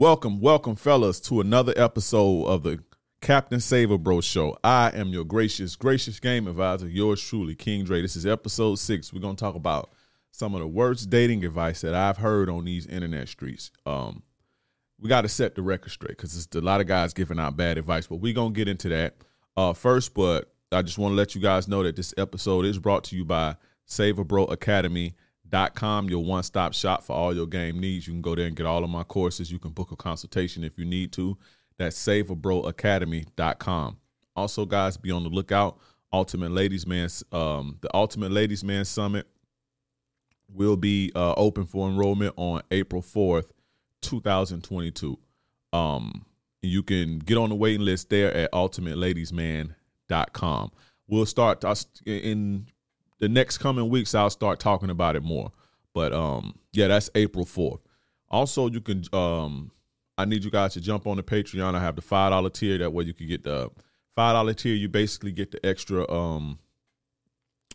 Welcome, welcome, fellas, to another episode of the Captain Save A Bro Show. I am your gracious, gracious game advisor, yours truly, King Dre. This is episode six. We're gonna talk about some of the worst dating advice that I've heard on these internet streets. Um, we got to set the record straight because it's a lot of guys giving out bad advice, but we're gonna get into that uh, first. But I just want to let you guys know that this episode is brought to you by Save A Bro Academy dot com your one-stop shop for all your game needs. You can go there and get all of my courses. You can book a consultation if you need to. That's saveabroacademy.com also guys be on the lookout. Ultimate ladies man um, the ultimate ladies man summit will be uh, open for enrollment on april 4th 2022 um, you can get on the waiting list there at ultimateladiesman.com we'll start in the next coming weeks I'll start talking about it more. But um yeah, that's April 4th. Also, you can um I need you guys to jump on the Patreon. I have the five dollar tier. That way you can get the five dollar tier. You basically get the extra um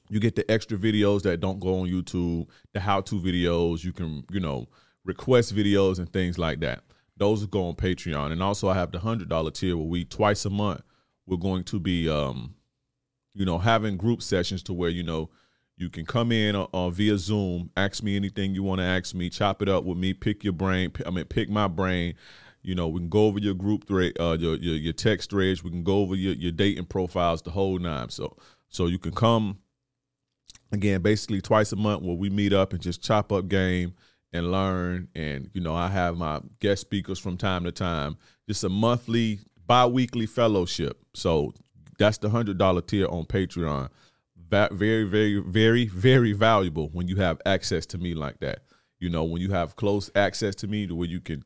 you get the extra videos that don't go on YouTube, the how to videos. You can, you know, request videos and things like that. Those go on Patreon. And also I have the hundred dollar tier where we twice a month we're going to be um you know, having group sessions to where, you know, you can come in uh, uh, via Zoom, ask me anything you want to ask me, chop it up with me, pick your brain. I mean, pick my brain. You know, we can go over your group thread, uh, your, your your text threads. We can go over your your dating profiles, the whole nine. So so you can come again, basically twice a month where we meet up and just chop up game and learn. And you know, I have my guest speakers from time to time. Just a monthly, bi-weekly fellowship. So that's the hundred dollar tier on Patreon. That very, very, very, very valuable when you have access to me like that. You know, when you have close access to me to where you can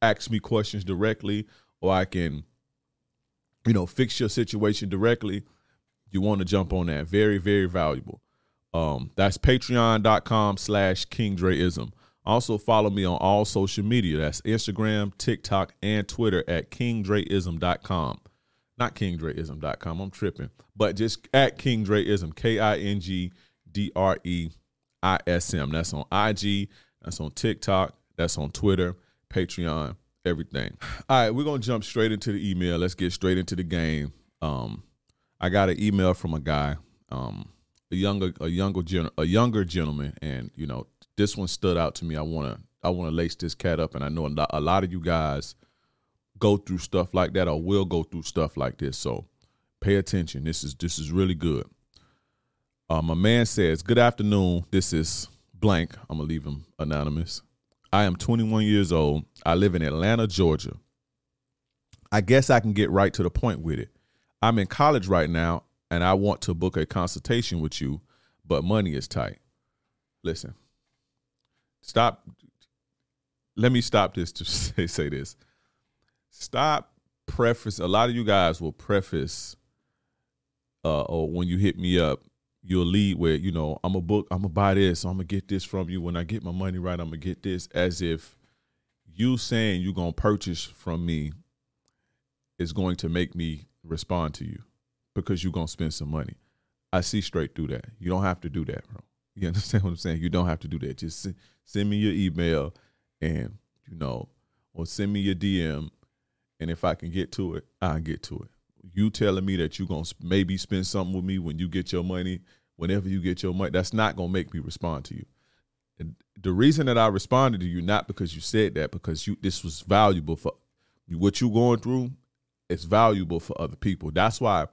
ask me questions directly, or I can, you know, fix your situation directly. You want to jump on that. Very, very valuable. Um, that's patreon.com slash kingdreism. Also follow me on all social media. That's Instagram, TikTok, and Twitter at kingdreism.com not kingdreism.com. I'm tripping, but just at King Dreism, K I N G D R E I S M. That's on IG, that's on TikTok, that's on Twitter, Patreon, everything. All right, we're gonna jump straight into the email. Let's get straight into the game. Um, I got an email from a guy, um, a younger, a younger, gen- a younger gentleman, and you know this one stood out to me. I wanna, I wanna lace this cat up, and I know a lot of you guys go through stuff like that or will go through stuff like this. So pay attention. This is this is really good. Uh, my man says, "Good afternoon. This is blank. I'm gonna leave him anonymous. I am 21 years old. I live in Atlanta, Georgia. I guess I can get right to the point with it. I'm in college right now, and I want to book a consultation with you, but money is tight. Listen, stop. Let me stop this to say, say this stop preface. A lot of you guys will preface, uh, or when you hit me up, you'll lead with, you know, I'm a book, I'm gonna buy this, I'm gonna get this from you. When I get my money right, I'm gonna get this. As if you saying you're gonna purchase from me is going to make me respond to you because you're gonna spend some money. I see straight through that. You don't have to do that, bro. You understand what I'm saying? You don't have to do that. Just send me your email and you know, or send me your DM and if I can get to it, I'll get to it. You telling me that you're gonna maybe spend something with me when you get your money, whenever you get your money, that's not gonna make me respond to you. The reason that I responded to you, not because you said that, because you this was valuable for what you're going through, it's valuable for other people. That's why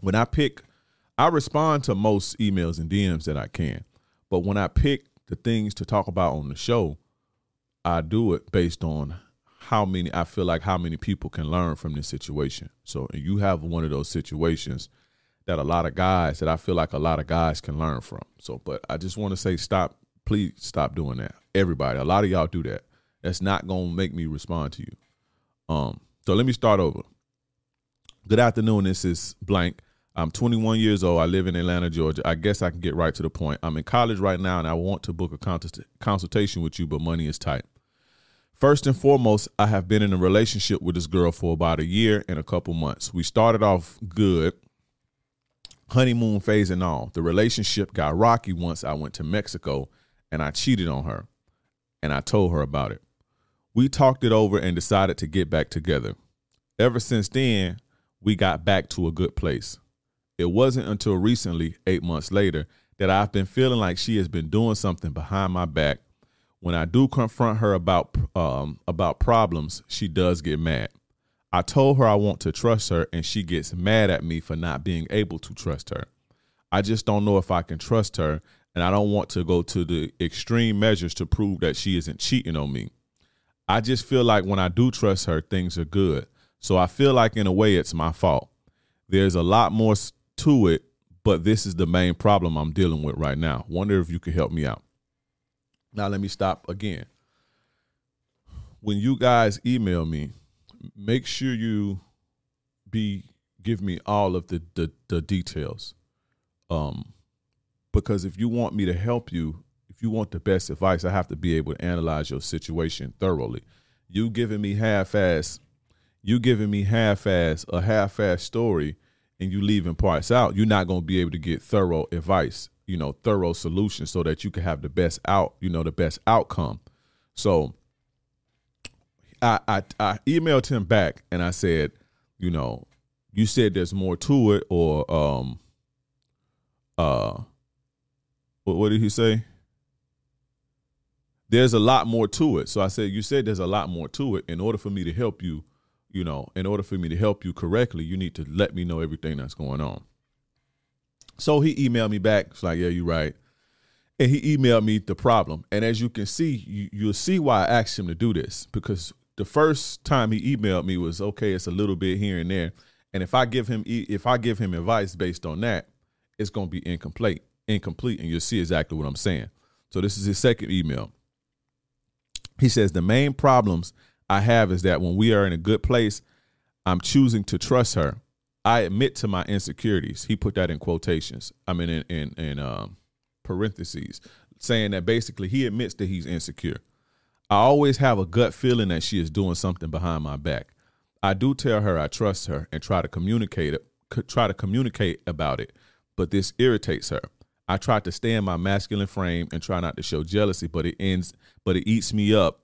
when I pick, I respond to most emails and DMs that I can. But when I pick the things to talk about on the show, I do it based on how many I feel like how many people can learn from this situation. So you have one of those situations that a lot of guys that I feel like a lot of guys can learn from. So, but I just want to say stop, please stop doing that. Everybody, a lot of y'all do that. That's not gonna make me respond to you. Um, so let me start over. Good afternoon. This is blank. I'm 21 years old. I live in Atlanta, Georgia. I guess I can get right to the point. I'm in college right now, and I want to book a consultation with you, but money is tight. First and foremost, I have been in a relationship with this girl for about a year and a couple months. We started off good, honeymoon phase and all. The relationship got rocky once I went to Mexico and I cheated on her and I told her about it. We talked it over and decided to get back together. Ever since then, we got back to a good place. It wasn't until recently, eight months later, that I've been feeling like she has been doing something behind my back. When I do confront her about um, about problems, she does get mad. I told her I want to trust her, and she gets mad at me for not being able to trust her. I just don't know if I can trust her, and I don't want to go to the extreme measures to prove that she isn't cheating on me. I just feel like when I do trust her, things are good. So I feel like, in a way, it's my fault. There's a lot more to it, but this is the main problem I'm dealing with right now. Wonder if you could help me out. Now, let me stop again. When you guys email me, make sure you be give me all of the the, the details. Um because if you want me to help you if you want the best advice i have to be able to analyze your situation thoroughly. You giving me half-ass you giving me half-ass a half-ass story and you leaving parts out you're not going to be able to get thorough advice you know thorough solution so that you can have the best out you know the best outcome so I, I I emailed him back and I said, you know, you said there's more to it, or um, uh, what, what did he say? There's a lot more to it. So I said, you said there's a lot more to it. In order for me to help you, you know, in order for me to help you correctly, you need to let me know everything that's going on. So he emailed me back. It's like, yeah, you're right. And he emailed me the problem. And as you can see, you, you'll see why I asked him to do this because the first time he emailed me was okay. It's a little bit here and there, and if I give him if I give him advice based on that, it's going to be incomplete, incomplete, and you'll see exactly what I'm saying. So this is his second email. He says the main problems I have is that when we are in a good place, I'm choosing to trust her. I admit to my insecurities. He put that in quotations. I mean, in in, in um, parentheses, saying that basically he admits that he's insecure. I always have a gut feeling that she is doing something behind my back. I do tell her I trust her and try to communicate it, try to communicate about it, but this irritates her. I try to stay in my masculine frame and try not to show jealousy, but it ends but it eats me up.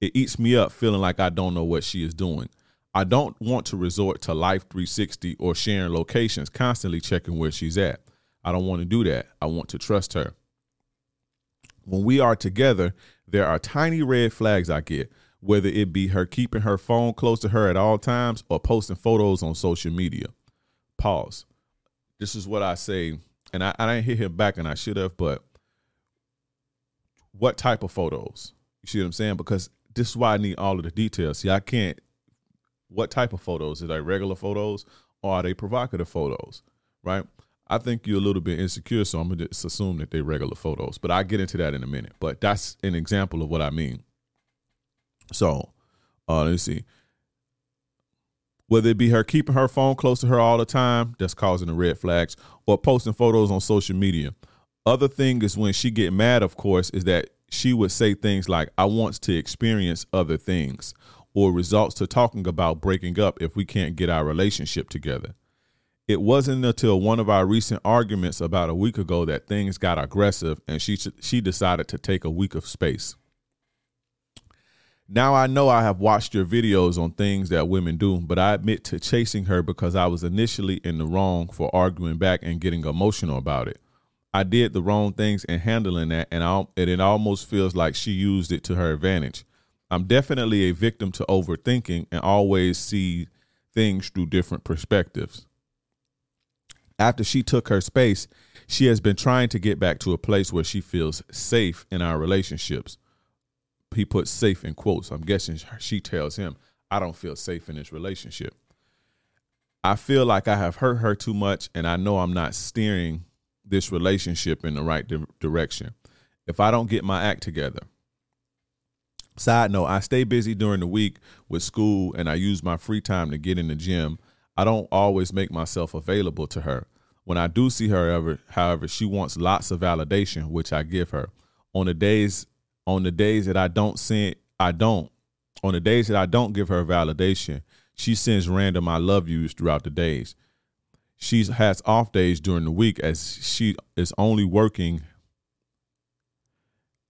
It eats me up feeling like I don't know what she is doing. I don't want to resort to Life 360 or sharing locations, constantly checking where she's at. I don't want to do that. I want to trust her. When we are together, there are tiny red flags I get, whether it be her keeping her phone close to her at all times or posting photos on social media. Pause. This is what I say, and I, I didn't hit him back, and I should have, but what type of photos? You see what I'm saying? Because this is why I need all of the details. See, I can't. What type of photos? Are they regular photos or are they provocative photos? Right? I think you're a little bit insecure, so I'm gonna just assume that they're regular photos. But I get into that in a minute. But that's an example of what I mean. So, uh, let's see. Whether it be her keeping her phone close to her all the time, that's causing the red flags, or posting photos on social media. Other thing is when she get mad, of course, is that she would say things like, "I want to experience other things," or results to talking about breaking up if we can't get our relationship together. It wasn't until one of our recent arguments about a week ago that things got aggressive and she she decided to take a week of space. Now I know I have watched your videos on things that women do, but I admit to chasing her because I was initially in the wrong for arguing back and getting emotional about it. I did the wrong things in handling that, and, I, and it almost feels like she used it to her advantage. I'm definitely a victim to overthinking and always see things through different perspectives after she took her space, she has been trying to get back to a place where she feels safe in our relationships. He puts safe in quotes. I'm guessing she tells him, I don't feel safe in this relationship. I feel like I have hurt her too much, and I know I'm not steering this relationship in the right di- direction. If I don't get my act together, Side note, I stay busy during the week with school and I use my free time to get in the gym I don't always make myself available to her. When I do see her, however, however, she wants lots of validation, which I give her. On the days on the days that I don't send I don't. On the days that I don't give her validation, she sends random I love yous throughout the days. She has off days during the week as she is only working.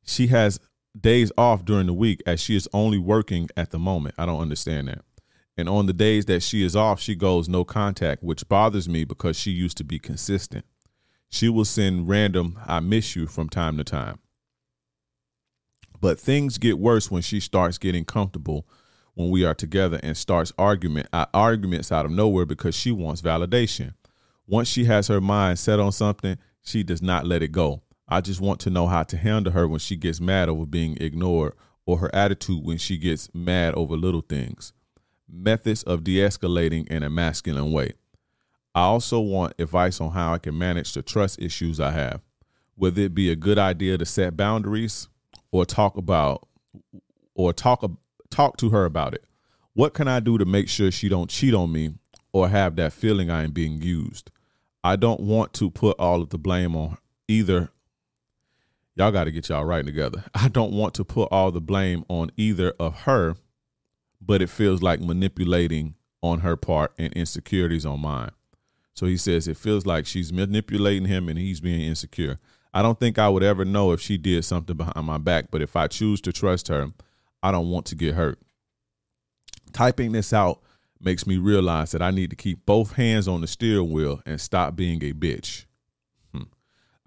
She has days off during the week as she is only working at the moment. I don't understand that. And on the days that she is off, she goes no contact, which bothers me because she used to be consistent. She will send random I miss you from time to time. But things get worse when she starts getting comfortable when we are together and starts argument uh, arguments out of nowhere because she wants validation. Once she has her mind set on something, she does not let it go. I just want to know how to handle her when she gets mad over being ignored or her attitude when she gets mad over little things. Methods of de escalating in a masculine way. I also want advice on how I can manage the trust issues I have. Whether it be a good idea to set boundaries or talk about or talk talk to her about it. What can I do to make sure she don't cheat on me or have that feeling I am being used? I don't want to put all of the blame on either y'all got to get y'all right together. I don't want to put all the blame on either of her, but it feels like manipulating on her part and insecurities on mine. So he says it feels like she's manipulating him and he's being insecure. I don't think I would ever know if she did something behind my back, but if I choose to trust her, I don't want to get hurt. Typing this out makes me realize that I need to keep both hands on the steering wheel and stop being a bitch.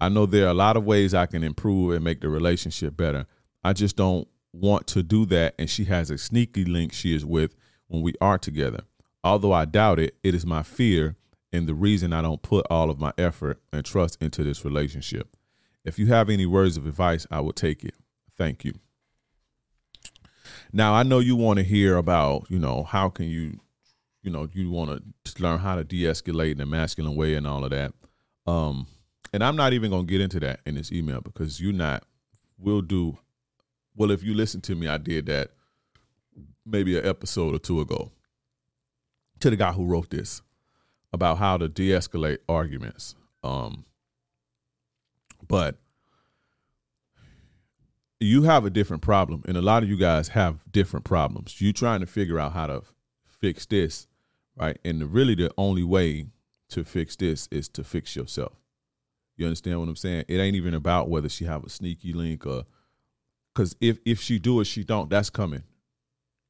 I know there are a lot of ways I can improve and make the relationship better. I just don't want to do that. And she has a sneaky link she is with when we are together. Although I doubt it, it is my fear and the reason I don't put all of my effort and trust into this relationship. If you have any words of advice, I will take it. Thank you. Now, I know you want to hear about, you know, how can you, you know, you want to learn how to de escalate in a masculine way and all of that. Um, and I'm not even gonna get into that in this email because you're not. We'll do. Well, if you listen to me, I did that maybe an episode or two ago to the guy who wrote this about how to de-escalate arguments. Um, but you have a different problem, and a lot of you guys have different problems. You trying to figure out how to fix this, right? And the, really, the only way to fix this is to fix yourself. You understand what I'm saying? It ain't even about whether she have a sneaky link or because if if she do it, she don't. That's coming.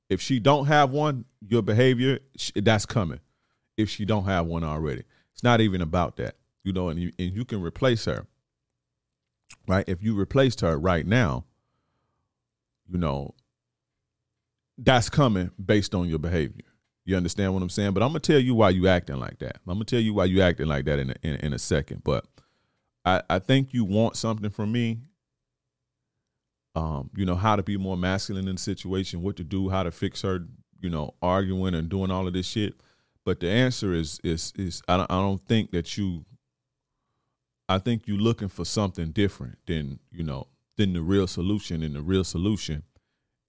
If she don't have one, your behavior that's coming. If she don't have one already, it's not even about that. You know, and you, and you can replace her. Right? If you replaced her right now, you know, that's coming based on your behavior. You understand what I'm saying? But I'm gonna tell you why you acting like that. I'm gonna tell you why you acting like that in a, in, in a second. But I, I think you want something from me. Um, you know, how to be more masculine in the situation, what to do, how to fix her, you know, arguing and doing all of this shit. But the answer is is is I don't I don't think that you I think you're looking for something different than, you know, than the real solution. And the real solution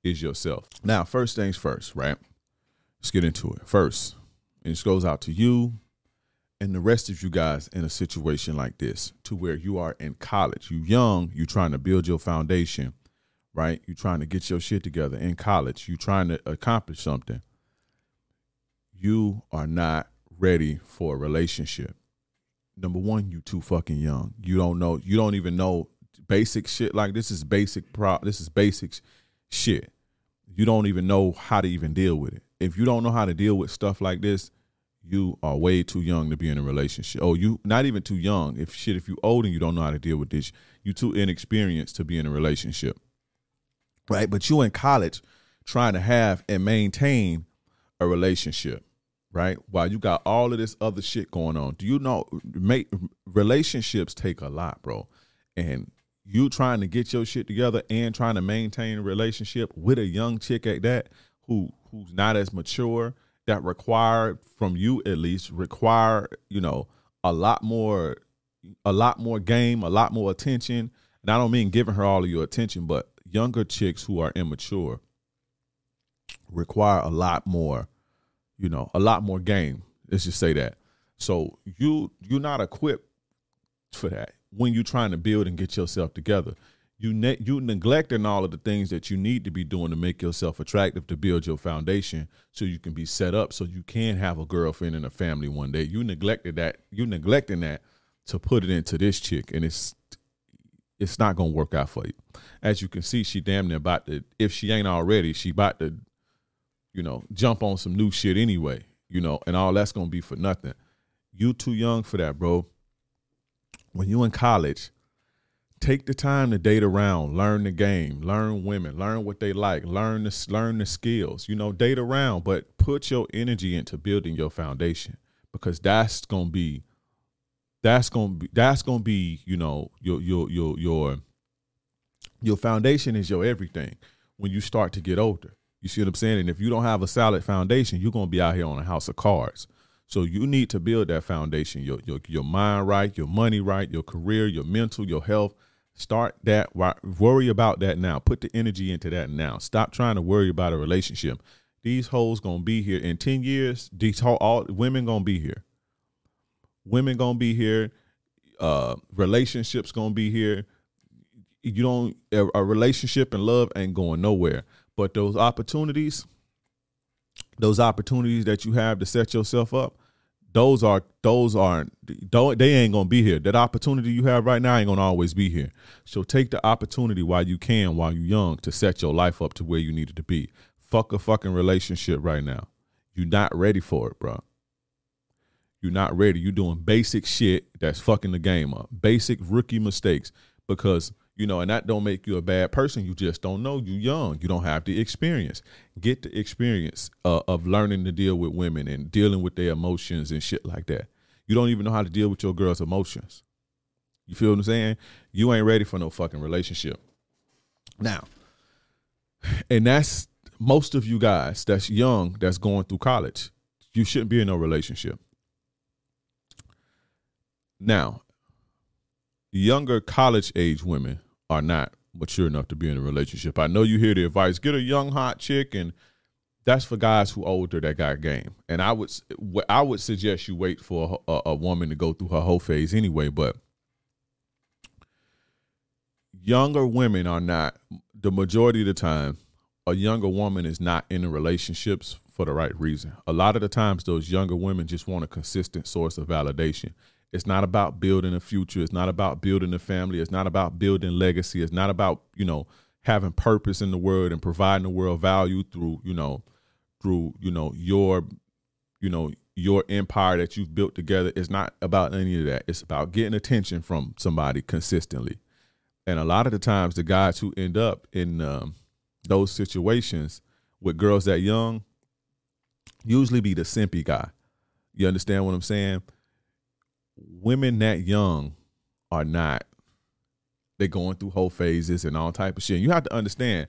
is yourself. Now, first things first, right? Let's get into it. First, and this goes out to you, and the rest of you guys in a situation like this to where you are in college. You young you trying to build your foundation right? You trying to get your shit together in college. You trying to accomplish something. You are not ready for a relationship. Number one you too fucking young. You don't know you don't even know basic shit. Like this is basic pro this is basic shit. You don't even know how to even deal with it. If you don't know how to deal with stuff like this you are way too young to be in a relationship. Oh, you not even too young. If shit, if you old and you don't know how to deal with this, you too inexperienced to be in a relationship. Right? But you in college trying to have and maintain a relationship, right? While you got all of this other shit going on. Do you know make relationships take a lot, bro? And you trying to get your shit together and trying to maintain a relationship with a young chick at that who who's not as mature that require from you at least require you know a lot more a lot more game a lot more attention. And i don't mean giving her all of your attention but younger chicks who are immature require a lot more you know a lot more game. Let's just say that. So you you're not equipped for that when you're trying to build and get yourself together you ne- you neglecting all of the things that you need to be doing to make yourself attractive to build your foundation so you can be set up so you can have a girlfriend and a family one day you neglected that you neglecting that to put it into this chick and it's it's not gonna work out for you. As you can see, she damn near about to if she ain't already, she about to, you know, jump on some new shit anyway, you know, and all that's gonna be for nothing. You too young for that, bro. When you in college, take the time to date around, learn the game, learn women, learn what they like, learn the learn the skills. You know, date around, but put your energy into building your foundation because that's gonna be that's gonna be that's gonna be you know your your your your your foundation is your everything when you start to get older. You see what I'm saying? And if you don't have a solid foundation, you're gonna be out here on a house of cards. So you need to build that foundation, your your your mind right, your money right, your career, your mental, your health. Start that. Worry about that now. Put the energy into that now. Stop trying to worry about a relationship. These hoes gonna be here in ten years. These whole, all women gonna be here. Women gonna be here. Uh, relationships gonna be here. You don't a, a relationship and love ain't going nowhere. But those opportunities, those opportunities that you have to set yourself up, those are those aren't they ain't gonna be here. That opportunity you have right now ain't gonna always be here. So take the opportunity while you can, while you're young, to set your life up to where you needed to be. Fuck a fucking relationship right now. You're not ready for it, bro. You're not ready. You're doing basic shit that's fucking the game up. Basic rookie mistakes because you know, and that don't make you a bad person. You just don't know. You young. You don't have the experience. Get the experience uh, of learning to deal with women and dealing with their emotions and shit like that. You don't even know how to deal with your girl's emotions. You feel what I'm saying? You ain't ready for no fucking relationship. Now, and that's most of you guys that's young that's going through college. You shouldn't be in no relationship. Now, younger college age women are not mature enough to be in a relationship. I know you hear the advice: get a young hot chick, and that's for guys who older that got game. And I would I would suggest you wait for a, a woman to go through her whole phase anyway. But younger women are not the majority of the time. A younger woman is not in relationships for the right reason. A lot of the times, those younger women just want a consistent source of validation. It's not about building a future. It's not about building a family. It's not about building legacy. It's not about, you know, having purpose in the world and providing the world value through, you know, through, you know, your, you know, your empire that you've built together. It's not about any of that. It's about getting attention from somebody consistently. And a lot of the times, the guys who end up in um, those situations with girls that young usually be the simpy guy. You understand what I'm saying? Women that young are not. They're going through whole phases and all type of shit. You have to understand,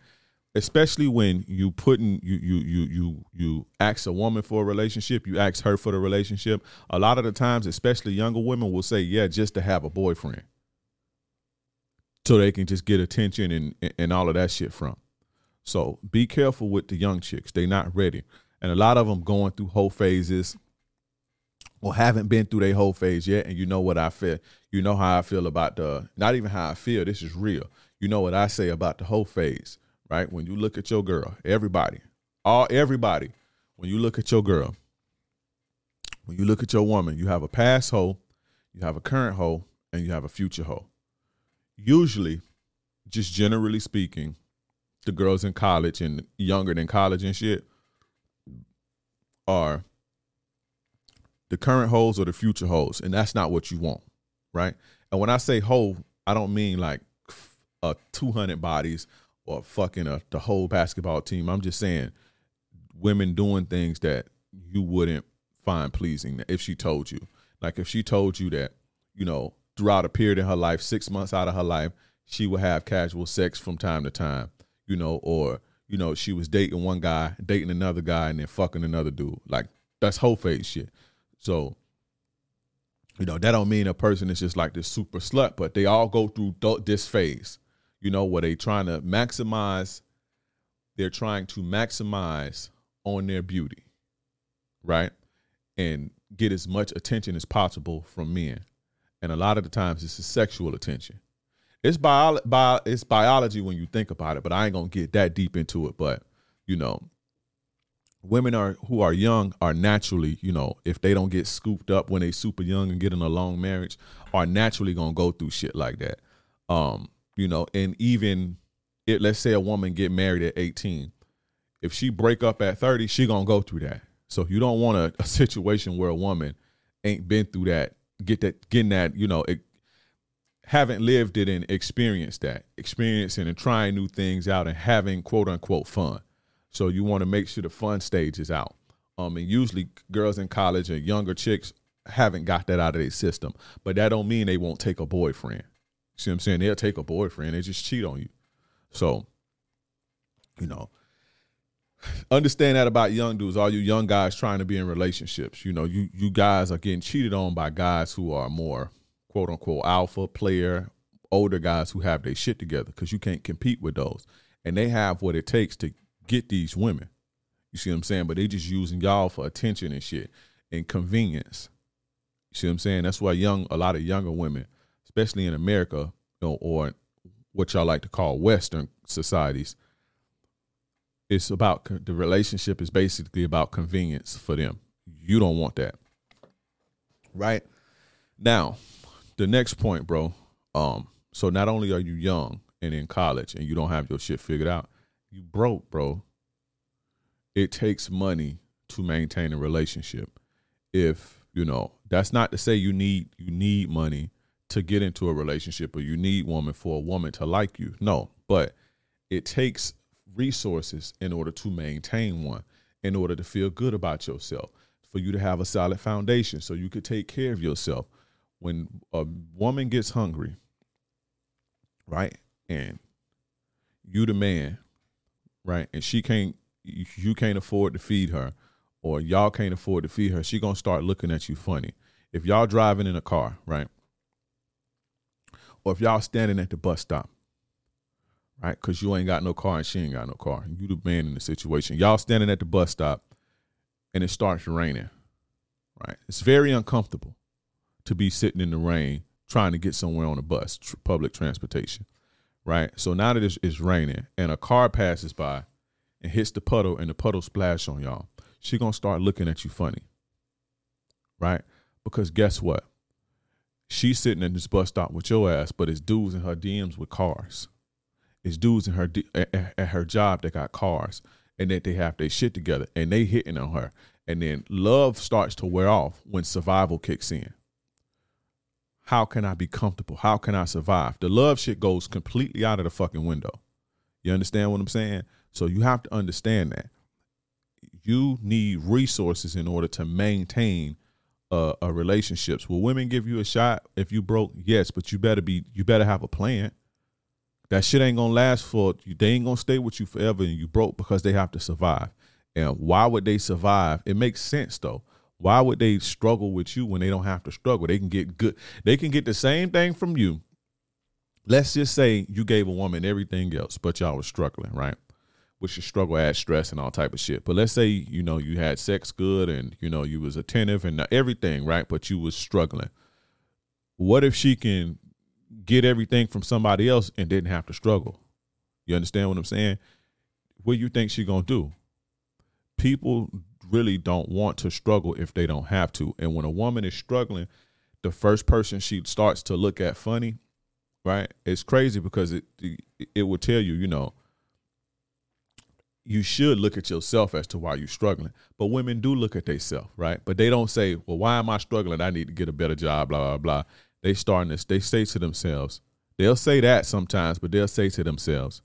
especially when you putting you you you you you ask a woman for a relationship, you ask her for the relationship. A lot of the times, especially younger women, will say, "Yeah, just to have a boyfriend." So they can just get attention and and all of that shit from. So be careful with the young chicks. They're not ready. And a lot of them going through whole phases or haven't been through their whole phase yet, and you know what I feel. You know how I feel about the not even how I feel. This is real. You know what I say about the whole phase, right? When you look at your girl, everybody, all everybody, when you look at your girl, when you look at your woman, you have a past hoe, you have a current hoe, and you have a future hoe. Usually, just generally speaking, the girls in college and younger than college and shit are the current hoes or the future hoes, and that's not what you want, right? And when I say hoe, I don't mean like a 200 bodies or fucking a, the whole basketball team. I'm just saying women doing things that you wouldn't find pleasing if she told you. Like if she told you that, you know, throughout a period in her life, six months out of her life, she would have casual sex from time to time, you know, or, you know, she was dating one guy, dating another guy, and then fucking another dude. Like that's whole face shit. So, you know, that don't mean a person is just like this super slut, but they all go through this phase, you know, where they trying to maximize, they're trying to maximize on their beauty, right? And get as much attention as possible from men. And a lot of the times it's sexual attention. It's bio, bio it's biology when you think about it, but I ain't gonna get that deep into it. But you know, women are who are young are naturally, you know, if they don't get scooped up when they super young and get in a long marriage, are naturally gonna go through shit like that. Um, you know, and even it, let's say a woman get married at 18. If she break up at 30, she gonna go through that. So you don't want a, a situation where a woman ain't been through that, get that, getting that, you know, it, haven't lived it and experienced that, experiencing and trying new things out and having quote unquote fun. So you want to make sure the fun stage is out. Um, and usually girls in college and younger chicks haven't got that out of their system. But that don't mean they won't take a boyfriend. See what I'm saying? They'll take a boyfriend. They just cheat on you. So, you know, understand that about young dudes. All you young guys trying to be in relationships. You know, you you guys are getting cheated on by guys who are more quote unquote alpha player, older guys who have their shit together because you can't compete with those. And they have what it takes to get these women. You see what I'm saying? But they just using y'all for attention and shit and convenience. You see what I'm saying? That's why young a lot of younger women, especially in America, you know, or what y'all like to call Western societies, it's about the relationship is basically about convenience for them. You don't want that. Right? Now, the next point, bro. Um, so not only are you young and in college and you don't have your shit figured out, you broke, bro. It takes money to maintain a relationship. If, you know, that's not to say you need you need money to get into a relationship or you need woman for a woman to like you. No, but it takes resources in order to maintain one, in order to feel good about yourself, for you to have a solid foundation so you could take care of yourself. When a woman gets hungry, right? And you the man, right? And she can't you can't afford to feed her or y'all can't afford to feed her, she gonna start looking at you funny. If y'all driving in a car, right? Or if y'all standing at the bus stop, right? Because you ain't got no car and she ain't got no car. You the man in the situation. Y'all standing at the bus stop and it starts raining, right? It's very uncomfortable to be sitting in the rain trying to get somewhere on a bus, tr- public transportation, right? So now that it's, it's raining and a car passes by and hits the puddle and the puddle splash on y'all, she gonna start looking at you funny, right? Because guess what? She's sitting in this bus stop with your ass, but it's dudes in her DMs with cars. It's dudes in her at, at her job that got cars and that they have their shit together and they hitting on her. And then love starts to wear off when survival kicks in. How can I be comfortable? How can I survive? The love shit goes completely out of the fucking window. You understand what I'm saying? So you have to understand that. You need resources in order to maintain uh, a relationships. Will women give you a shot if you broke? Yes, but you better be you better have a plan. That shit ain't gonna last for they ain't gonna stay with you forever and you broke because they have to survive. And why would they survive? It makes sense though. Why would they struggle with you when they don't have to struggle? They can get good. They can get the same thing from you. Let's just say you gave a woman everything else, but y'all was struggling, right? which is struggle adds stress and all type of shit. But let's say you know you had sex good and you know you was attentive and everything right, but you was struggling. What if she can get everything from somebody else and didn't have to struggle? You understand what I'm saying? What do you think she gonna do? People really don't want to struggle if they don't have to. And when a woman is struggling, the first person she starts to look at funny, right? It's crazy because it it, will tell you, you know you should look at yourself as to why you're struggling. But women do look at themselves, right? But they don't say, "Well, why am I struggling? I need to get a better job." Blah blah blah. They starting this. They say to themselves, they'll say that sometimes, but they'll say to themselves,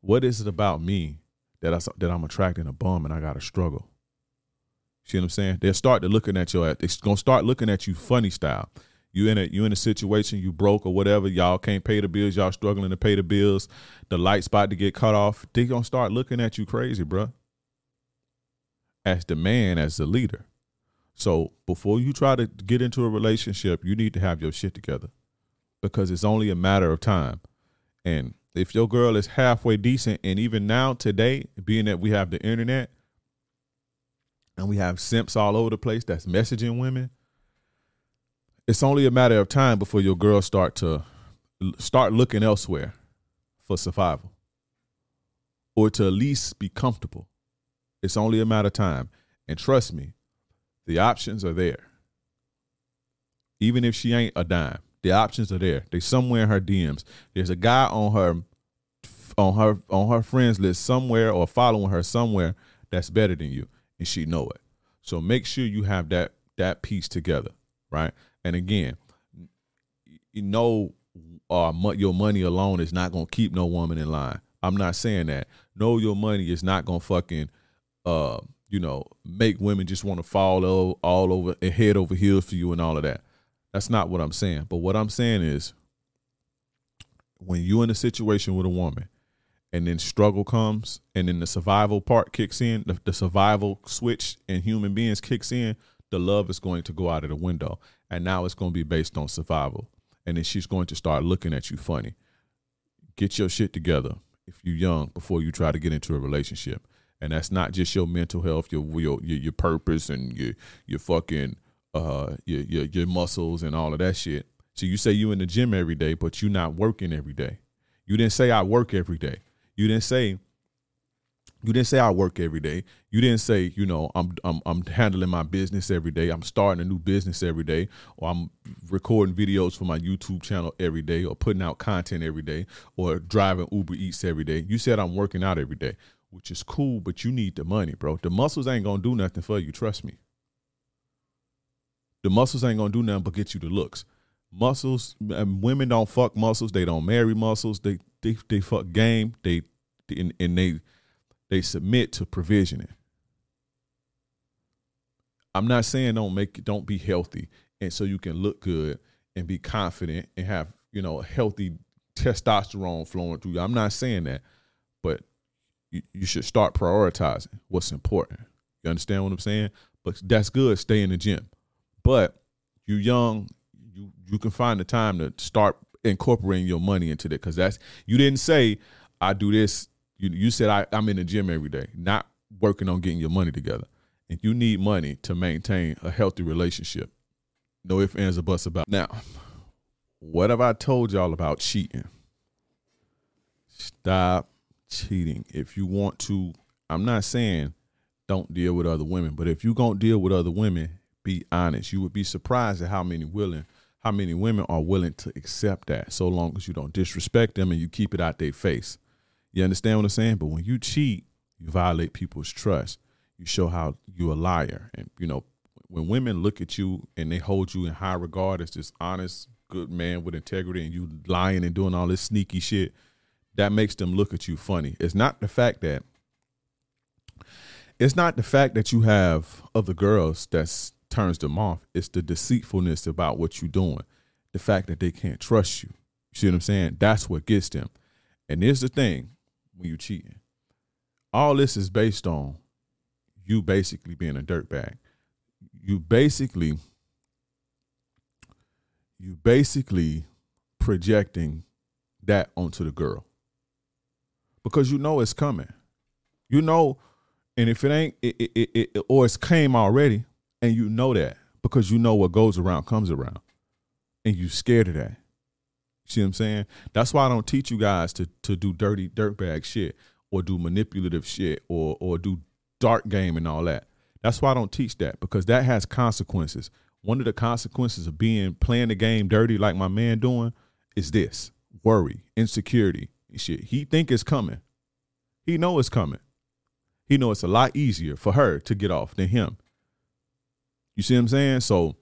"What is it about me that I that I'm attracting a bum and I got to struggle?" See what I'm saying? They'll start to looking at your. They're gonna start looking at you funny style. You in a you in a situation you broke or whatever y'all can't pay the bills y'all struggling to pay the bills the light's about to get cut off they gonna start looking at you crazy bruh. As the man as the leader. So before you try to get into a relationship you need to have your shit together. Because it's only a matter of time. And if your girl is halfway decent and even now today being that we have the internet and we have simps all over the place that's messaging women it's only a matter of time before your girls start to start looking elsewhere for survival or to at least be comfortable. It's only a matter of time. And trust me, the options are there. Even if she ain't a dime, The options are there. They somewhere in her DMs. There's a guy on her on her on her friends list somewhere or following her somewhere that's better than you, and she know it. So make sure you have that that piece together, right? And again, you know, uh, your money alone is not gonna keep no woman in line. I'm not saying that. Know your money is not gonna fucking, uh, you know, make women just want to fall all, all over and head over heels for you and all of that. That's not what I'm saying. But what I'm saying is, when you're in a situation with a woman, and then struggle comes, and then the survival part kicks in, the, the survival switch in human beings kicks in, the love is going to go out of the window, and now it's going to be based on survival, and then she's going to start looking at you funny. Get your shit together if you're young before you try to get into a relationship and that's not just your mental health, your your your, purpose and your your fucking uh your, your your muscles and all of that shit. So you say you in the gym every day, but you're not working every day. You didn't say I work every day. You didn't say you didn't say I work every day. You didn't say, you know, I'm I'm I'm handling my business every day. I'm starting a new business every day, or I'm recording videos for my YouTube channel every day, or putting out content every day, or driving Uber Eats every day. You said I'm working out every day which is cool, but you need the money, bro. The muscles ain't gonna do nothing for you. Trust me. The muscles ain't gonna do nothing but get you the looks. Muscles, women don't fuck muscles. They don't marry muscles. They they they fuck game. They and, and they they submit to provisioning. I'm not saying don't make don't be healthy and so you can look good and be confident and have you know healthy testosterone flowing through you. I'm not saying that, but you, you should start prioritizing what's important. You understand what I'm saying? But that's good. Stay in the gym. But you young, you you can find the time to start incorporating your money into that because that's you didn't say I do this. You you said I, I'm in the gym every day, not working on getting your money together. And you need money to maintain a healthy relationship. No ifs, ands, or buts about. Now, what have I told y'all about cheating? Stop cheating. If you want to, I'm not saying don't deal with other women, but if you don't deal with other women, be honest. You would be surprised at how many willing, how many women are willing to accept that, so long as you don't disrespect them and you keep it out their face. You understand what I'm saying? But when you cheat, you violate people's trust. You show how you're a liar, and you know when women look at you and they hold you in high regard as this honest, good man with integrity, and you lying and doing all this sneaky shit that makes them look at you funny. It's not the fact that it's not the fact that you have other girls that turns them off. It's the deceitfulness about what you're doing. The fact that they can't trust you. You see what I'm saying? That's what gets them. And here's the thing when you're cheating. All this is based on you basically being a dirtbag. You basically you basically projecting that onto the girl because you know it's coming. You know, and if it ain't, it, it, it, it, or it's came already, and you know that because you know what goes around comes around, and you scared of that. See what I'm saying? That's why I don't teach you guys to to do dirty dirtbag shit or do manipulative shit or or do dark game and all that. That's why I don't teach that because that has consequences. One of the consequences of being playing the game dirty like my man doing is this worry, insecurity, shit. He think it's coming. He know it's coming. He know it's a lot easier for her to get off than him. You see what I'm saying? So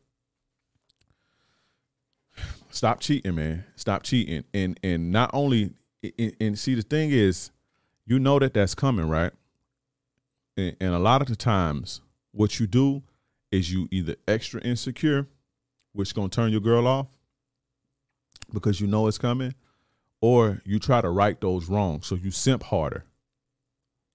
stop cheating, man. Stop cheating. And and not only and, and see the thing is, you know that that's coming, right? And, and a lot of the times, what you do is you either extra insecure, which gonna turn your girl off because you know it's coming, or you try to right those wrongs. So you simp harder.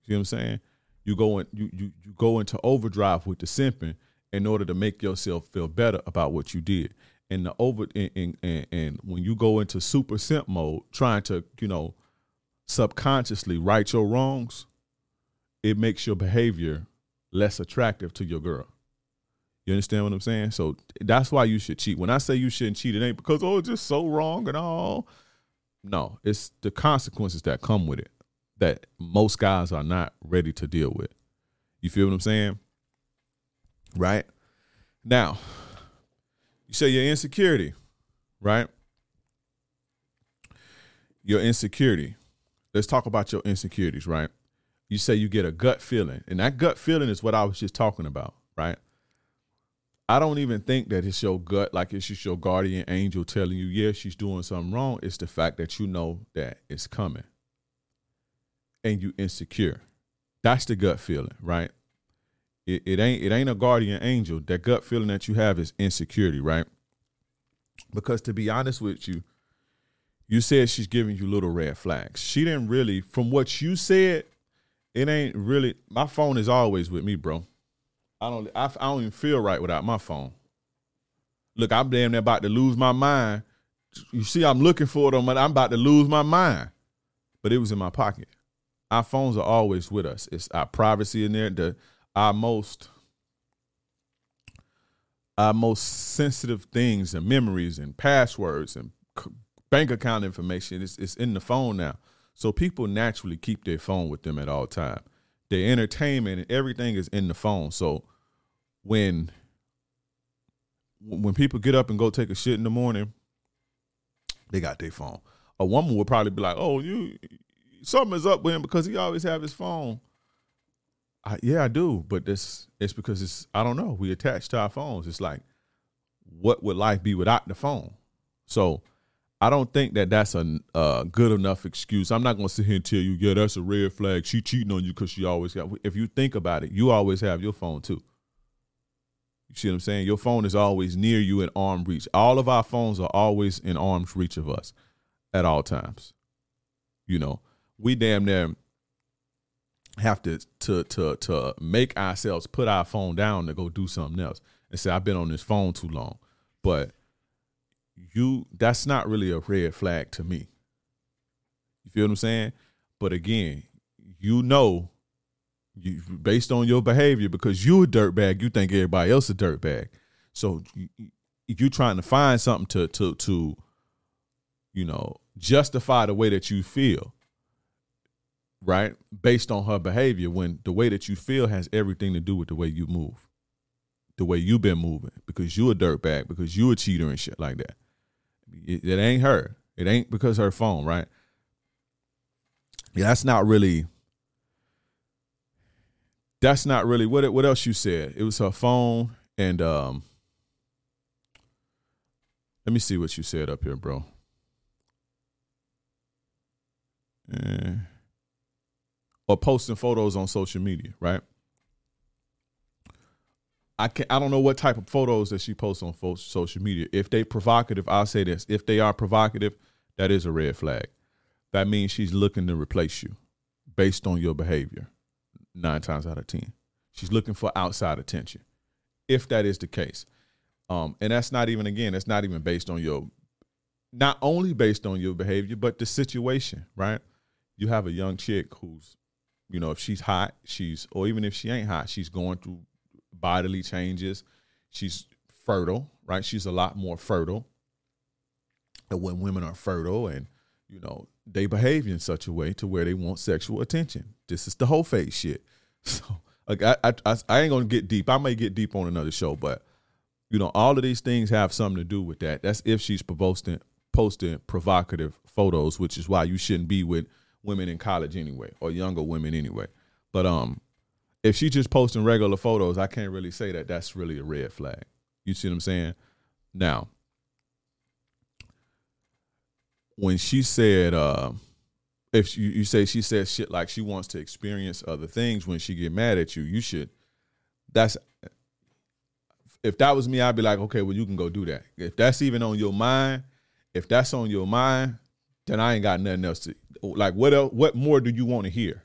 See what I'm saying? You go in, you you you go into overdrive with the simping in order to make yourself feel better about what you did. And the over and, and, and when you go into super simp mode, trying to you know subconsciously right your wrongs, it makes your behavior less attractive to your girl. You understand what I'm saying? So that's why you should cheat. When I say you shouldn't cheat, it ain't because oh it's just so wrong and all. No, it's the consequences that come with it that most guys are not ready to deal with. You feel what I'm saying? Right? Now, you say your insecurity. right? Your insecurity. Let's talk about your insecurities, right? You say you get a gut feeling, and that gut feeling is what I was just talking about, right? I don't even think that it's your gut, like it's just your guardian angel telling you, yeah, she's doing something wrong. It's the fact that you know that it's coming and you insecure. That's the gut feeling, right? It, it ain't it ain't a guardian angel. That gut feeling that you have is insecurity, right? Because to be honest with you, you said she's giving you little red flags. She didn't really, from what you said, it ain't really. My phone is always with me, bro. I don't. I, I don't even feel right without my phone. Look, I'm damn near about to lose my mind. You see, I'm looking for it, on, but I'm about to lose my mind. But it was in my pocket. Our phones are always with us. It's our privacy in there. The our most our most sensitive things and memories and passwords and bank account information is it's in the phone now. So people naturally keep their phone with them at all time. Their entertainment and everything is in the phone. So when when people get up and go take a shit in the morning, they got their phone. A woman would probably be like, "Oh, you something is up with him because he always have his phone." I, yeah, I do, but this it's because it's I don't know. We attach to our phones. It's like, what would life be without the phone? So I don't think that that's a uh, good enough excuse. I'm not going to sit here and tell you, yeah, that's a red flag. She cheating on you because she always got. If you think about it, you always have your phone too. You see what I'm saying? Your phone is always near you in arm reach. All of our phones are always in arm's reach of us at all times. You know, we damn near have to to to to make ourselves put our phone down to go do something else and say I've been on this phone too long. But you that's not really a red flag to me. You feel what I'm saying? But again, you know, you based on your behavior because you a dirtbag, you think everybody else a dirtbag. So you, you trying to find something to to to you know justify the way that you feel right based on her behavior when the way that you feel has everything to do with the way you move the way you've been moving because you a dirtbag because you a cheater and shit like that it, it ain't her. It ain't because her phone, right? Yeah, that's not really. That's not really what. What else you said? It was her phone, and um. Let me see what you said up here, bro. Eh. Or posting photos on social media, right? I can I don't know what type of photos that she posts on social media. If they provocative, I'll say this: if they are provocative, that is a red flag. That means she's looking to replace you based on your behavior. Nine times out of ten, she's looking for outside attention. If that is the case, um, and that's not even again, that's not even based on your, not only based on your behavior, but the situation. Right? You have a young chick who's, you know, if she's hot, she's, or even if she ain't hot, she's going through bodily changes. She's fertile, right? She's a lot more fertile. And when women are fertile and, you know, they behave in such a way to where they want sexual attention. This is the whole face shit. So like I, I, I ain't gonna get deep. I may get deep on another show, but you know, all of these things have something to do with that. That's if she's posting posting provocative photos, which is why you shouldn't be with women in college anyway, or younger women anyway. But um, if she just posting regular photos, I can't really say that that's really a red flag. You see what I'm saying? Now, when she said, uh, if you, you say she says shit like she wants to experience other things when she get mad at you, you should. That's if that was me, I'd be like, okay, well, you can go do that. If that's even on your mind, if that's on your mind, then I ain't got nothing else to like. What else? What more do you want to hear?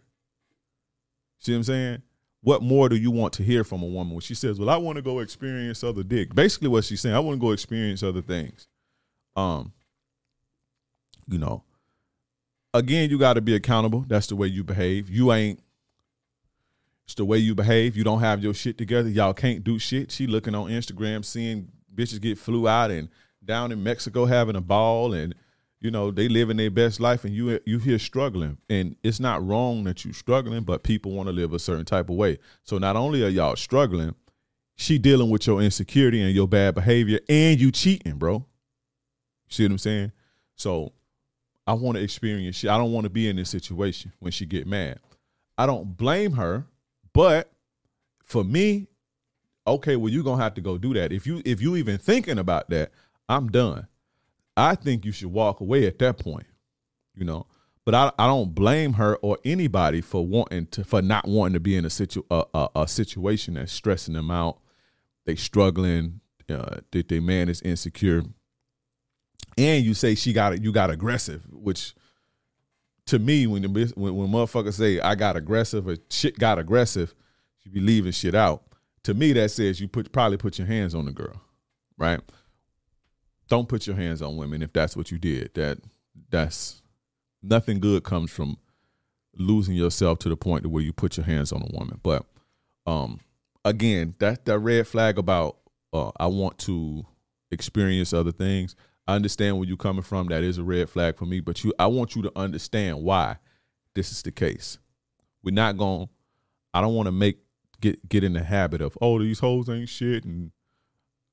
See what I'm saying? what more do you want to hear from a woman when she says, "Well, I want to go experience other dick"? Basically, what she's saying, I want to go experience other things. Um, you know, again, you got to be accountable. That's the way you behave. You ain't. It's the way you behave. You don't have your shit together. Y'all can't do shit. She looking on Instagram, seeing bitches get flew out and down in Mexico having a ball and you know they living their best life and you you here struggling and it's not wrong that you struggling but people want to live a certain type of way so not only are y'all struggling she dealing with your insecurity and your bad behavior and you cheating bro see what I'm saying? So I want to experience shit. I don't want to be in this situation when she get mad. I don't blame her, but for me, okay, well, you're gonna have to go do that. If you if you even thinking about that, I'm done. I think you should walk away at that point, you know. But I, I don't blame her or anybody for wanting to for not wanting to be in a situ a, a, a situation that's stressing them out. They struggling. Uh, that their man is insecure, and you say she got it. You got aggressive, which to me, when the when, when motherfuckers say I got aggressive or shit got aggressive, you be leaving shit out. To me, that says you put probably put your hands on the girl, right? Don't put your hands on women if that's what you did. That that's nothing good comes from losing yourself to the point to where you put your hands on a woman. But um, again, that that red flag about uh, I want to experience other things. I understand where you're coming from. That is a red flag for me. But you, I want you to understand why this is the case. We're not going. I don't want to make get get in the habit of oh these hoes ain't shit and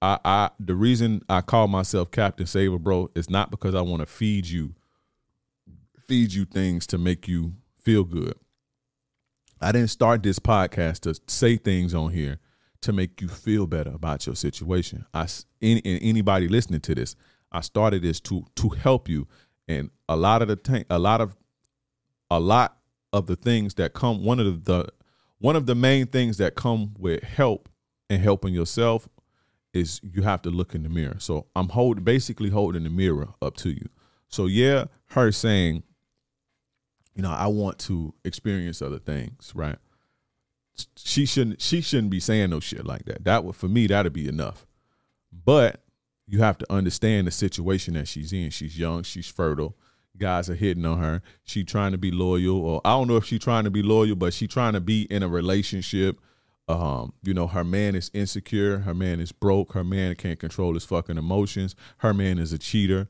I I the reason I call myself Captain Save A Bro, is not because I want to feed you feed you things to make you feel good. I didn't start this podcast to say things on here to make you feel better about your situation. I any, anybody listening to this, I started this to to help you. And a lot of the t- a lot of a lot of the things that come one of the one of the main things that come with help and helping yourself is you have to look in the mirror. So I'm hold basically holding the mirror up to you. So yeah, her saying you know, I want to experience other things, right? She shouldn't she shouldn't be saying no shit like that. That would for me that'd be enough. But you have to understand the situation that she's in. She's young, she's fertile. Guys are hitting on her. She trying to be loyal, or I don't know if she's trying to be loyal, but she trying to be in a relationship. Um, you know, her man is insecure. Her man is broke. Her man can't control his fucking emotions. Her man is a cheater.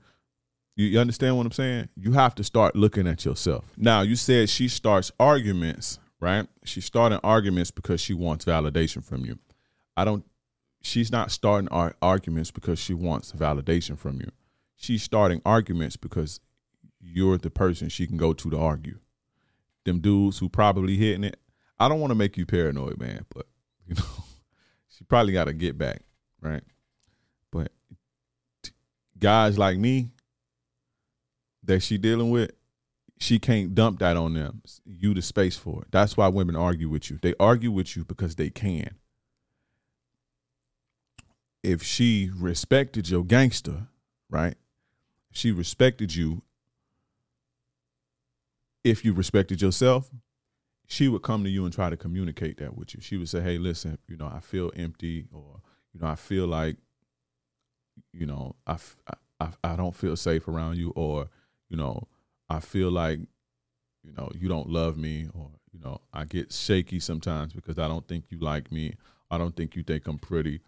You, understand what I'm saying? You have to start looking at yourself. Now, you said she starts arguments, right? She's starting arguments because she wants validation from you. I don't, she's not starting ar- arguments because she wants validation from you. She's starting arguments because you're the person she can go to to argue. Them dudes who probably hitting it. I don't want to make you paranoid, man, but you know, she probably got to get back, right? But guys like me, that she dealing with, she can't dump that on them. You the space for it. That's why women argue with you. They argue with you because they can. If she respected your gangster, right? She respected you. If you respected yourself, she would come to you and try to communicate that with you. She would say, "Hey, listen, you know, I feel empty, or you know, I feel like, you know, I, I, I don't feel safe around you, or you know, I feel like, you know, you don't love me or, you know, I get shaky sometimes because I don't think you like me. I don't think you think I'm pretty.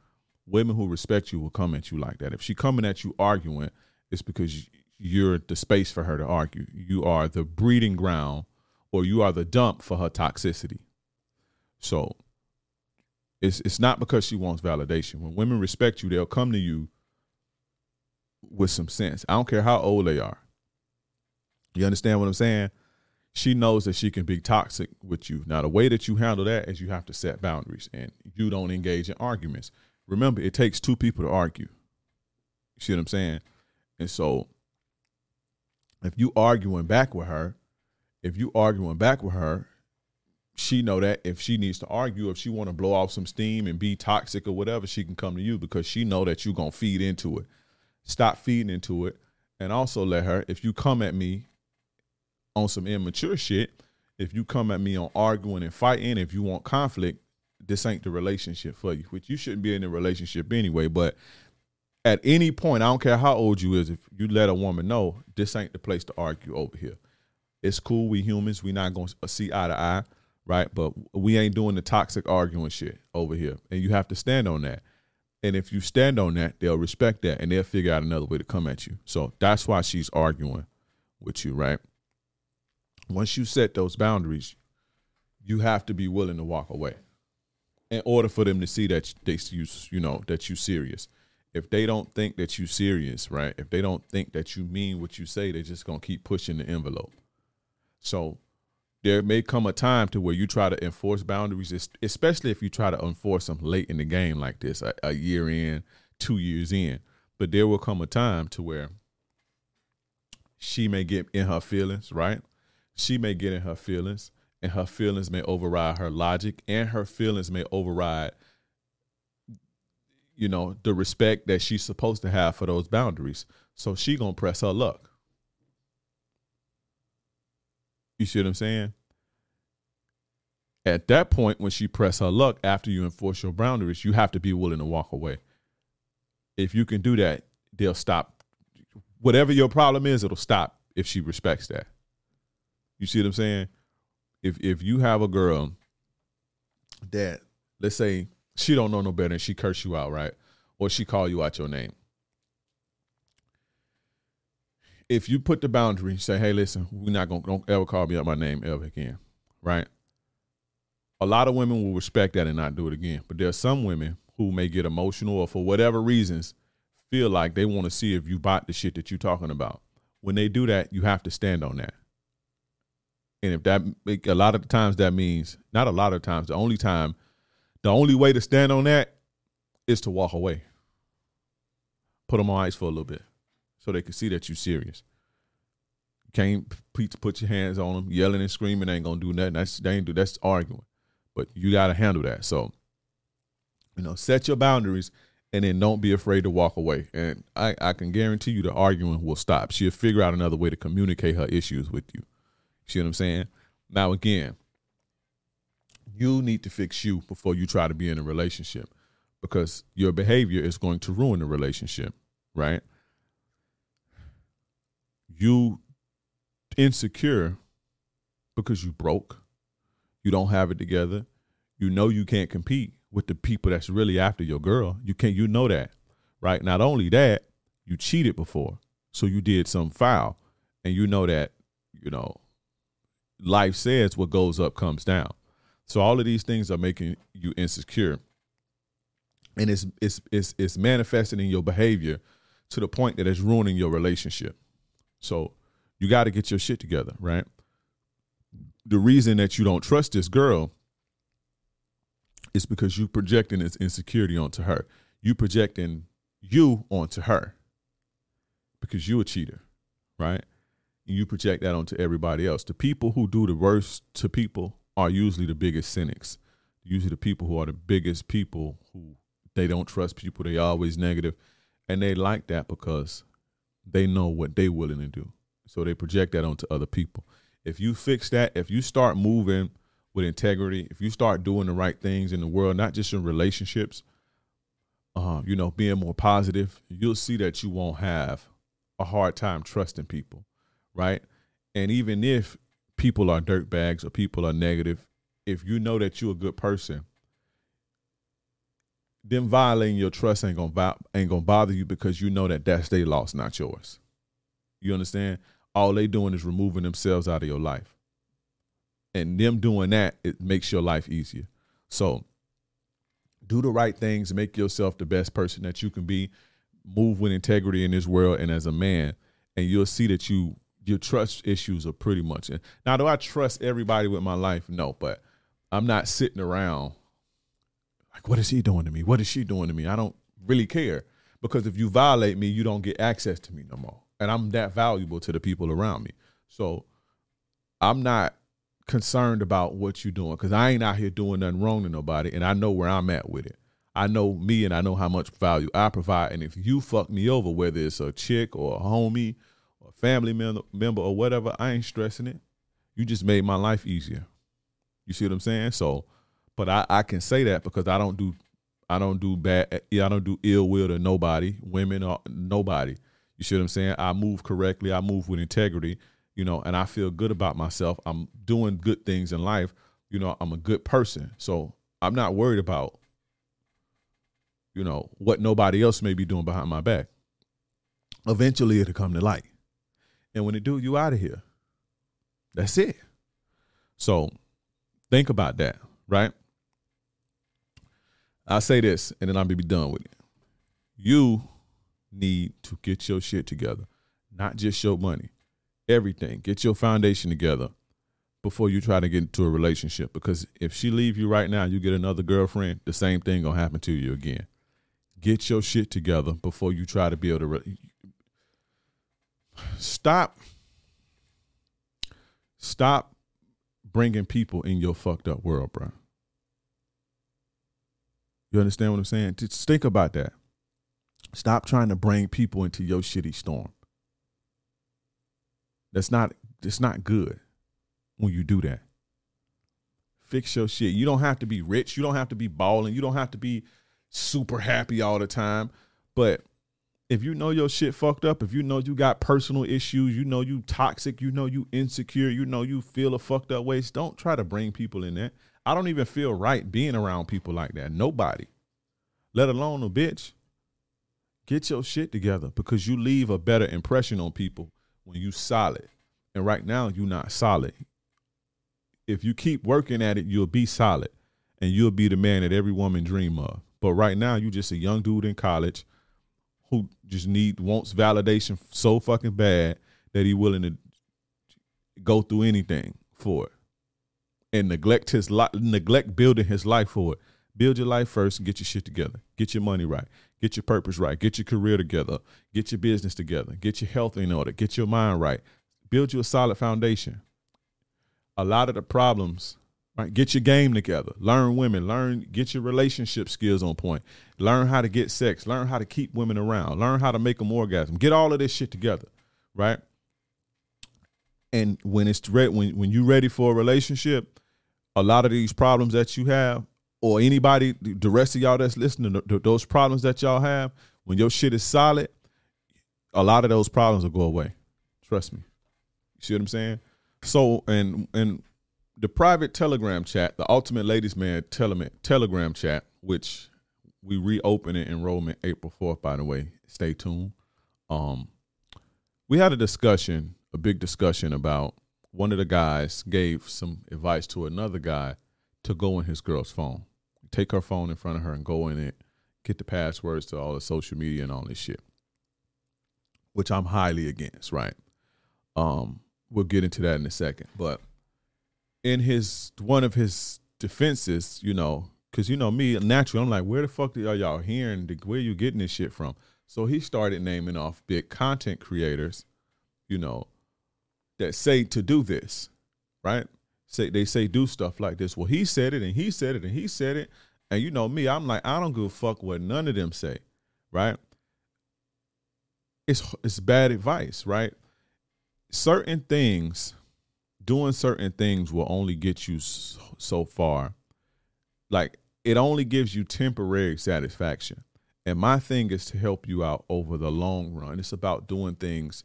Women who respect you will come at you like that. If she coming at you arguing, it's because you're the space for her to argue. You are the breeding ground or you are the dump for her toxicity. So it's it's not because she wants validation. When women respect you, they'll come to you with some sense. I don't care how old they are. You understand what I'm saying? She knows that she can be toxic with you. Now, the way that you handle that is you have to set boundaries and you don't engage in arguments. Remember, it takes two people to argue. You see what I'm saying? And so, if you arguing back with her, if you arguing back with her, she know that if she needs to argue, if she want to blow off some steam and be toxic or whatever, she can come to you because she know that you gonna feed into it. Stop feeding into it, and also let her. If you come at me on some immature shit, if you come at me on arguing and fighting, if you want conflict, this ain't the relationship for you, which you shouldn't be in a relationship anyway. But at any point, I don't care how old you is, if you let a woman know this ain't the place to argue over here. It's cool, we humans, we not gonna see eye to eye, right? But we ain't doing the toxic arguing shit over here. And you have to stand on that. And if you stand on that, they'll respect that and they'll figure out another way to come at you. So that's why she's arguing with you, right? once you set those boundaries, you have to be willing to walk away in order for them to see that they you you know that you serious. if they don't think that you serious, right? If they don't think that you mean what you say, they're just gonna keep pushing the envelope. So there may come a time to where you try to enforce boundaries, especially if you try to enforce them late in the game like this, a, a year in, two years in. But there will come a time to where she may get in her feelings, right? She may get in her feelings, and her feelings may override her logic, and her feelings may override, you know, the respect that she's supposed to have for those boundaries. So she gonna press her luck. You see what I'm saying? At that point, when she press her luck after you enforce your boundaries, you have to be willing to walk away. If you can do that, they'll stop. Whatever your problem is, it'll stop if she respects that. You see what I'm saying? If if you have a girl that let's say she don't know no better and she curse you out, right? Or she call you out your name if you put the boundary, say, hey, listen, we're not gonna don't ever call me out my name ever again, right? A lot of women will respect that and not do it again. But there are some women who may get emotional or for whatever reasons feel like they want to see if you bought the shit that you're talking about. When they do that, you have to stand on that. And if that a lot of the times that means not a lot of times, the only time, the only way to stand on that is to walk away. Put them on ice for a little bit so they can see that you're serious. can't put your hands on them, yelling and screaming ain't gonna do nothing. That's they ain't do that's arguing, but you got to handle that. So, you know, set your boundaries and then don't be afraid to walk away. And I, I can guarantee you the arguing will stop. She'll figure out another way to communicate her issues with you. See what I'm saying? Now again, you need to fix you before you try to be in a relationship because your behavior is going to ruin the relationship, right? You insecure because you broke, you don't have it together, you know you can't compete with the people that's really after your girl. You can't you know that. Right? Not only that, you cheated before. So you did some foul. And you know that, you know, life says what goes up comes down. So all of these things are making you insecure. And it's it's it's it's manifesting in your behavior to the point that it's ruining your relationship. So you got to get your shit together, right? The reason that you don't trust this girl is because you projecting this insecurity onto her. You projecting you onto her because you a cheater, right? And you project that onto everybody else. The people who do the worst to people are usually the biggest cynics. Usually the people who are the biggest people who they don't trust people. They always negative, and they like that because they know what they willing to do. So they project that onto other people. If you fix that, if you start moving with integrity, if you start doing the right things in the world, not just in relationships, uh, you know, being more positive, you'll see that you won't have a hard time trusting people, right? And even if people are dirt bags or people are negative, if you know that you're a good person, them violating your trust ain't gonna ain't gonna bother you because you know that that's their loss, not yours. You understand? All they doing is removing themselves out of your life, and them doing that it makes your life easier. So, do the right things, make yourself the best person that you can be. Move with integrity in this world, and as a man, and you'll see that you your trust issues are pretty much. Now, do I trust everybody with my life? No, but I'm not sitting around like, what is he doing to me? What is she doing to me? I don't really care because if you violate me, you don't get access to me no more. And I'm that valuable to the people around me. So I'm not concerned about what you're doing because I ain't out here doing nothing wrong to nobody. And I know where I'm at with it. I know me and I know how much value I provide. And if you fuck me over, whether it's a chick or a homie or a family member or whatever, I ain't stressing it. You just made my life easier. You see what I'm saying? So but I, I can say that because I don't do I don't do bad I don't do ill will to nobody, women or nobody. You see what I'm saying? I move correctly, I move with integrity, you know, and I feel good about myself. I'm doing good things in life. You know, I'm a good person. So I'm not worried about, you know, what nobody else may be doing behind my back. Eventually it'll come to light. And when it do, you out of here. That's it. So think about that, right? I'll say this, and then I'll be done with it. You need to get your shit together, not just your money, everything. Get your foundation together before you try to get into a relationship. Because if she leave you right now, you get another girlfriend, the same thing gonna happen to you again. Get your shit together before you try to be able to. Re- stop. Stop bringing people in your fucked up world, bro. You understand what I'm saying? Just think about that. Stop trying to bring people into your shitty storm. That's not it's not good when you do that. Fix your shit. You don't have to be rich. You don't have to be balling. You don't have to be super happy all the time. But if you know your shit fucked up, if you know you got personal issues, you know you toxic, you know you insecure, you know you feel a fucked up ways, don't try to bring people in there. I don't even feel right being around people like that. Nobody. Let alone a bitch. Get your shit together because you leave a better impression on people when you solid. And right now you're not solid. If you keep working at it, you'll be solid and you'll be the man that every woman dream of. But right now you're just a young dude in college who just need wants validation so fucking bad that he willing to go through anything for it and neglect his life neglect building his life for it build your life first and get your shit together get your money right get your purpose right get your career together get your business together get your health in order get your mind right build you a solid foundation a lot of the problems Right, get your game together. Learn women. Learn, get your relationship skills on point. Learn how to get sex. Learn how to keep women around. Learn how to make them orgasm. Get all of this shit together, right? And when it's ready, when when you're ready for a relationship, a lot of these problems that you have, or anybody, the rest of y'all that's listening, those problems that y'all have, when your shit is solid, a lot of those problems will go away. Trust me. You see what I'm saying? So and and the private Telegram chat, the Ultimate Ladies Man tele- Telegram chat, which we reopen it enrollment April 4th, by the way. Stay tuned. Um, we had a discussion, a big discussion about one of the guys gave some advice to another guy to go in his girl's phone. Take her phone in front of her and go in it, get the passwords to all the social media and all this shit. Which I'm highly against, right? Um, we'll get into that in a second. But in his one of his defenses, you know, because you know me naturally, I'm like, where the fuck are y'all hearing? Where you getting this shit from? So he started naming off big content creators, you know, that say to do this, right? Say they say do stuff like this. Well, he said it and he said it and he said it, and you know me, I'm like, I don't give a fuck what none of them say, right? It's it's bad advice, right? Certain things doing certain things will only get you so, so far. Like it only gives you temporary satisfaction. And my thing is to help you out over the long run. It's about doing things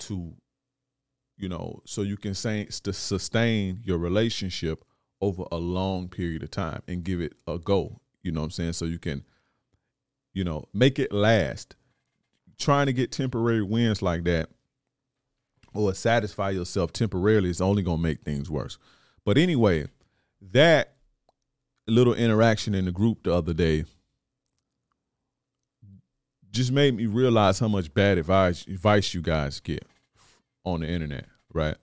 to, you know, so you can say, sustain your relationship over a long period of time and give it a go. You know what I'm saying? So you can, you know, make it last. Trying to get temporary wins like that or satisfy yourself temporarily is only going to make things worse. But anyway, that little interaction in the group the other day just made me realize how much bad advice advice you guys get on the internet, right?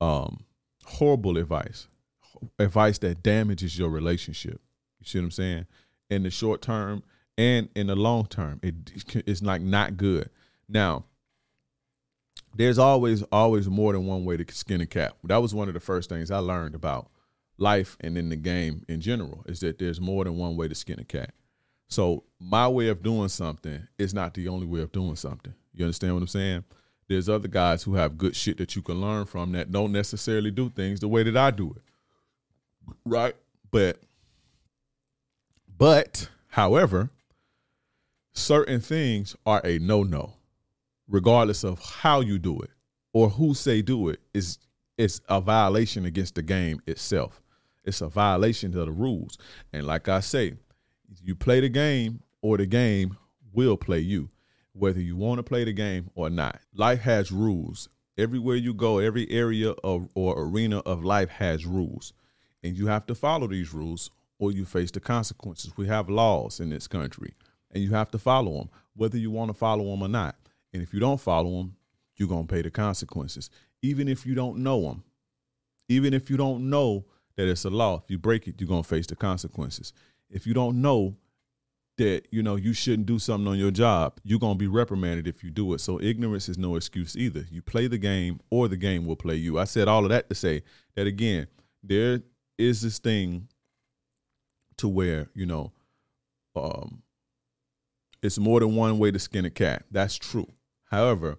Um, horrible advice, advice that damages your relationship. You see what I'm saying? In the short term and in the long term, it, it's like not good. Now, there's always always more than one way to skin a cat. That was one of the first things I learned about life and in the game in general is that there's more than one way to skin a cat. So my way of doing something is not the only way of doing something. You understand what I'm saying? There's other guys who have good shit that you can learn from that don't necessarily do things the way that I do it. Right? But but however, certain things are a no-no regardless of how you do it or who say do it, is it's a violation against the game itself. It's a violation of the rules. And like I say, you play the game or the game will play you, whether you want to play the game or not. Life has rules. Everywhere you go, every area of or arena of life has rules. And you have to follow these rules or you face the consequences. We have laws in this country. and you have to follow them, whether you want to follow them or not. And if you don't follow them, you're gonna pay the consequences, even if you don't know them. Even if you don't know that it's a law, if you break it, you're gonna face the consequences. If you don't know that you know you shouldn't do something on your job, you're gonna be reprimanded if you do it. So ignorance is no excuse either. You play the game, or the game will play you. I said all of that to say that again, there is this thing to where you know um, it's more than one way to skin a cat. That's true. However,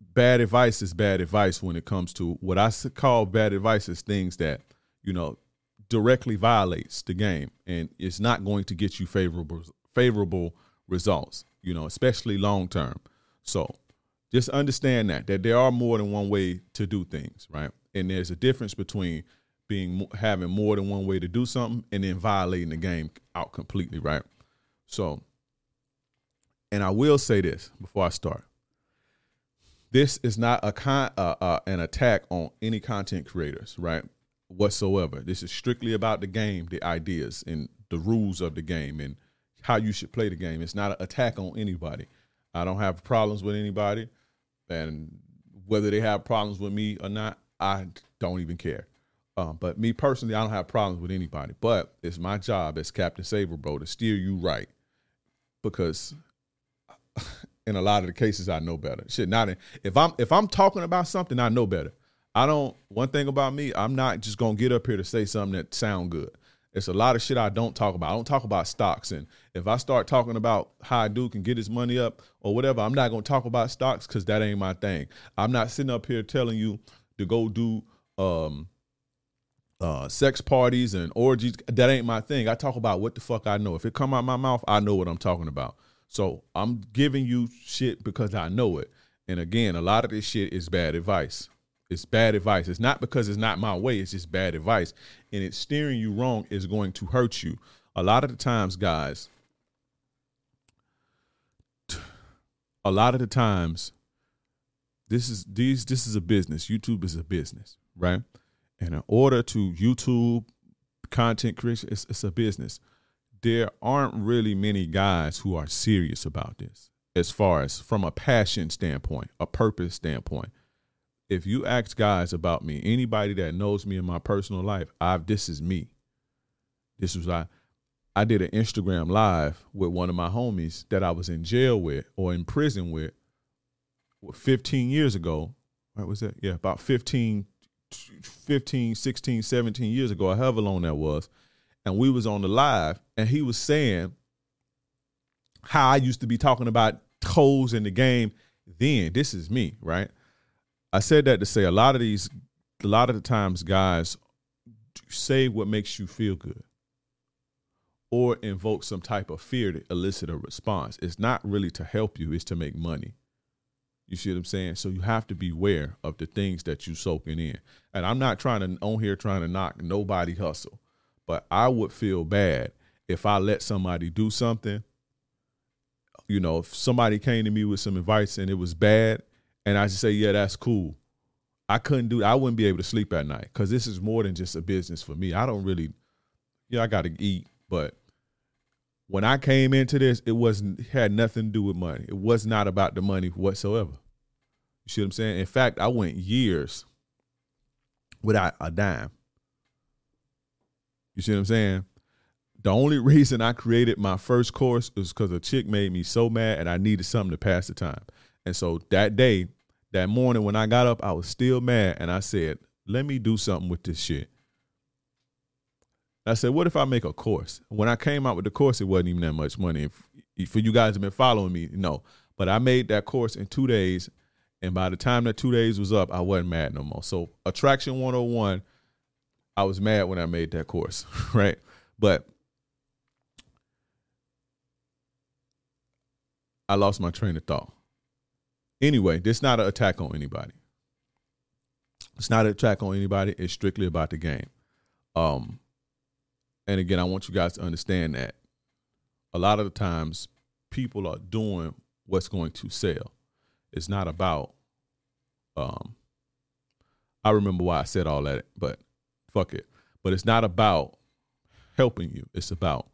bad advice is bad advice when it comes to what I call bad advice is things that you know directly violates the game and it's not going to get you favorable favorable results. You know, especially long term. So just understand that that there are more than one way to do things, right? And there's a difference between being having more than one way to do something and then violating the game out completely, right? So, and I will say this before I start. This is not a con uh, uh, an attack on any content creators, right? Whatsoever. This is strictly about the game, the ideas, and the rules of the game, and how you should play the game. It's not an attack on anybody. I don't have problems with anybody, and whether they have problems with me or not, I don't even care. Um, but me personally, I don't have problems with anybody. But it's my job as Captain Save A Bro, to steer you right, because in a lot of the cases, I know better. Shit, not in, if I'm if I'm talking about something, I know better. I don't. One thing about me, I'm not just gonna get up here to say something that sound good. It's a lot of shit I don't talk about. I don't talk about stocks, and if I start talking about how do can get his money up or whatever, I'm not gonna talk about stocks because that ain't my thing. I'm not sitting up here telling you to go do um uh, sex parties and orgies. That ain't my thing. I talk about what the fuck I know. If it come out my mouth, I know what I'm talking about. So I'm giving you shit because I know it. And again, a lot of this shit is bad advice. It's bad advice. It's not because it's not my way. It's just bad advice. And it's steering you wrong is going to hurt you. A lot of the times, guys, a lot of the times, this is these this is a business. YouTube is a business, right? And in order to YouTube content creation, it's, it's a business. There aren't really many guys who are serious about this as far as from a passion standpoint, a purpose standpoint. If you ask guys about me, anybody that knows me in my personal life, I've this is me. This was I I did an Instagram live with one of my homies that I was in jail with or in prison with 15 years ago. What was that? Yeah, about 15 15, 16, 17 years ago, however long that was. And we was on the live and he was saying how I used to be talking about toes in the game then. This is me, right? I said that to say a lot of these, a lot of the times guys say what makes you feel good or invoke some type of fear to elicit a response. It's not really to help you, it's to make money. You see what I'm saying? So you have to beware of the things that you soaking in. And I'm not trying to on here trying to knock nobody hustle, but I would feel bad if I let somebody do something. You know, if somebody came to me with some advice and it was bad, and I just say, "Yeah, that's cool," I couldn't do. I wouldn't be able to sleep at night because this is more than just a business for me. I don't really, yeah, I got to eat, but when I came into this, it wasn't had nothing to do with money. It was not about the money whatsoever. You see what I'm saying? In fact, I went years without a dime. You see what I'm saying? The only reason I created my first course was because a chick made me so mad and I needed something to pass the time. And so that day, that morning when I got up, I was still mad and I said, let me do something with this shit. I said, what if I make a course? When I came out with the course, it wasn't even that much money. If, for you guys have been following me, no. But I made that course in two days, and by the time that two days was up, I wasn't mad no more. So Attraction 101, I was mad when I made that course, right? But I lost my train of thought. Anyway, this is not an attack on anybody. It's not an attack on anybody. It's strictly about the game. Um, and again, I want you guys to understand that a lot of the times people are doing what's going to sell. It's not about um I remember why I said all that, but fuck it. But it's not about helping you. It's about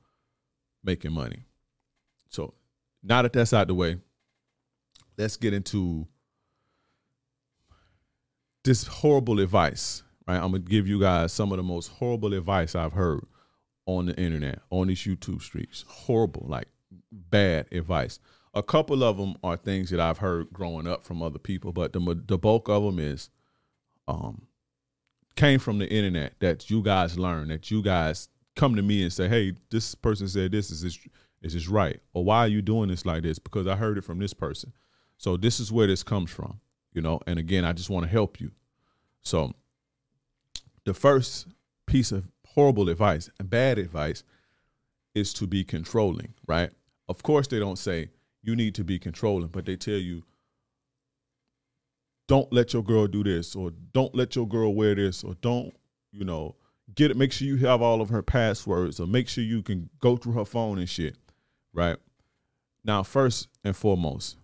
making money. So now that that's out the way, let's get into this horrible advice. Right, I'm gonna give you guys some of the most horrible advice I've heard on the internet, on these YouTube streets. Horrible, like bad advice. A couple of them are things that I've heard growing up from other people, but the the bulk of them is um came from the internet that you guys learn that you guys come to me and say, "Hey, this person said this is this is this right?" Or why are you doing this like this? Because I heard it from this person. So this is where this comes from, you know. And again, I just want to help you. So the first piece of horrible advice and bad advice is to be controlling, right? Of course, they don't say you need to be controlling, but they tell you don't let your girl do this or don't let your girl wear this or don't, you know, get it make sure you have all of her passwords or make sure you can go through her phone and shit, right? Now, first and foremost,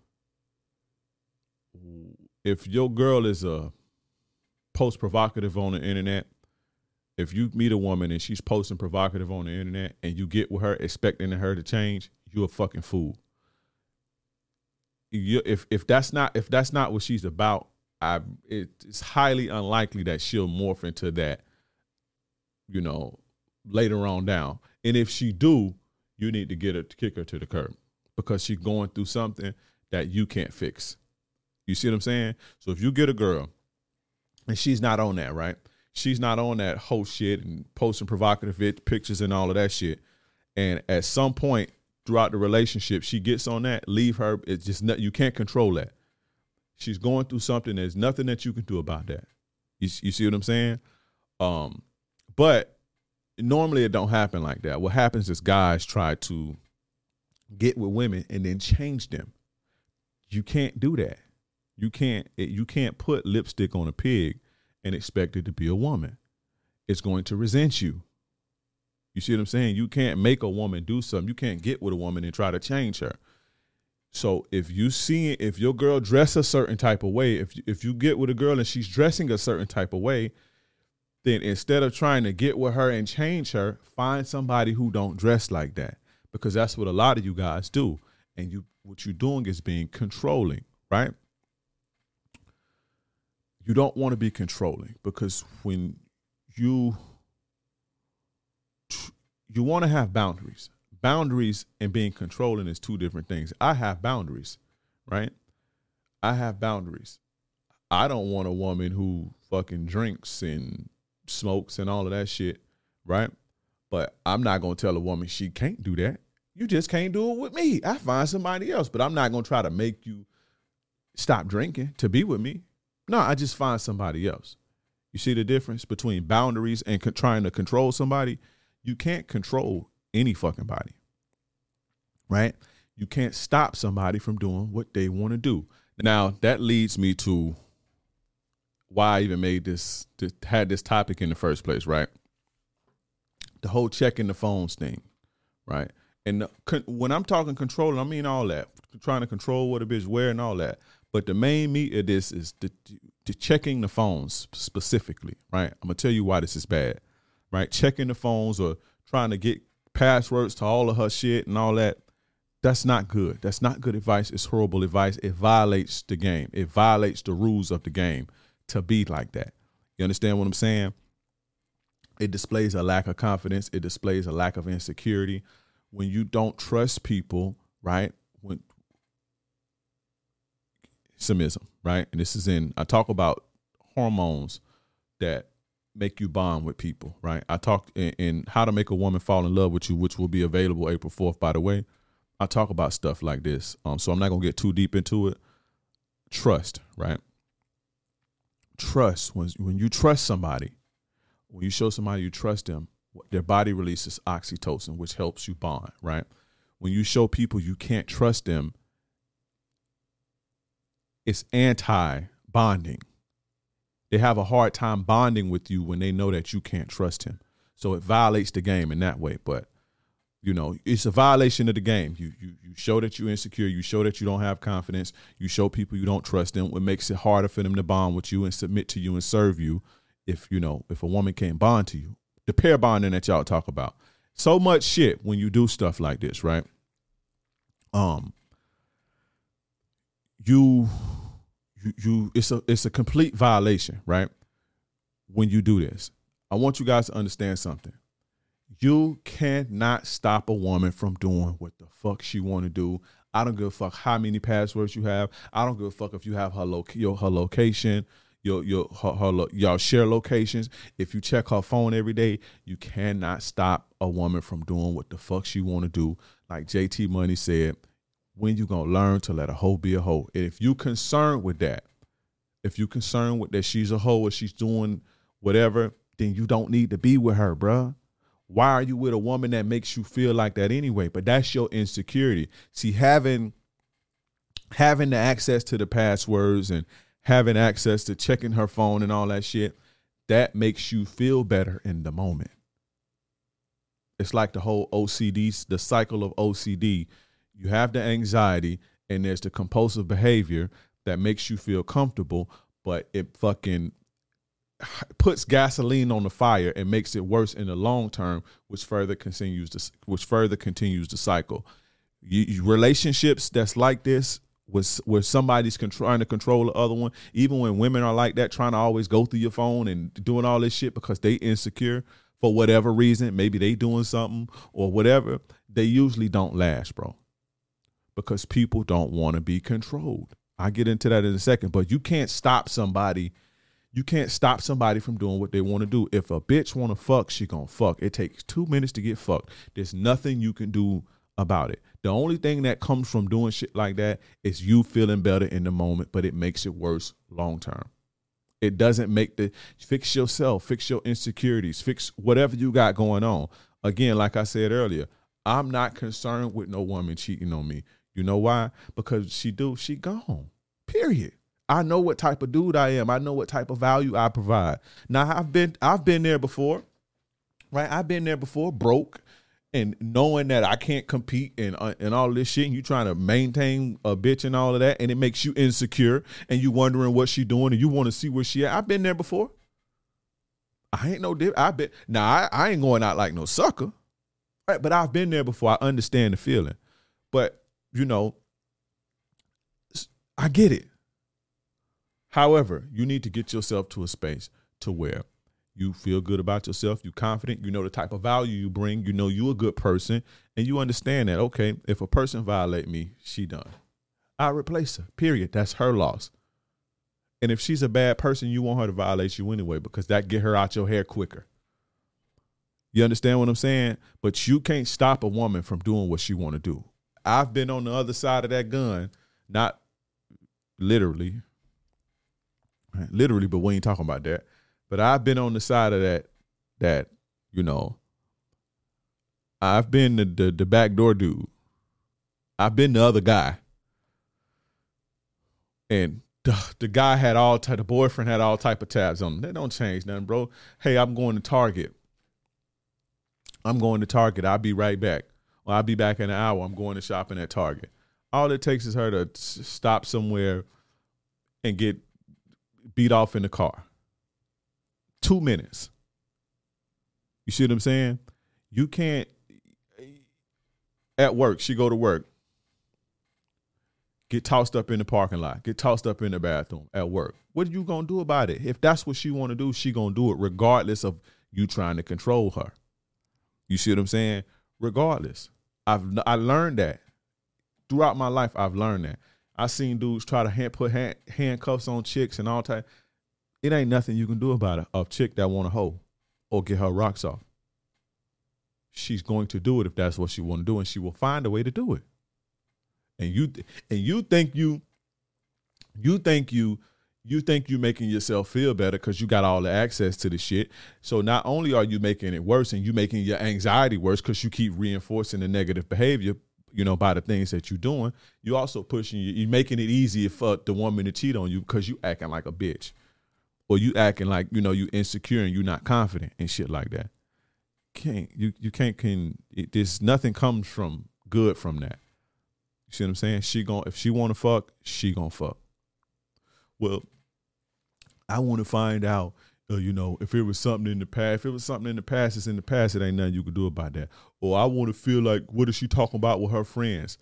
if your girl is a post provocative on the internet, if you meet a woman and she's posting provocative on the internet and you get with her expecting her to change, you're a fucking fool. You, if if that's not if that's not what she's about, I it's highly unlikely that she'll morph into that. You know, later on down, and if she do, you need to get her to kick her to the curb because she's going through something that you can't fix. You see what I'm saying? So if you get a girl and she's not on that, right? she's not on that whole shit and posting provocative pictures and all of that shit. And at some point throughout the relationship, she gets on that. Leave her. It's just not, you can't control that. She's going through something. There's nothing that you can do about that. You, you see what I'm saying? Um, but normally it don't happen like that. What happens is guys try to get with women and then change them. You can't do that. You can't. You can't put lipstick on a pig and expect it to be a woman. It's going to resent you. You see what I'm saying? You can't make a woman do something. You can't get with a woman and try to change her. So if you see if your girl dress a certain type of way, if if you get with a girl and she's dressing a certain type of way, then instead of trying to get with her and change her, find somebody who don't dress like that because that's what a lot of you guys do. And you what you're doing is being controlling, right? You don't want to be controlling because when you you want to have boundaries. Boundaries and being controlling is two different things. I have boundaries, right? I have boundaries. I don't want a woman who fucking drinks and smokes and all of that shit, right? But I'm not going to tell a woman she can't do that. You just can't do it with me. I find somebody else, but I'm not going to try to make you stop drinking to be with me. No, I just find somebody else. You see the difference between boundaries and co- trying to control somebody? You can't control any fucking body, right? You can't stop somebody from doing what they want to do. Now, that leads me to why I even made this, to, had this topic in the first place, right? The whole checking the phones thing, right? And the, when I'm talking controlling, I mean all that, trying to control what a bitch wear and all that. But the main meat of this is the, the checking the phones specifically, right? I'm gonna tell you why this is bad, right? Checking the phones or trying to get passwords to all of her shit and all that. That's not good. That's not good advice. It's horrible advice. It violates the game. It violates the rules of the game to be like that. You understand what I'm saying? It displays a lack of confidence. It displays a lack of insecurity. When you don't trust people, right? When Samism, right? And this is in I talk about hormones that make you bond with people, right? I talk in, in, how to make a woman fall in love with you, which will be available April fourth, by the way. I talk about stuff like this, um, so I'm not gonna get too deep into it. Trust, right? Trust when when you trust somebody, when you show somebody you trust them, their body releases oxytocin, which helps you bond, right? When you show people you can't trust them, it's anti bonding. They have a hard time bonding with you when they know that you can't trust him. So it violates the game in that way. But you know, it's a violation of the game. You you you show that you're insecure. You show that you don't have confidence. You show people you don't trust them. It makes it harder for them to bond with you and submit to you and serve you. If you know, if a woman can't bond to you, the pair bonding that y'all talk about. So much shit when you do stuff like this, right? um you you it's a it's a complete violation, right? When you do this. I want you guys to understand something. You cannot stop a woman from doing what the fuck she want to do. I don't give a fuck how many passwords you have. I don't give a fuck if you have her lo- your her location, your your her, her y'all share locations. If you check her phone every day, you cannot stop a woman from doing what the fuck she want to do. Like JT Money said, when you gonna learn to let a hoe be a hoe? And if you concerned with that, if you concerned with that she's a hoe or she's doing whatever, then you don't need to be with her, bruh. Why are you with a woman that makes you feel like that anyway? But that's your insecurity. See, having having the access to the passwords and having access to checking her phone and all that shit, that makes you feel better in the moment. It's like the whole OCD, the cycle of OCD. You have the anxiety and there's the compulsive behavior that makes you feel comfortable, but it fucking puts gasoline on the fire and makes it worse in the long term, which further continues to which further continues the cycle. You, you, relationships that's like this, with where somebody's con- trying to control the other one, even when women are like that, trying to always go through your phone and doing all this shit because they insecure for whatever reason, maybe they doing something or whatever, they usually don't last, bro. Because people don't want to be controlled. I get into that in a second, but you can't stop somebody you can't stop somebody from doing what they want to do. If a bitch want to fuck, she gonna fuck. It takes two minutes to get fucked. There's nothing you can do about it. The only thing that comes from doing shit like that is you feeling better in the moment, but it makes it worse long term. It doesn't make the fix yourself, fix your insecurities, fix whatever you got going on. Again, like I said earlier, I'm not concerned with no woman cheating on me. You know why? Because she do, she gone. Period. I know what type of dude I am. I know what type of value I provide. Now I've been I've been there before. Right? I've been there before, broke and knowing that I can't compete and uh, and all this shit, and you trying to maintain a bitch and all of that, and it makes you insecure, and you wondering what she doing, and you want to see where she at. I've been there before. I ain't no dip. I been now. I, I ain't going out like no sucker, right? But I've been there before. I understand the feeling, but you know, I get it. However, you need to get yourself to a space to where you feel good about yourself, you're confident, you know the type of value you bring, you know you're a good person, and you understand that okay, if a person violate me, she done. I replace her. Period. That's her loss. And if she's a bad person, you want her to violate you anyway because that get her out your hair quicker. You understand what I'm saying? But you can't stop a woman from doing what she want to do. I've been on the other side of that gun, not literally, literally, but we ain't talking about that. But I've been on the side of that that, you know, I've been the the, the backdoor dude. I've been the other guy. And the, guy had all type the boyfriend had all type of tabs on him. They don't change nothing, bro. Hey, I'm going to Target. I'm going to Target. I'll be right back. Well, I'll be back in an hour. I'm going to shopping at Target. All it takes is her to stop somewhere and get beat off in the car two minutes. You see what I'm saying? You can't at work, she go to work, get tossed up in the parking lot, get tossed up in the bathroom at work. What are you gonna do about it? If that's what she wanna do, she gonna do it regardless of you trying to control her. You see what I'm saying? Regardless. I've I learned that. Throughout my life, I've learned that. I seen dudes try to hand, put hand, handcuffs on chicks and all type it ain't nothing you can do about it. A chick that want to hoe or get her rocks off. She's going to do it if that's what she want to do, and she will find a way to do it. And you and you think you you think you you think you're making yourself feel better because you got all the access to the shit. So not only are you making it worse and you making your anxiety worse because you keep reinforcing the negative behavior, you know, by the things that you're doing, You're also pushing you, you're making it easier for the woman to cheat on you because you acting like a bitch or you acting like you know you insecure and you're not confident and shit like that. Can't you you can't can it, there's nothing comes from good from that. You see what I'm saying? She going if she want to fuck, she gonna fuck. Well, I want to find out. Uh, you know, if it was something in the past, if it was something in the past, it's in the past. It ain't nothing you can do about that. Or I want to feel like, what is she talking about with her friends?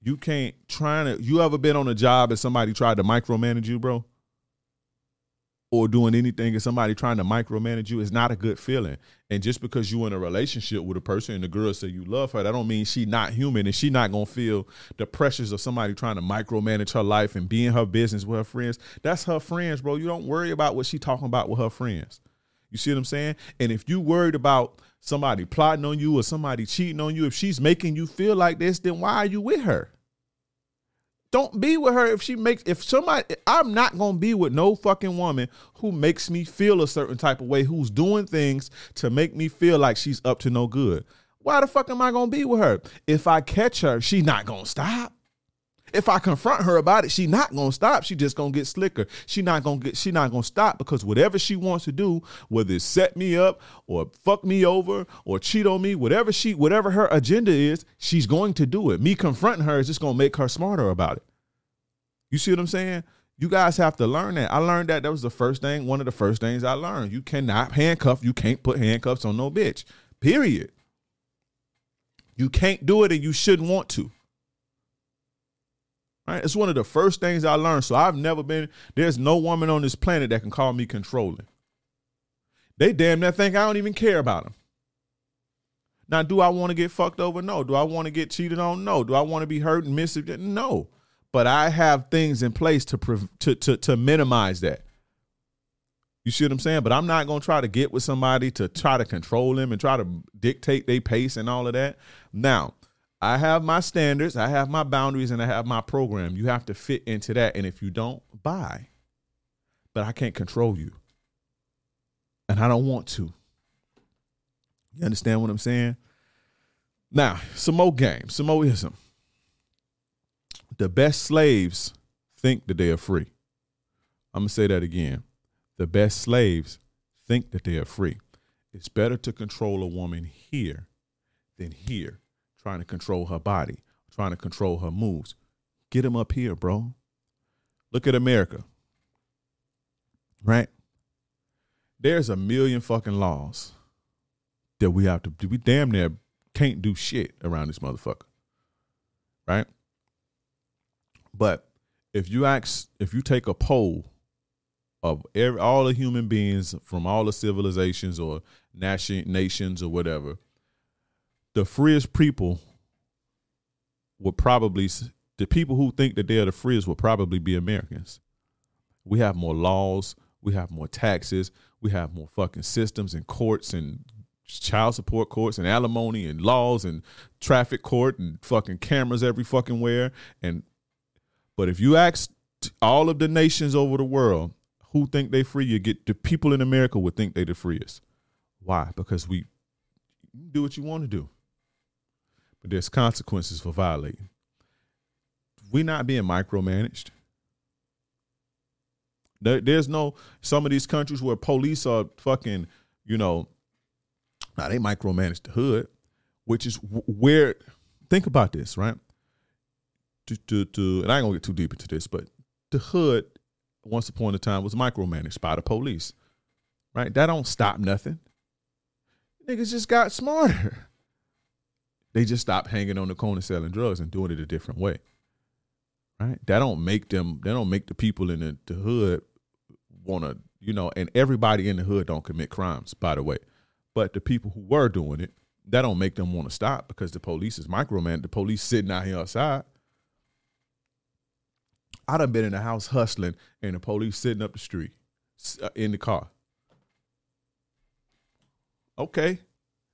You can't trying to. You ever been on a job and somebody tried to micromanage you, bro? Or doing anything and somebody trying to micromanage you is not a good feeling. And just because you're in a relationship with a person and the girl say you love her, that don't mean she not human and she not gonna feel the pressures of somebody trying to micromanage her life and be in her business with her friends. That's her friends, bro. You don't worry about what she talking about with her friends. You see what I'm saying? And if you worried about somebody plotting on you or somebody cheating on you, if she's making you feel like this, then why are you with her? Don't be with her if she makes if somebody I'm not gonna be with no fucking woman who makes me feel a certain type of way, who's doing things to make me feel like she's up to no good. Why the fuck am I gonna be with her? If I catch her, she not gonna stop. If I confront her about it, she not gonna stop. She just gonna get slicker. She not gonna get. She not gonna stop because whatever she wants to do, whether it's set me up or fuck me over or cheat on me, whatever she, whatever her agenda is, she's going to do it. Me confronting her is just gonna make her smarter about it. You see what I'm saying? You guys have to learn that. I learned that. That was the first thing. One of the first things I learned. You cannot handcuff. You can't put handcuffs on no bitch. Period. You can't do it, and you shouldn't want to. Right? It's one of the first things I learned. So I've never been, there's no woman on this planet that can call me controlling. They damn near think I don't even care about them. Now, do I want to get fucked over? No. Do I want to get cheated on? No. Do I want to be hurt and miss it? No. But I have things in place to to to to minimize that. You see what I'm saying? But I'm not gonna try to get with somebody to try to control them and try to dictate their pace and all of that. Now, I have my standards, I have my boundaries, and I have my program. You have to fit into that. And if you don't, bye. But I can't control you. And I don't want to. You understand what I'm saying? Now, some more game, some more ism. The best slaves think that they are free. I'm going to say that again. The best slaves think that they are free. It's better to control a woman here than here trying to control her body, trying to control her moves. Get him up here, bro. Look at America. Right? There's a million fucking laws that we have to do. We damn near can't do shit around this motherfucker. Right? But if you ask, if you take a poll of every, all the human beings from all the civilizations or nation, nations or whatever, the freest people would probably the people who think that they're the freest would probably be Americans. We have more laws, we have more taxes, we have more fucking systems and courts and child support courts and alimony and laws and traffic court and fucking cameras every fucking where and but if you ask all of the nations over the world who think they free you get the people in America would think they the freest. Why? Because we do what you want to do there's consequences for violating. We're not being micromanaged. There, there's no some of these countries where police are fucking, you know, now they micromanage the hood, which is where. Think about this, right? To, to, to, and I ain't gonna get too deep into this, but the hood, once upon a time, was micromanaged by the police, right? That don't stop nothing. Niggas just got smarter. They just stopped hanging on the corner selling drugs and doing it a different way. Right? That don't make them. They don't make the people in the, the hood want to, you know. And everybody in the hood don't commit crimes, by the way. But the people who were doing it, that don't make them want to stop because the police is microman. The police sitting out here outside. I done been in the house hustling and the police sitting up the street uh, in the car. Okay.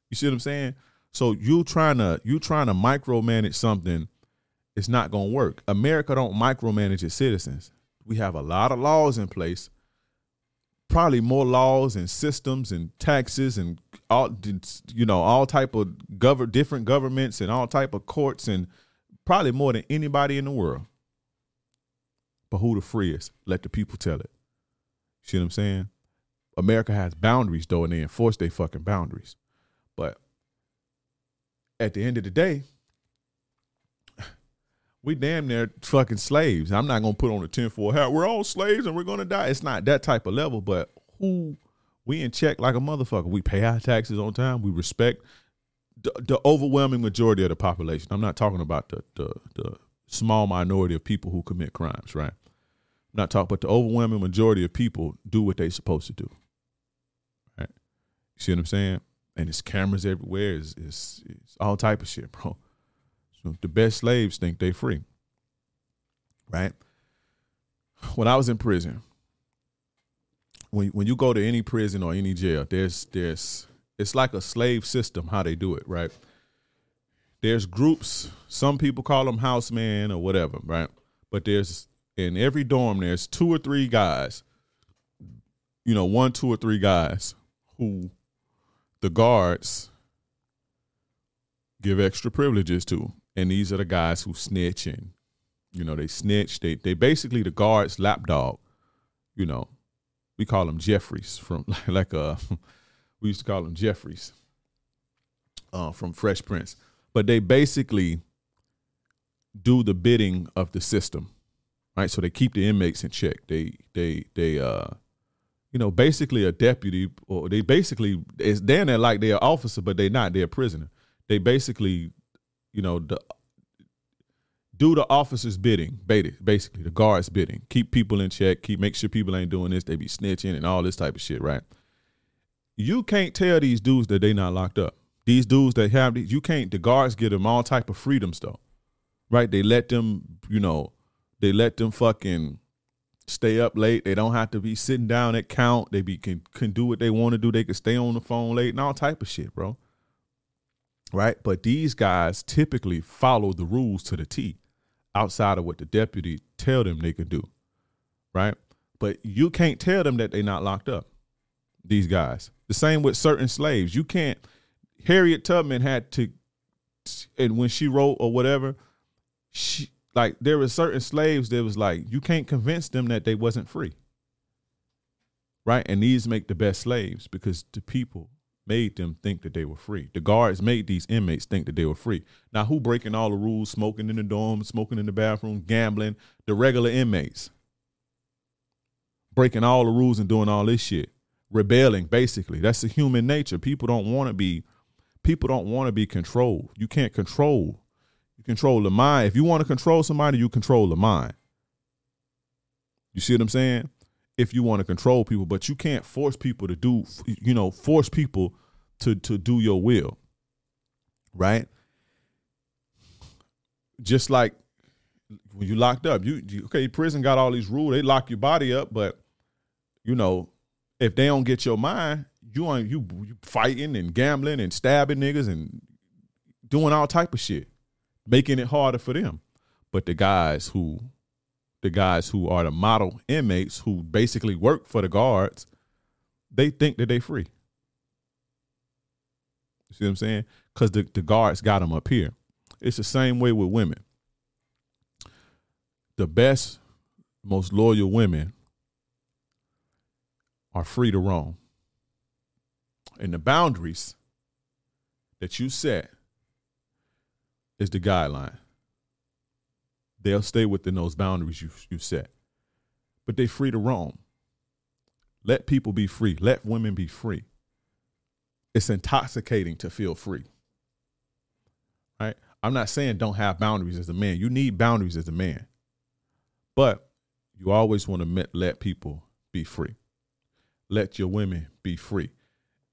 You see what I'm saying? So you trying to you trying to micromanage something, it's not gonna work. America don't micromanage its citizens. We have a lot of laws in place, probably more laws and systems and taxes and all you know all type of govern different governments and all type of courts and probably more than anybody in the world. But who the freest? Let the people tell it. See what I'm saying? America has boundaries though, and they enforce their fucking boundaries. But at the end of the day, we damn near fucking slaves. I'm not gonna put on a tinfoil hat. We're all slaves and we're gonna die. It's not that type of level, but who we in check like a motherfucker. We pay our taxes on time. We respect the, the overwhelming majority of the population. I'm not talking about the the, the small minority of people who commit crimes, right? I'm not talking, but the overwhelming majority of people do what they're supposed to do. Right? You see what I'm saying? And it's cameras everywhere. It's, it's, it's all type of shit, bro. So the best slaves think they free. Right? When I was in prison, when when you go to any prison or any jail, there's there's it's like a slave system how they do it, right? There's groups. Some people call them housemen or whatever, right? But there's in every dorm there's two or three guys. You know, one, two, or three guys who the guards give extra privileges to, and these are the guys who snitch and you know they snitch. They they basically the guards lapdog. You know, we call them Geoffreys from like, like uh we used to call them Geoffreys uh, from Fresh Prince. But they basically do the bidding of the system, right? So they keep the inmates in check. They they they uh you know basically a deputy or they basically it's damn near like they're officer, but they're not. They're a prisoner. They basically you know the do the officer's bidding, basically the guards bidding. Keep people in check. Keep make sure people ain't doing this. They be snitching and all this type of shit, right? You can't tell these dudes that they not locked up. These dudes that have these, you can't. The guards give them all type of freedoms though, right? They let them, you know, they let them fucking stay up late. They don't have to be sitting down at count. They be can can do what they want to do. They can stay on the phone late and all type of shit, bro. Right? But these guys typically follow the rules to the T outside of what the deputy tell them they can do. Right? But you can't tell them that they're not locked up. These guys. The same with certain slaves. You can't Harriet Tubman had to and when she wrote or whatever, she like there were certain slaves that was like, you can't convince them that they wasn't free. Right? And these make the best slaves because the people made them think that they were free. The guards made these inmates think that they were free. Now, who breaking all the rules, smoking in the dorm, smoking in the bathroom, gambling? The regular inmates. Breaking all the rules and doing all this shit. Rebelling, basically. That's the human nature. People don't want to be people don't want to be controlled. You can't control. You control the mind. If you want to control somebody, you control the mind. You see what I'm saying? if you want to control people, but you can't force people to do, you know, force people to to do your will. Right? Just like when you locked up, you, you okay, prison got all these rules. They lock your body up, but you know, if they don't get your mind, you on you, you fighting and gambling and stabbing niggas and doing all type of shit, making it harder for them. But the guys who the guys who are the model inmates who basically work for the guards, they think that they free. You see what I'm saying? Because the, the guards got them up here. It's the same way with women. The best, most loyal women are free to roam. And the boundaries that you set is the guideline they'll stay within those boundaries you you set. But they're free to roam. Let people be free. Let women be free. It's intoxicating to feel free. Right? I'm not saying don't have boundaries as a man. You need boundaries as a man. But you always want to let people be free. Let your women be free.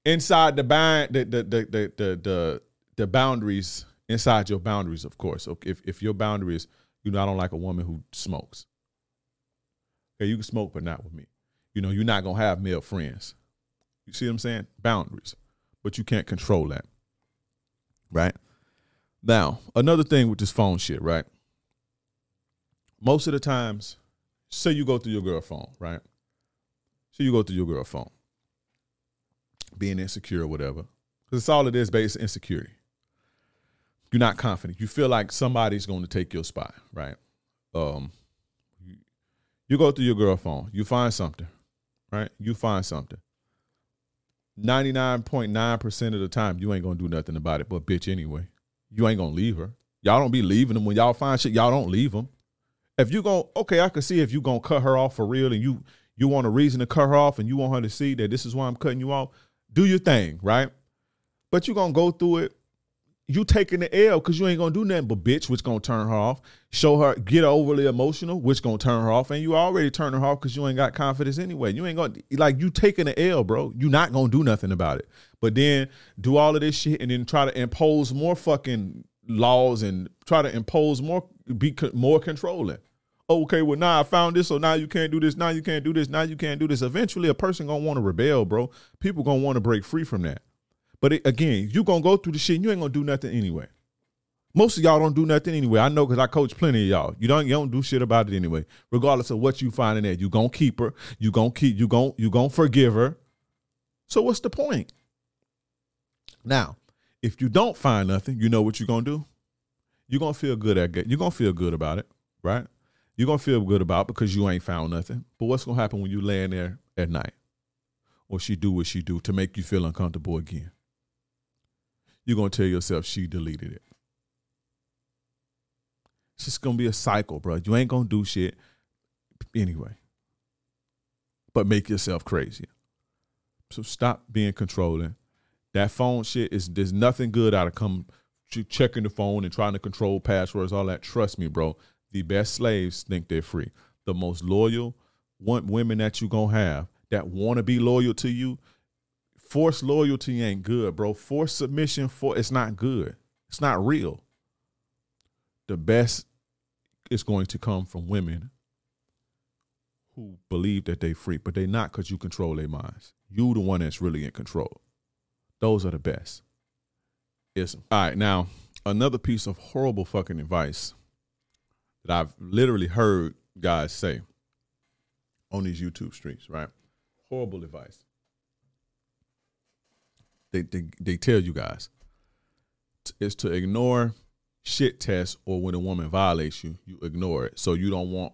Inside the bind the the the the the, the, the boundaries inside your boundaries, of course. So if, if your boundary is you know, I don't like a woman who smokes. Okay, you can smoke, but not with me. You know, you're not gonna have male friends. You see what I'm saying? Boundaries. But you can't control that. Right? Now, another thing with this phone shit, right? Most of the times, say you go through your girl phone, right? So you go through your girl phone, being insecure or whatever. Because it's all it is based insecurity you're not confident. You feel like somebody's going to take your spot, right? Um, you, you go through your girl phone, you find something, right? You find something. 99.9% of the time, you ain't going to do nothing about it, but bitch, anyway. You ain't going to leave her. Y'all don't be leaving them. When y'all find shit, y'all don't leave them. If you go, okay, I can see if you going to cut her off for real and you you want a reason to cut her off and you want her to see that this is why I'm cutting you off, do your thing, right? But you're going to go through it you taking the L because you ain't gonna do nothing but bitch, which gonna turn her off. Show her get overly emotional, which gonna turn her off, and you already turn her off because you ain't got confidence anyway. You ain't gonna like you taking the L, bro. You not gonna do nothing about it. But then do all of this shit and then try to impose more fucking laws and try to impose more be more controlling. Okay, well now I found this, so now you can't do this. Now you can't do this. Now you can't do this. Eventually, a person gonna want to rebel, bro. People gonna want to break free from that. But it, again, you gonna go through the shit. and You ain't gonna do nothing anyway. Most of y'all don't do nothing anyway. I know because I coach plenty of y'all. You don't you don't do shit about it anyway. Regardless of what you find in there, you gonna keep her. You gonna keep. You gonna you gonna forgive her. So what's the point? Now, if you don't find nothing, you know what you're gonna do. You're gonna feel good at You're gonna feel good about it, right? You're gonna feel good about because you ain't found nothing. But what's gonna happen when you laying there at night, or she do what she do to make you feel uncomfortable again? You're gonna tell yourself she deleted it. It's just gonna be a cycle, bro. You ain't gonna do shit anyway. But make yourself crazy. So stop being controlling. That phone shit is there's nothing good out of come checking the phone and trying to control passwords, all that. Trust me, bro. The best slaves think they're free. The most loyal women that you gonna have that want to be loyal to you, Forced loyalty ain't good, bro. Forced submission for it's not good. It's not real. The best is going to come from women who believe that they free, but they not because you control their minds. You the one that's really in control. Those are the best. Yes. All right, now another piece of horrible fucking advice that I've literally heard guys say on these YouTube streets, right? Horrible advice they, they, they tell you guys is to ignore shit tests or when a woman violates you, you ignore it. So you don't want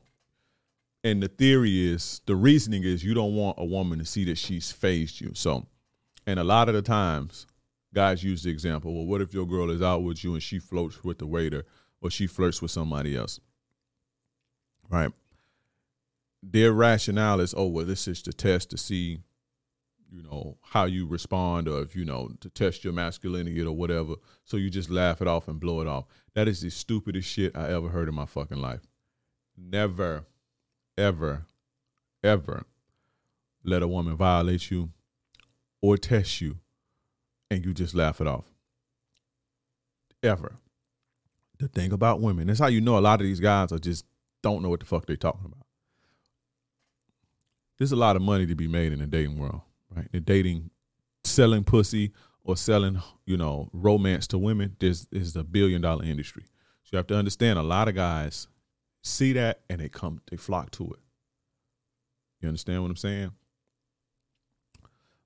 and the theory is the reasoning is you don't want a woman to see that she's fazed you. So and a lot of the times guys use the example, well, what if your girl is out with you and she floats with the waiter or she flirts with somebody else? Right. Their rationale is, oh, well, this is the test to see you know how you respond or if you know to test your masculinity or whatever. So you just laugh it off and blow it off. That is the stupidest shit i ever heard in my fucking life. Never ever ever let a woman violate you or test you and you just laugh it off. Ever. The thing about women that's how you know a lot of these guys are just don't know what the fuck they're talking about. There's a lot of money to be made in the dating world right? They're dating, selling pussy or selling, you know, romance to women. This is a billion dollar industry. So you have to understand a lot of guys see that and they come, they flock to it. You understand what I'm saying?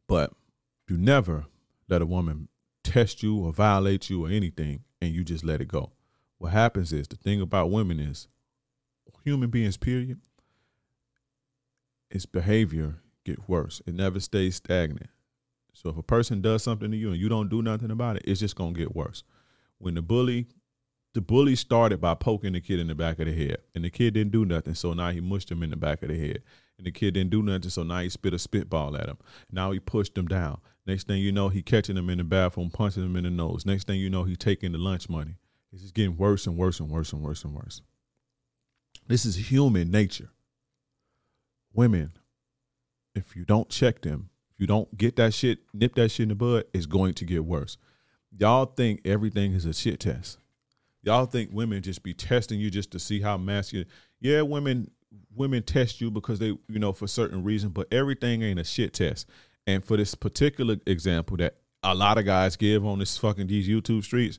But you never let a woman test you or violate you or anything and you just let it go. What happens is the thing about women is human beings, period, its behavior get worse. It never stays stagnant. So if a person does something to you and you don't do nothing about it, it's just gonna get worse. When the bully, the bully started by poking the kid in the back of the head, and the kid didn't do nothing, so now he mushed him in the back of the head. And the kid didn't do nothing, so now he spit a spitball at him. Now he pushed him down. Next thing you know, he catching him in the bathroom, punching him in the nose. Next thing you know, he taking the lunch money. It's just getting worse and worse and worse and worse and worse. This is human nature. Women if you don't check them, if you don't get that shit, nip that shit in the bud, it's going to get worse. Y'all think everything is a shit test. Y'all think women just be testing you just to see how masculine. Yeah, women women test you because they, you know, for certain reason, but everything ain't a shit test. And for this particular example that a lot of guys give on this fucking these YouTube streets,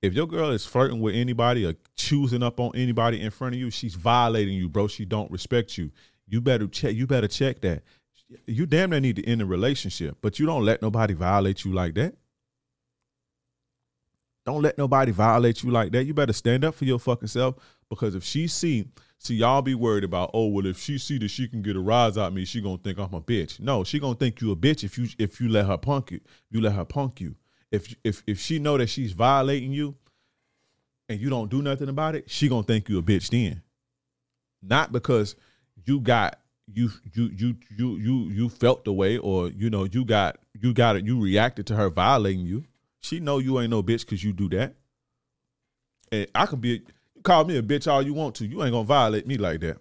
if your girl is flirting with anybody or choosing up on anybody in front of you, she's violating you, bro. She don't respect you. You better check. You better check that you damn near need to end a relationship, but you don't let nobody violate you like that. Don't let nobody violate you like that. You better stand up for your fucking self because if she see, see y'all be worried about, oh well, if she see that she can get a rise out of me, she gonna think I'm a bitch. No, she gonna think you a bitch if you if you let her punk you. You let her punk you. If if if she know that she's violating you, and you don't do nothing about it, she gonna think you a bitch then. Not because you got you you you you you you felt the way or you know you got you got it you reacted to her violating you She know you ain't no bitch because you do that. And I can be call me a bitch all you want to. You ain't gonna violate me like that.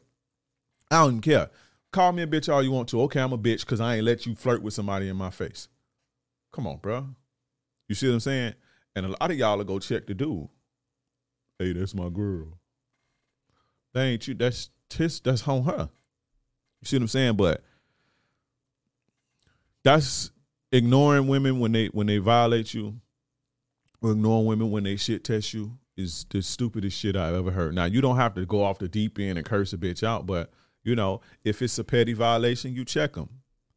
I don't even care. Call me a bitch all you want to. Okay, I'm a bitch because I ain't let you flirt with somebody in my face. Come on, bro. You see what I'm saying? And a lot of y'all will go check the dude. Hey, that's my girl. That ain't you. That's tis. That's on her. You see what I'm saying? But that's ignoring women when they when they violate you, or ignoring women when they shit test you is the stupidest shit I've ever heard. Now you don't have to go off the deep end and curse a bitch out, but you know if it's a petty violation, you check them.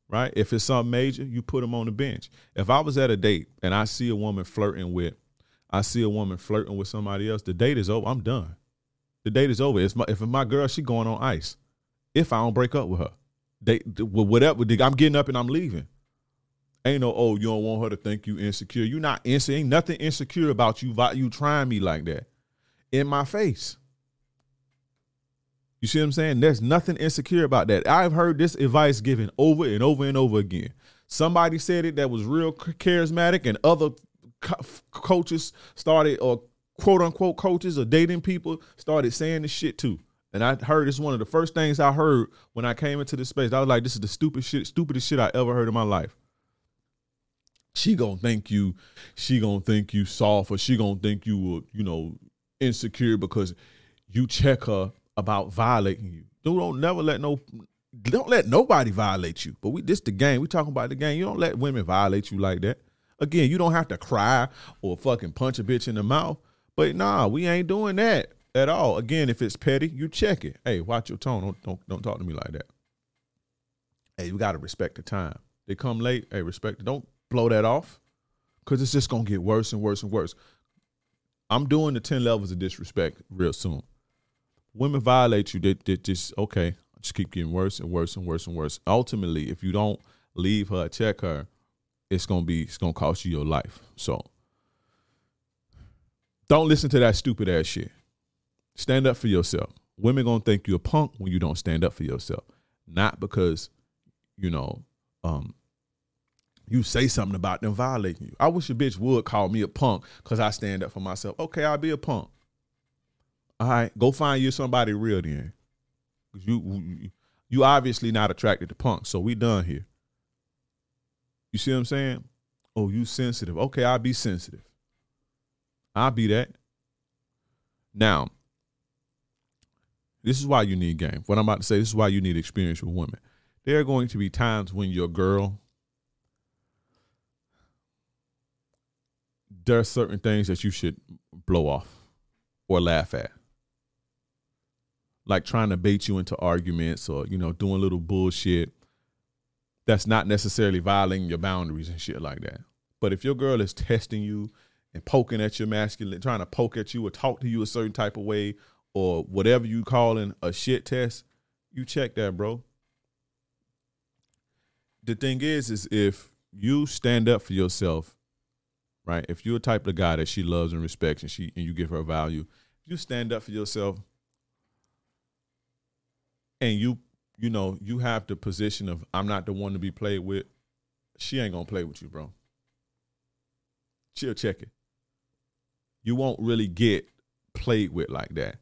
Right? If it's something major, you put them on the bench. If I was at a date and I see a woman flirting with, I see a woman flirting with somebody else, the date is over. I'm done. The date is over. It's my, if my girl, she going on ice. If I don't break up with her, they whatever. I'm getting up and I'm leaving. Ain't no, oh, you don't want her to think you insecure. You not insecure. Ain't nothing insecure about you. You trying me like that in my face. You see what I'm saying? There's nothing insecure about that. I've heard this advice given over and over and over again. Somebody said it that was real charismatic, and other co- coaches started, or quote unquote coaches or dating people started saying this shit too. And I heard this one of the first things I heard when I came into this space. I was like, this is the stupid shit, stupidest shit I ever heard in my life. She gonna think you she gonna think you soft or she gonna think you were you know insecure because you check her about violating you. Dude, don't never let no don't let nobody violate you. But we this the game. We talking about the game. You don't let women violate you like that. Again you don't have to cry or fucking punch a bitch in the mouth. But nah we ain't doing that at all again if it's petty you check it hey watch your tone don't don't, don't talk to me like that hey you gotta respect the time they come late hey respect it don't blow that off because it's just gonna get worse and worse and worse. I'm doing the ten levels of disrespect real soon. Women violate you, they, they just okay, just keep getting worse and worse and worse and worse. Ultimately, if you don't leave her, check her, it's gonna be it's gonna cost you your life. So don't listen to that stupid ass shit. Stand up for yourself. Women gonna think you're a punk when you don't stand up for yourself. Not because, you know, um, you say something about them violating you. I wish a bitch would call me a punk because I stand up for myself. Okay, I'll be a punk. All right, go find you somebody real then. You you obviously not attracted to punk, so we done here. You see what I'm saying? Oh, you sensitive. Okay, I'll be sensitive. I'll be that. Now, this is why you need game. What I'm about to say, this is why you need experience with women. There are going to be times when your girl there are certain things that you should blow off or laugh at. Like trying to bait you into arguments or, you know, doing little bullshit that's not necessarily violating your boundaries and shit like that. But if your girl is testing you and poking at your masculine, trying to poke at you or talk to you a certain type of way or whatever you calling a shit test, you check that, bro. The thing is, is if you stand up for yourself right? If you're a type of guy that she loves and respects and she and you give her value, you stand up for yourself and you you know, you have the position of I'm not the one to be played with, she ain't gonna play with you, bro. She'll check it. You won't really get played with like that.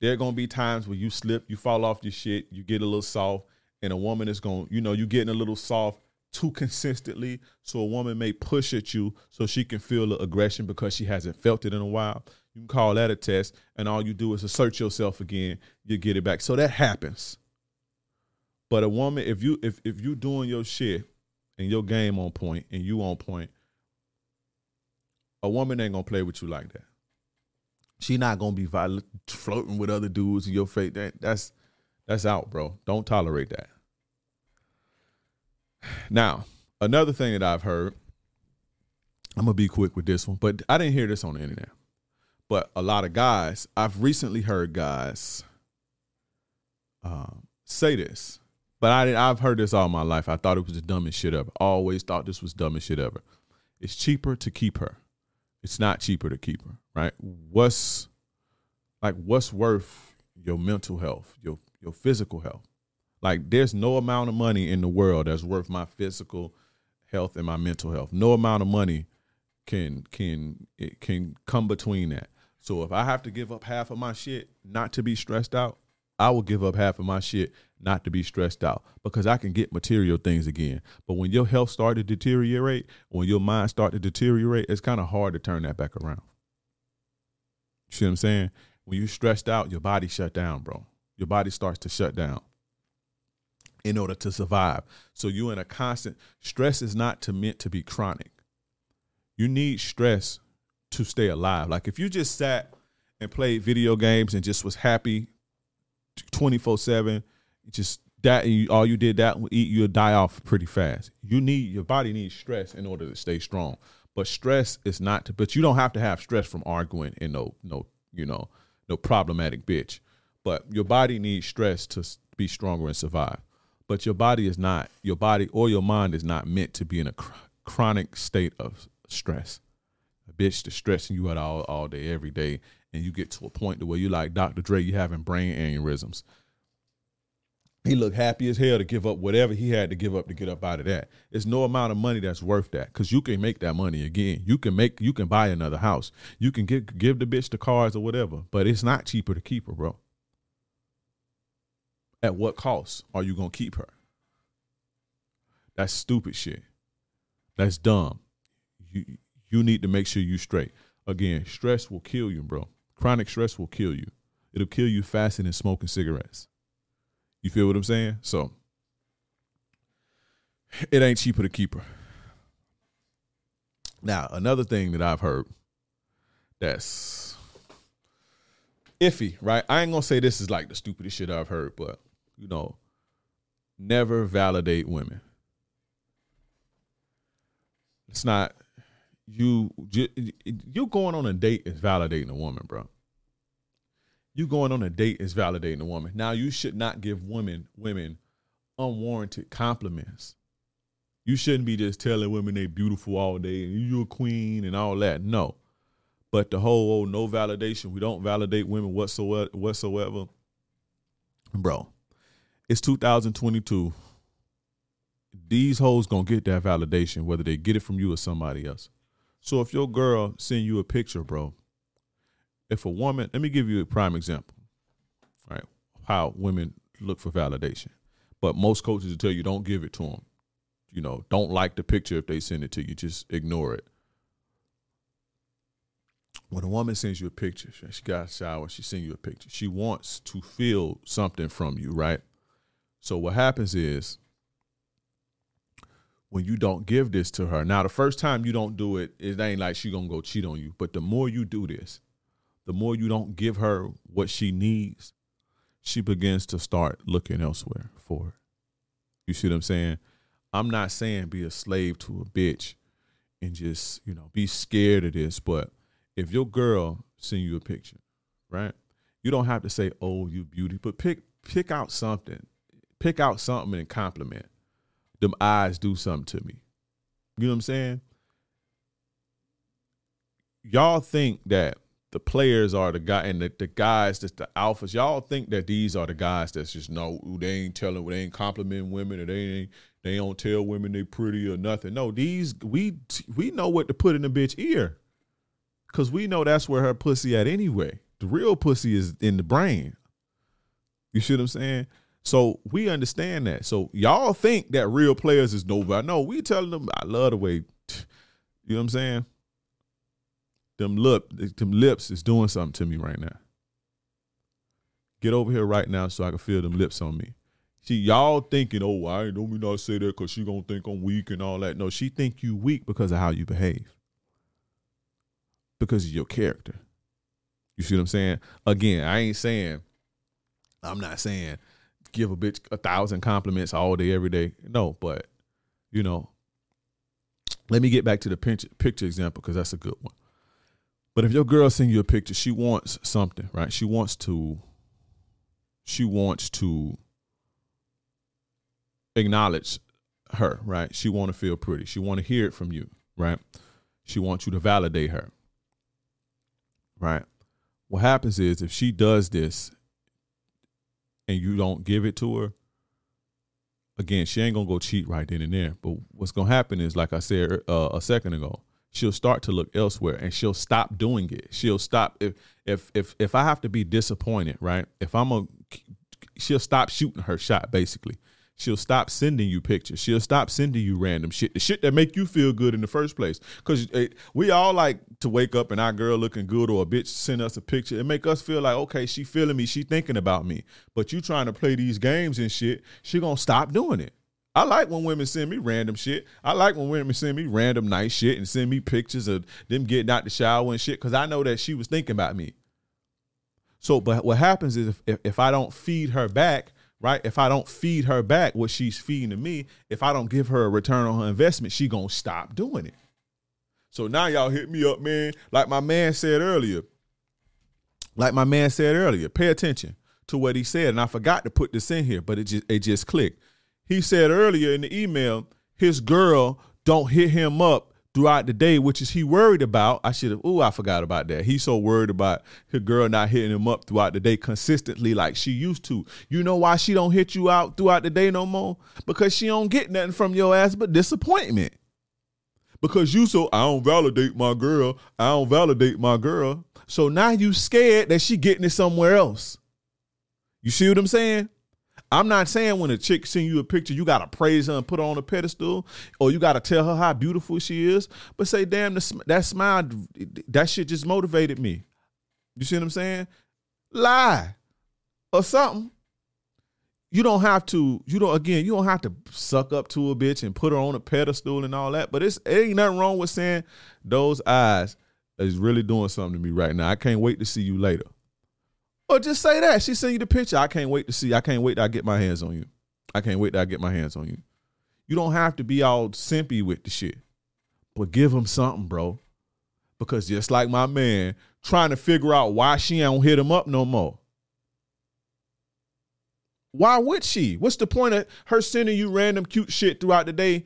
There are gonna be times where you slip, you fall off your shit, you get a little soft, and a woman is gonna, you know, you getting a little soft too consistently so a woman may push at you so she can feel the aggression because she hasn't felt it in a while. You can call that a test and all you do is assert yourself again you get it back. So that happens. But a woman if you if if you doing your shit and your game on point and you on point a woman ain't gonna play with you like that she not gonna be violent, floating with other dudes in your face that that's that's out bro don't tolerate that now, another thing that I've heard, I'm gonna be quick with this one, but I didn't hear this on the internet. But a lot of guys, I've recently heard guys um, say this, but I I've heard this all my life. I thought it was the dumbest shit ever. Always thought this was dumbest shit ever. It's cheaper to keep her. It's not cheaper to keep her, right? What's like what's worth your mental health, your your physical health? Like there's no amount of money in the world that's worth my physical health and my mental health. No amount of money can can it can come between that. So if I have to give up half of my shit not to be stressed out, I will give up half of my shit not to be stressed out because I can get material things again. But when your health start to deteriorate, when your mind start to deteriorate, it's kind of hard to turn that back around. See what I'm saying? When you're stressed out, your body shut down, bro. Your body starts to shut down in order to survive. So you're in a constant stress is not to meant to be chronic. You need stress to stay alive. Like if you just sat and played video games and just was happy 24/7, just that you, all you did that eat you'll die off pretty fast. You need your body needs stress in order to stay strong. But stress is not to, but you don't have to have stress from arguing and no no, you know, no problematic bitch. But your body needs stress to be stronger and survive. But your body is not your body or your mind is not meant to be in a cr- chronic state of stress. A bitch that's stressing you out all, all day, every day, and you get to a point to where you're like Dr. Dre, you having brain aneurysms. He looked happy as hell to give up whatever he had to give up to get up out of that. It's no amount of money that's worth that because you can make that money again. You can make you can buy another house. You can give give the bitch the cars or whatever, but it's not cheaper to keep her, bro. At what cost are you gonna keep her? That's stupid shit. That's dumb. You you need to make sure you straight. Again, stress will kill you, bro. Chronic stress will kill you. It'll kill you faster than smoking cigarettes. You feel what I'm saying? So it ain't cheaper to keep her. Now, another thing that I've heard that's iffy, right? I ain't gonna say this is like the stupidest shit I've heard, but you know, never validate women. It's not you you going on a date is validating a woman, bro. You going on a date is validating a woman. Now you should not give women women unwarranted compliments. You shouldn't be just telling women they beautiful all day and you're a queen and all that. No. But the whole oh, no validation, we don't validate women whatsoever whatsoever. Bro, it's 2022. These hoes gonna get that validation, whether they get it from you or somebody else. So if your girl send you a picture, bro, if a woman, let me give you a prime example, right? How women look for validation. But most coaches will tell you don't give it to them. You know, don't like the picture if they send it to you. Just ignore it. When a woman sends you a picture, she got a shower, she sends you a picture. She wants to feel something from you, right? So what happens is when you don't give this to her. Now, the first time you don't do it, it ain't like she gonna go cheat on you. But the more you do this, the more you don't give her what she needs, she begins to start looking elsewhere for it. You see what I'm saying? I'm not saying be a slave to a bitch and just, you know, be scared of this, but if your girl send you a picture, right? You don't have to say, "Oh, you beauty," but pick pick out something. Pick out something and compliment. Them eyes do something to me. You know what I'm saying? Y'all think that the players are the guy and the, the guys that's the alphas. Y'all think that these are the guys that's just no, they ain't telling, they ain't complimenting women, or they ain't they don't tell women they pretty or nothing. No, these we we know what to put in the bitch ear, cause we know that's where her pussy at anyway. The real pussy is in the brain. You see what I'm saying? So we understand that. So y'all think that real players is nobody. No, we telling them I love the way. You know what I'm saying? Them lip them lips is doing something to me right now. Get over here right now so I can feel them lips on me. See, y'all thinking, oh, I don't me not say that because she gonna think I'm weak and all that. No, she think you weak because of how you behave. Because of your character. You see what I'm saying? Again, I ain't saying, I'm not saying give a bitch a thousand compliments all day, every day. No, but you know, let me get back to the picture, picture example because that's a good one. But if your girl send you a picture, she wants something, right? She wants to she wants to acknowledge her, right? She want to feel pretty. She want to hear it from you, right? She wants you to validate her. Right? What happens is if she does this and you don't give it to her, again, she ain't gonna go cheat right then and there. But what's gonna happen is, like I said uh, a second ago, she'll start to look elsewhere and she'll stop doing it. She'll stop if if if if I have to be disappointed, right? If I'm a she'll stop shooting her shot basically. She'll stop sending you pictures. She'll stop sending you random shit, the shit that make you feel good in the first place. Cause eh, we all like to wake up and our girl looking good or a bitch send us a picture and make us feel like, okay, she feeling me, she thinking about me. But you trying to play these games and shit, she gonna stop doing it. I like when women send me random shit. I like when women send me random nice shit and send me pictures of them getting out the shower and shit because I know that she was thinking about me. So, but what happens is if, if, if I don't feed her back, right? If I don't feed her back what she's feeding to me, if I don't give her a return on her investment, she gonna stop doing it. So now y'all hit me up, man. Like my man said earlier. Like my man said earlier, pay attention to what he said. And I forgot to put this in here, but it just it just clicked. He said earlier in the email, his girl don't hit him up throughout the day, which is he worried about. I should have. Oh, I forgot about that. He's so worried about his girl not hitting him up throughout the day consistently like she used to. You know why she don't hit you out throughout the day no more? Because she don't get nothing from your ass but disappointment. Because you so I don't validate my girl. I don't validate my girl. So now you scared that she getting it somewhere else. You see what I'm saying? I'm not saying when a chick send you a picture, you gotta praise her and put her on a pedestal, or you gotta tell her how beautiful she is. But say, damn, the, that smile, that shit just motivated me. You see what I'm saying? Lie or something. You don't have to. You don't. Again, you don't have to suck up to a bitch and put her on a pedestal and all that. But it's it ain't nothing wrong with saying those eyes is really doing something to me right now. I can't wait to see you later. Or just say that. She sent you the picture. I can't wait to see. I can't wait to I get my hands on you. I can't wait to I get my hands on you. You don't have to be all simpy with the shit. But give him something, bro. Because just like my man, trying to figure out why she don't hit him up no more. Why would she? What's the point of her sending you random cute shit throughout the day?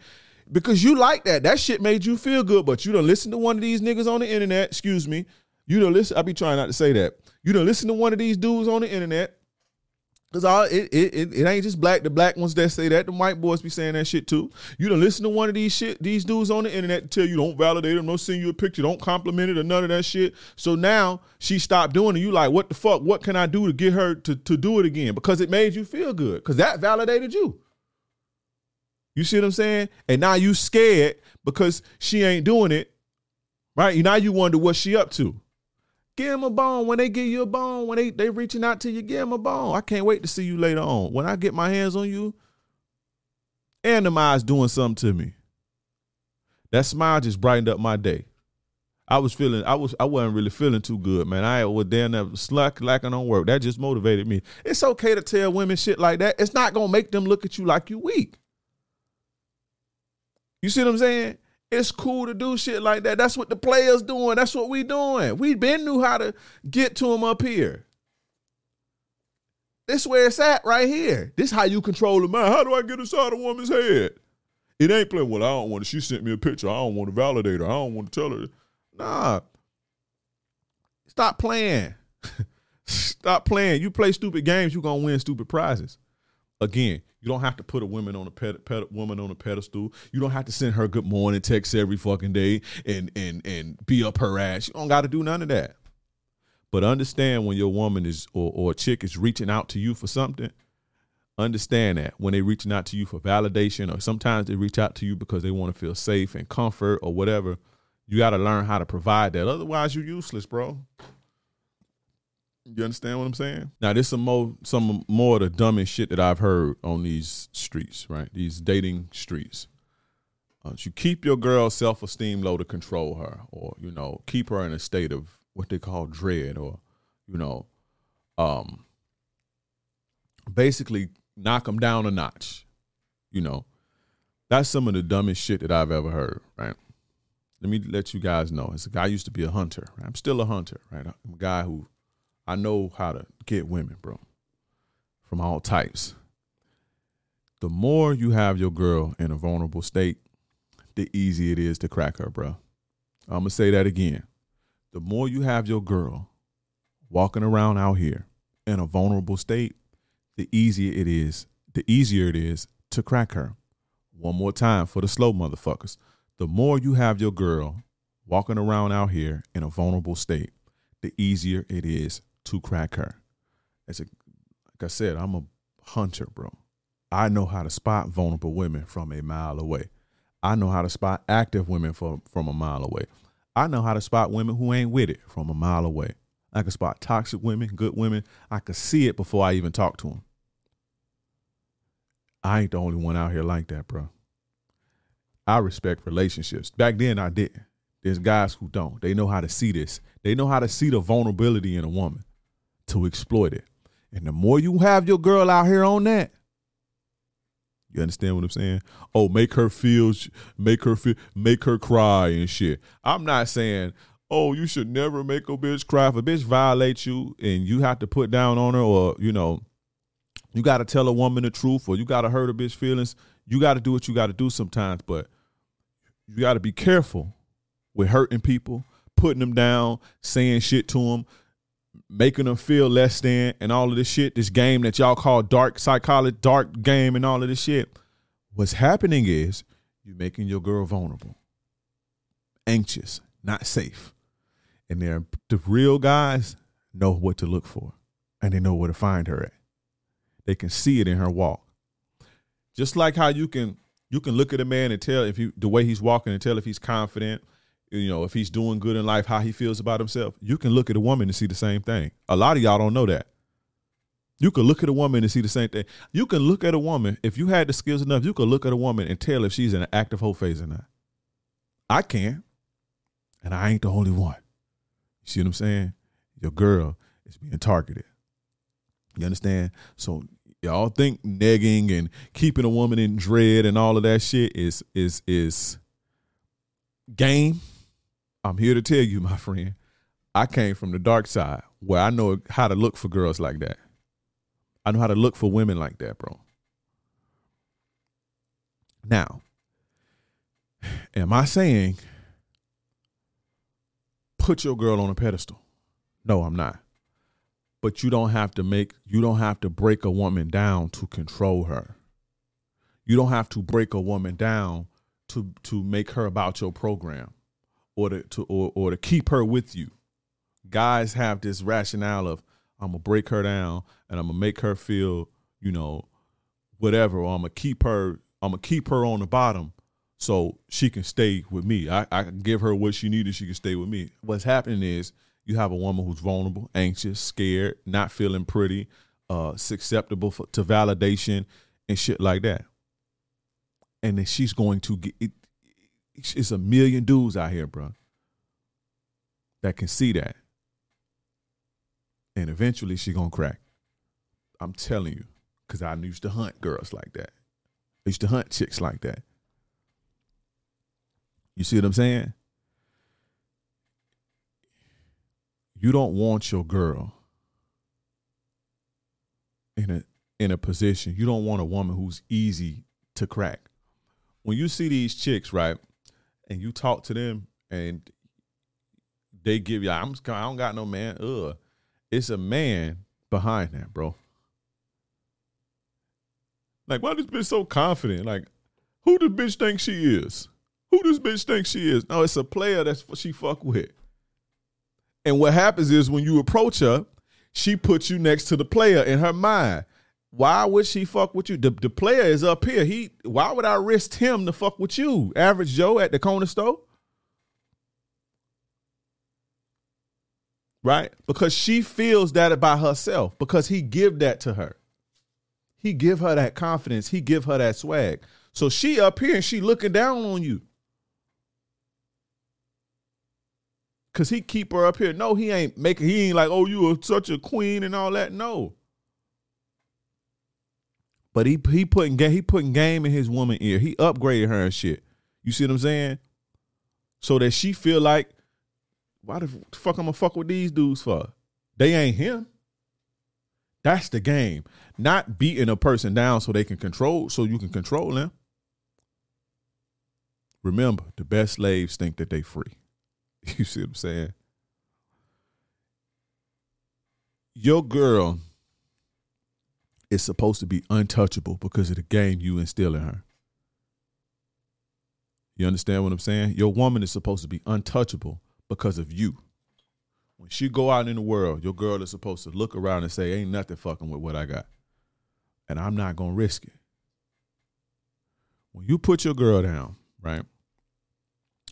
Because you like that. That shit made you feel good. But you don't listen to one of these niggas on the internet, excuse me. You don't listen. I be trying not to say that. You don't listen to one of these dudes on the internet. Cause all it, it it it ain't just black the black ones that say that the white boys be saying that shit too. You don't listen to one of these shit these dudes on the internet tell you don't validate them, don't send you a picture, don't compliment it or none of that shit. So now she stopped doing it. You like what the fuck? What can I do to get her to to do it again? Because it made you feel good. Because that validated you. You see what I'm saying? And now you scared because she ain't doing it, right? Now you wonder what she up to. Give them a bone. When they give you a bone, when they they reaching out to you, give them a bone. I can't wait to see you later on. When I get my hands on you, and them eyes doing something to me. That smile just brightened up my day. I was feeling, I was, I wasn't really feeling too good, man. I was damn near slack, lacking on work. That just motivated me. It's okay to tell women shit like that. It's not gonna make them look at you like you weak. You see what I'm saying? It's cool to do shit like that. That's what the players doing. That's what we doing. We been knew how to get to them up here. This where it's at right here. This how you control the mind. How do I get inside a woman's head? It ain't playing. Well, I don't want to. She sent me a picture. I don't want to validate her. I don't want to tell her. Nah. Stop playing. Stop playing. You play stupid games, you gonna win stupid prizes. Again, you don't have to put a woman on a ped- ped- woman on a pedestal. You don't have to send her good morning texts every fucking day and and and be up her ass. You don't got to do none of that. But understand when your woman is or, or a chick is reaching out to you for something. Understand that when they reaching out to you for validation, or sometimes they reach out to you because they want to feel safe and comfort or whatever. You got to learn how to provide that. Otherwise, you're useless, bro. You understand what I'm saying? Now, this some more some more of the dumbest shit that I've heard on these streets, right? These dating streets. Uh, you keep your girl's self esteem low to control her, or you know, keep her in a state of what they call dread, or you know, um, basically knock them down a notch. You know, that's some of the dumbest shit that I've ever heard, right? Let me let you guys know. As a guy used to be a hunter. Right? I'm still a hunter, right? I'm a guy who I know how to get women, bro, from all types. The more you have your girl in a vulnerable state, the easier it is to crack her, bro. I'm going to say that again. The more you have your girl walking around out here in a vulnerable state, the easier it is, the easier it is to crack her. One more time for the slow motherfuckers. The more you have your girl walking around out here in a vulnerable state, the easier it is to crack her. It's a, like I said, I'm a hunter, bro. I know how to spot vulnerable women from a mile away. I know how to spot active women from, from a mile away. I know how to spot women who ain't with it from a mile away. I can spot toxic women, good women. I can see it before I even talk to them. I ain't the only one out here like that, bro. I respect relationships. Back then, I didn't. There's guys who don't. They know how to see this. They know how to see the vulnerability in a woman to exploit it. And the more you have your girl out here on that, you understand what I'm saying? Oh, make her feel, make her feel, make her cry and shit. I'm not saying, oh, you should never make a bitch cry. If a bitch violates you and you have to put down on her, or you know, you got to tell a woman the truth, or you got to hurt a bitch feelings. You got to do what you got to do sometimes, but you got to be careful with hurting people, putting them down, saying shit to them, making them feel less than, and all of this shit. This game that y'all call dark psychology, dark game, and all of this shit. What's happening is you're making your girl vulnerable, anxious, not safe. And they're the real guys know what to look for and they know where to find her at. They can see it in her walk. Just like how you can you can look at a man and tell if you the way he's walking and tell if he's confident, you know, if he's doing good in life, how he feels about himself. You can look at a woman and see the same thing. A lot of y'all don't know that. You can look at a woman and see the same thing. You can look at a woman, if you had the skills enough, you could look at a woman and tell if she's in an active whole phase or not. I can. And I ain't the only one. You see what I'm saying? Your girl is being targeted. You understand? So y'all think negging and keeping a woman in dread and all of that shit is is is game. I'm here to tell you, my friend, I came from the dark side where I know how to look for girls like that. I know how to look for women like that, bro. Now, am I saying put your girl on a pedestal? No, I'm not but you don't have to make you don't have to break a woman down to control her you don't have to break a woman down to to make her about your program or to, to or, or to keep her with you guys have this rationale of i'm gonna break her down and i'm gonna make her feel you know whatever or i'm gonna keep her i'm gonna keep her on the bottom so she can stay with me i, I can give her what she needed she can stay with me what's happening is you have a woman who's vulnerable, anxious, scared, not feeling pretty, uh, susceptible for, to validation and shit like that. And then she's going to get it. It's a million dudes out here, bro, that can see that. And eventually she gonna crack. I'm telling you, because I used to hunt girls like that. I used to hunt chicks like that. You see what I'm saying? you don't want your girl in a in a position. You don't want a woman who's easy to crack. When you see these chicks, right, and you talk to them and they give you, I'm I don't got no man. Ugh, it's a man behind that, bro. Like, why this bitch so confident? Like, who does bitch think she is? Who this bitch think she is? No, it's a player that's what she fuck with. And what happens is when you approach her, she puts you next to the player in her mind. Why would she fuck with you? The, the player is up here. He why would I risk him to fuck with you? Average Joe at the corner store? Right? Because she feels that about herself because he give that to her. He give her that confidence. He give her that swag. So she up here and she looking down on you. Cause he keep her up here. No, he ain't making. He ain't like, oh, you are such a queen and all that. No. But he he putting he putting game in his woman ear. He upgraded her and shit. You see what I'm saying? So that she feel like, why the fuck I'm gonna fuck with these dudes for? They ain't him. That's the game. Not beating a person down so they can control, so you can control them. Remember, the best slaves think that they free. You see what I'm saying? Your girl is supposed to be untouchable because of the game you instill in her. You understand what I'm saying? Your woman is supposed to be untouchable because of you. When she go out in the world, your girl is supposed to look around and say, "Ain't nothing fucking with what I got," and I'm not gonna risk it. When you put your girl down, right?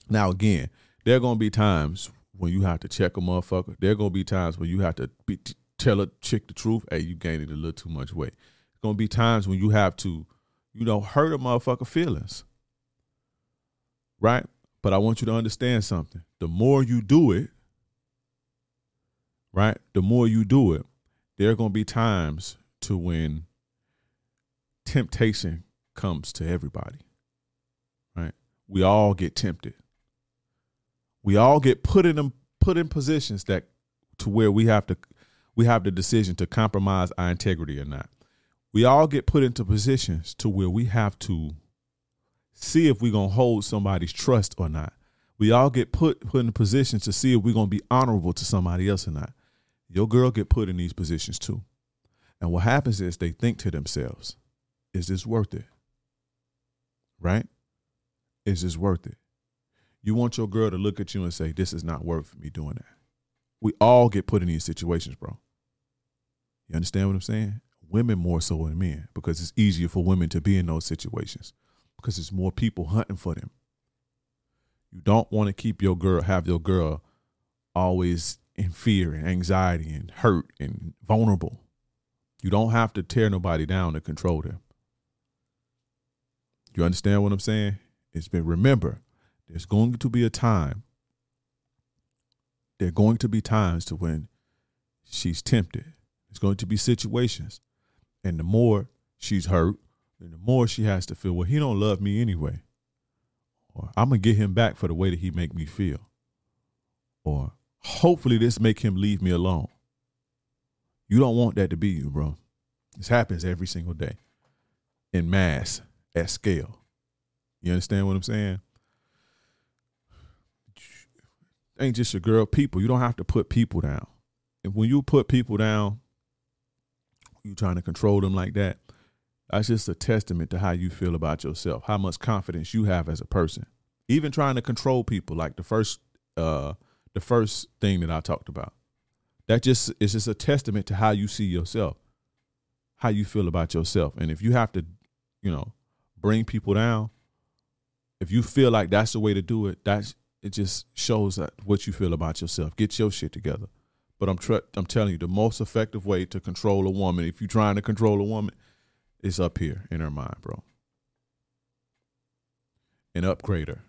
Now again, there are gonna be times when you have to check a motherfucker. There are gonna be times when you have to be, tell a chick the truth. Hey, you gained a little too much weight. It's gonna be times when you have to, you know, hurt a motherfucker feelings. Right? But I want you to understand something. The more you do it, right? The more you do it, there are gonna be times to when temptation comes to everybody. Right? We all get tempted. We all get put in them put in positions that to where we have to we have the decision to compromise our integrity or not. We all get put into positions to where we have to see if we're gonna hold somebody's trust or not. We all get put put in positions to see if we're gonna be honorable to somebody else or not. Your girl get put in these positions too. And what happens is they think to themselves, is this worth it? Right? Is this worth it? You want your girl to look at you and say, This is not worth me doing that. We all get put in these situations, bro. You understand what I'm saying? Women more so than men because it's easier for women to be in those situations because there's more people hunting for them. You don't want to keep your girl, have your girl always in fear and anxiety and hurt and vulnerable. You don't have to tear nobody down to control them. You understand what I'm saying? It's been remember, there's going to be a time. There are going to be times to when she's tempted. There's going to be situations. And the more she's hurt, and the more she has to feel, well, he don't love me anyway. Or I'm gonna get him back for the way that he make me feel. Or hopefully this make him leave me alone. You don't want that to be you, bro. This happens every single day in mass at scale. You understand what I'm saying? Ain't just your girl, people. You don't have to put people down. And when you put people down, you trying to control them like that. That's just a testament to how you feel about yourself, how much confidence you have as a person. Even trying to control people, like the first uh the first thing that I talked about. That just is just a testament to how you see yourself, how you feel about yourself. And if you have to, you know, bring people down, if you feel like that's the way to do it, that's it just shows that what you feel about yourself. Get your shit together. But I'm I'm telling you, the most effective way to control a woman, if you're trying to control a woman, is up here in her mind, bro. And upgrade her.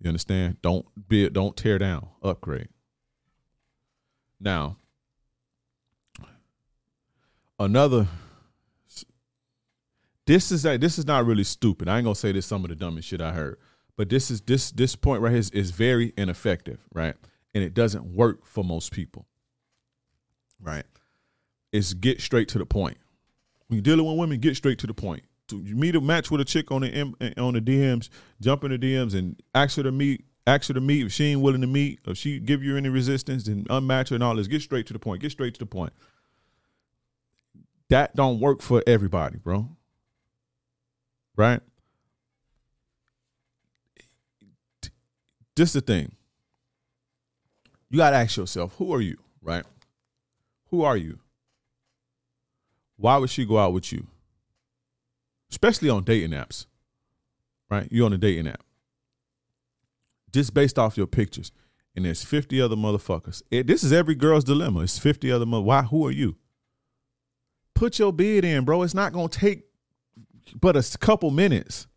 You understand? Don't be don't tear down. Upgrade. Now, another this is a, this is not really stupid. I ain't gonna say this some of the dumbest shit I heard, but this is this this point right here is, is very ineffective, right? And it doesn't work for most people, right? It's get straight to the point. When you're dealing with women, get straight to the point. To you meet a match with a chick on the M, eh, on the DMs, jump in the DMs and ask her to meet. Ask her to meet if she ain't willing to meet, if she give you any resistance, then unmatch her and all this. Get straight to the point. Get straight to the point. That don't work for everybody, bro right? Just the thing. You got to ask yourself, who are you, right? Who are you? Why would she go out with you? Especially on dating apps, right? You're on a dating app. Just based off your pictures. And there's 50 other motherfuckers. It, this is every girl's dilemma. It's 50 other mother. Why? Who are you? Put your bid in, bro. It's not going to take but a couple minutes,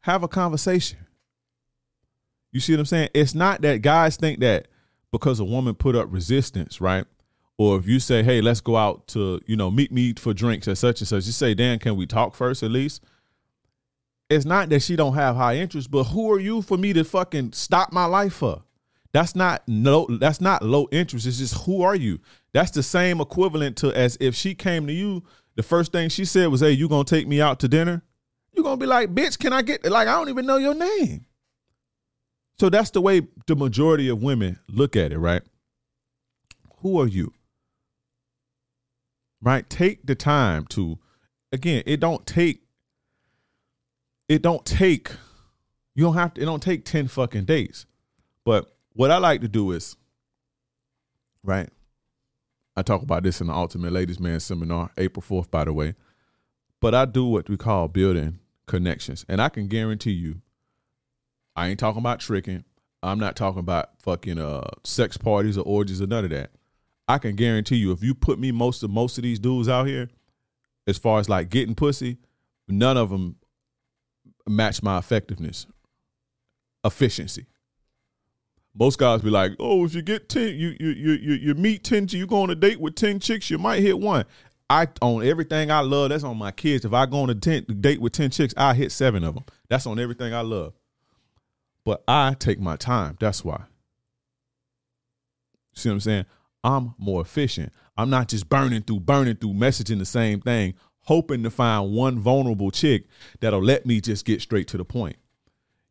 have a conversation. You see what I'm saying? It's not that guys think that because a woman put up resistance, right? Or if you say, "Hey, let's go out to you know meet me for drinks at such and such," you say, "Dan, can we talk first at least?" It's not that she don't have high interest, but who are you for me to fucking stop my life for? That's not no. That's not low interest. It's just who are you? That's the same equivalent to as if she came to you the first thing she said was, Hey, you gonna take me out to dinner? You're gonna be like, bitch, can I get like I don't even know your name. So that's the way the majority of women look at it, right? Who are you? Right? Take the time to again, it don't take it don't take You don't have to, it don't take 10 fucking days. But what I like to do is, right? I talk about this in the Ultimate Ladies Man seminar, April 4th, by the way. But I do what we call building connections. And I can guarantee you, I ain't talking about tricking. I'm not talking about fucking uh sex parties or orgies or none of that. I can guarantee you, if you put me most of most of these dudes out here, as far as like getting pussy, none of them match my effectiveness, efficiency. Most guys be like, "Oh, if you get ten, you you you you, you meet ten, you go on a date with ten chicks, you might hit one." I on everything I love. That's on my kids. If I go on a ten, date with ten chicks, I hit seven of them. That's on everything I love. But I take my time. That's why. See what I'm saying? I'm more efficient. I'm not just burning through, burning through, messaging the same thing, hoping to find one vulnerable chick that'll let me just get straight to the point.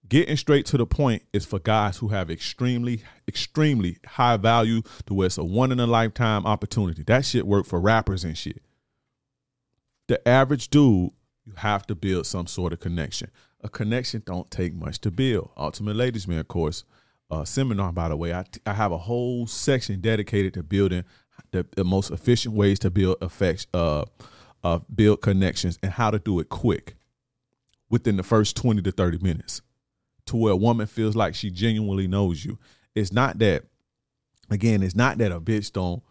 Getting straight to the point is for guys who have extremely, extremely high value to where it's a one in a lifetime opportunity. That shit work for rappers and shit. The average dude, you have to build some sort of connection. A connection don't take much to build. Ultimate Ladies Man, of course, uh, seminar, by the way, I, I have a whole section dedicated to building the, the most efficient ways to build effects, uh, uh, build connections, and how to do it quick within the first 20 to 30 minutes to where a woman feels like she genuinely knows you. It's not that, again, it's not that a bitch don't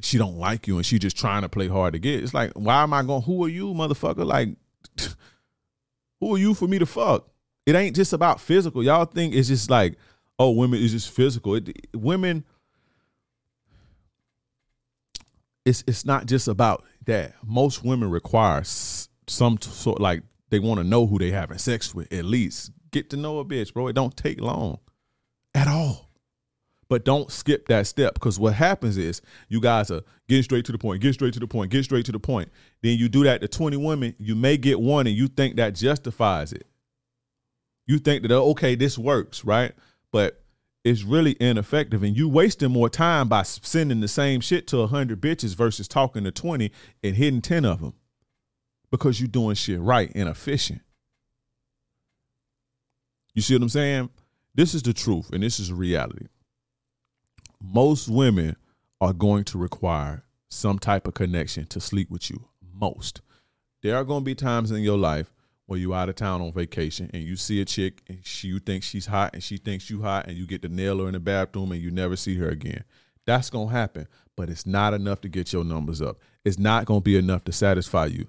she don't like you and she just trying to play hard to get. It's like, why am I going? Who are you, motherfucker? Like, who are you for me to fuck? It ain't just about physical. Y'all think it's just like, oh, women is just physical. It, women, it's it's not just about that. Most women require some sort like they want to know who they having sex with at least get to know a bitch, bro. It don't take long at all. But don't skip that step because what happens is you guys are getting straight to the point, get straight to the point, get straight to the point. Then you do that to 20 women, you may get one and you think that justifies it. You think that, oh, okay, this works, right? But it's really ineffective and you wasting more time by sending the same shit to 100 bitches versus talking to 20 and hitting 10 of them because you're doing shit right and efficient. You see what I'm saying? This is the truth and this is reality. Most women are going to require some type of connection to sleep with you. Most. There are going to be times in your life where you out of town on vacation and you see a chick and she, you think she's hot and she thinks you hot and you get to nail her in the bathroom and you never see her again. That's going to happen, but it's not enough to get your numbers up. It's not going to be enough to satisfy you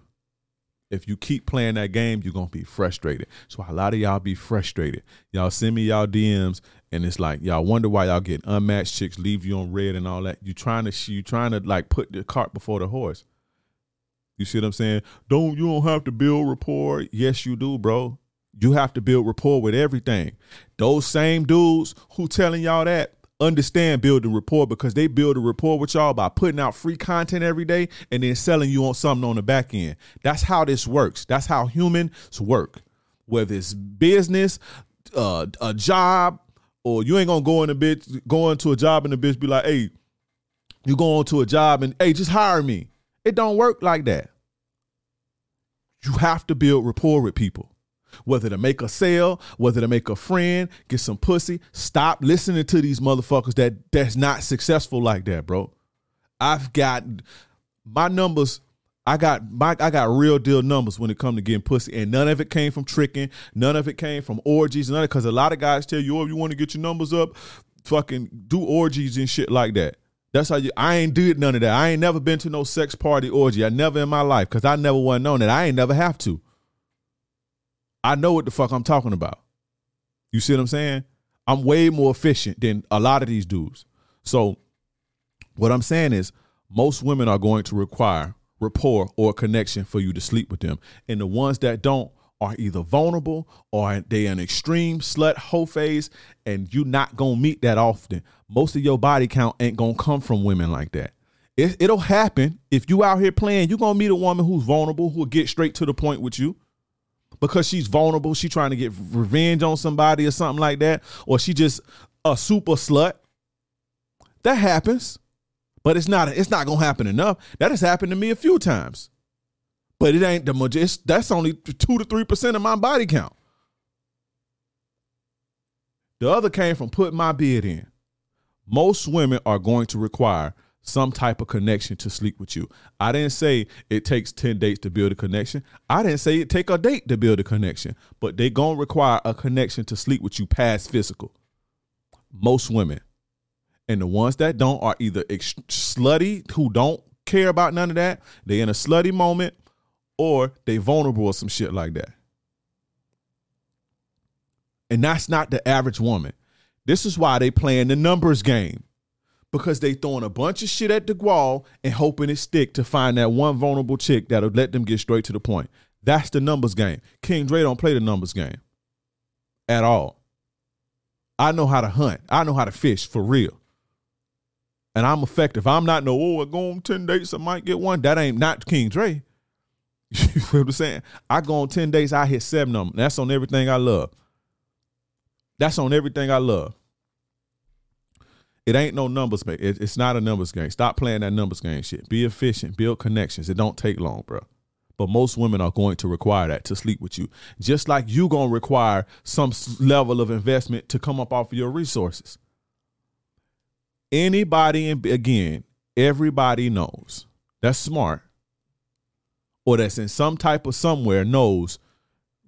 if you keep playing that game, you're gonna be frustrated. So a lot of y'all be frustrated. Y'all send me y'all DMs, and it's like y'all wonder why y'all get unmatched chicks leave you on read and all that. You trying to you trying to like put the cart before the horse. You see what I'm saying? Don't you don't have to build rapport? Yes, you do, bro. You have to build rapport with everything. Those same dudes who telling y'all that, understand building rapport because they build a rapport with y'all by putting out free content every day and then selling you on something on the back end. That's how this works. That's how humans work. Whether it's business, uh, a job, or you ain't gonna go in a bitch, go into a job and the bitch be like, hey, you go into a job and hey, just hire me. It don't work like that. You have to build rapport with people whether to make a sale, whether to make a friend, get some pussy. Stop listening to these motherfuckers that that's not successful like that, bro. I've got my numbers. I got my I got real deal numbers when it come to getting pussy, and none of it came from tricking. None of it came from orgies. None of because a lot of guys tell you, oh, if you want to get your numbers up, fucking do orgies and shit like that. That's how you. I ain't did none of that. I ain't never been to no sex party orgy. I never in my life because I never known that. I ain't never have to. I know what the fuck I'm talking about. You see what I'm saying? I'm way more efficient than a lot of these dudes. So what I'm saying is most women are going to require rapport or connection for you to sleep with them. And the ones that don't are either vulnerable or they an extreme slut hoe phase and you not gonna meet that often. Most of your body count ain't gonna come from women like that. It, it'll happen if you out here playing. You're gonna meet a woman who's vulnerable, who'll get straight to the point with you because she's vulnerable, she trying to get revenge on somebody or something like that, or she just a super slut. That happens, but it's not it's not gonna happen enough. That has happened to me a few times, but it ain't the majority. That's only two to three percent of my body count. The other came from putting my bid in. Most women are going to require some type of connection to sleep with you. I didn't say it takes 10 dates to build a connection. I didn't say it take a date to build a connection, but they going to require a connection to sleep with you past physical. Most women. And the ones that don't are either ex- slutty who don't care about none of that. They in a slutty moment or they vulnerable or some shit like that. And that's not the average woman. This is why they playing the numbers game. Because they throwing a bunch of shit at the wall and hoping it stick to find that one vulnerable chick that'll let them get straight to the point. That's the numbers game. King Dre don't play the numbers game at all. I know how to hunt. I know how to fish for real. And I'm effective. I'm not no, oh, I go on 10 dates, I might get one. That ain't not King Dre. you feel what I'm saying? I go on 10 days, I hit seven of them. That's on everything I love. That's on everything I love. It ain't no numbers game. It, it's not a numbers game. Stop playing that numbers game shit. Be efficient. Build connections. It don't take long, bro. But most women are going to require that to sleep with you, just like you gonna require some level of investment to come up off of your resources. Anybody, and again, everybody knows that's smart, or that's in some type of somewhere knows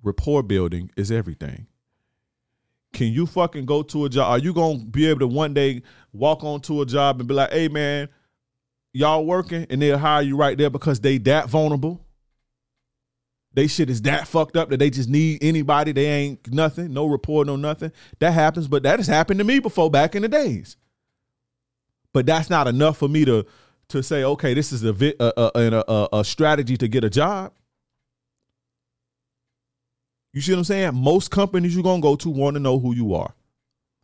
rapport building is everything. Can you fucking go to a job? Are you gonna be able to one day walk onto a job and be like, hey man, y'all working? And they'll hire you right there because they that vulnerable. They shit is that fucked up that they just need anybody. They ain't nothing, no report, no nothing. That happens, but that has happened to me before back in the days. But that's not enough for me to to say, okay, this is a a, a, a, a strategy to get a job. You see what I'm saying? Most companies you're gonna go to want to know who you are.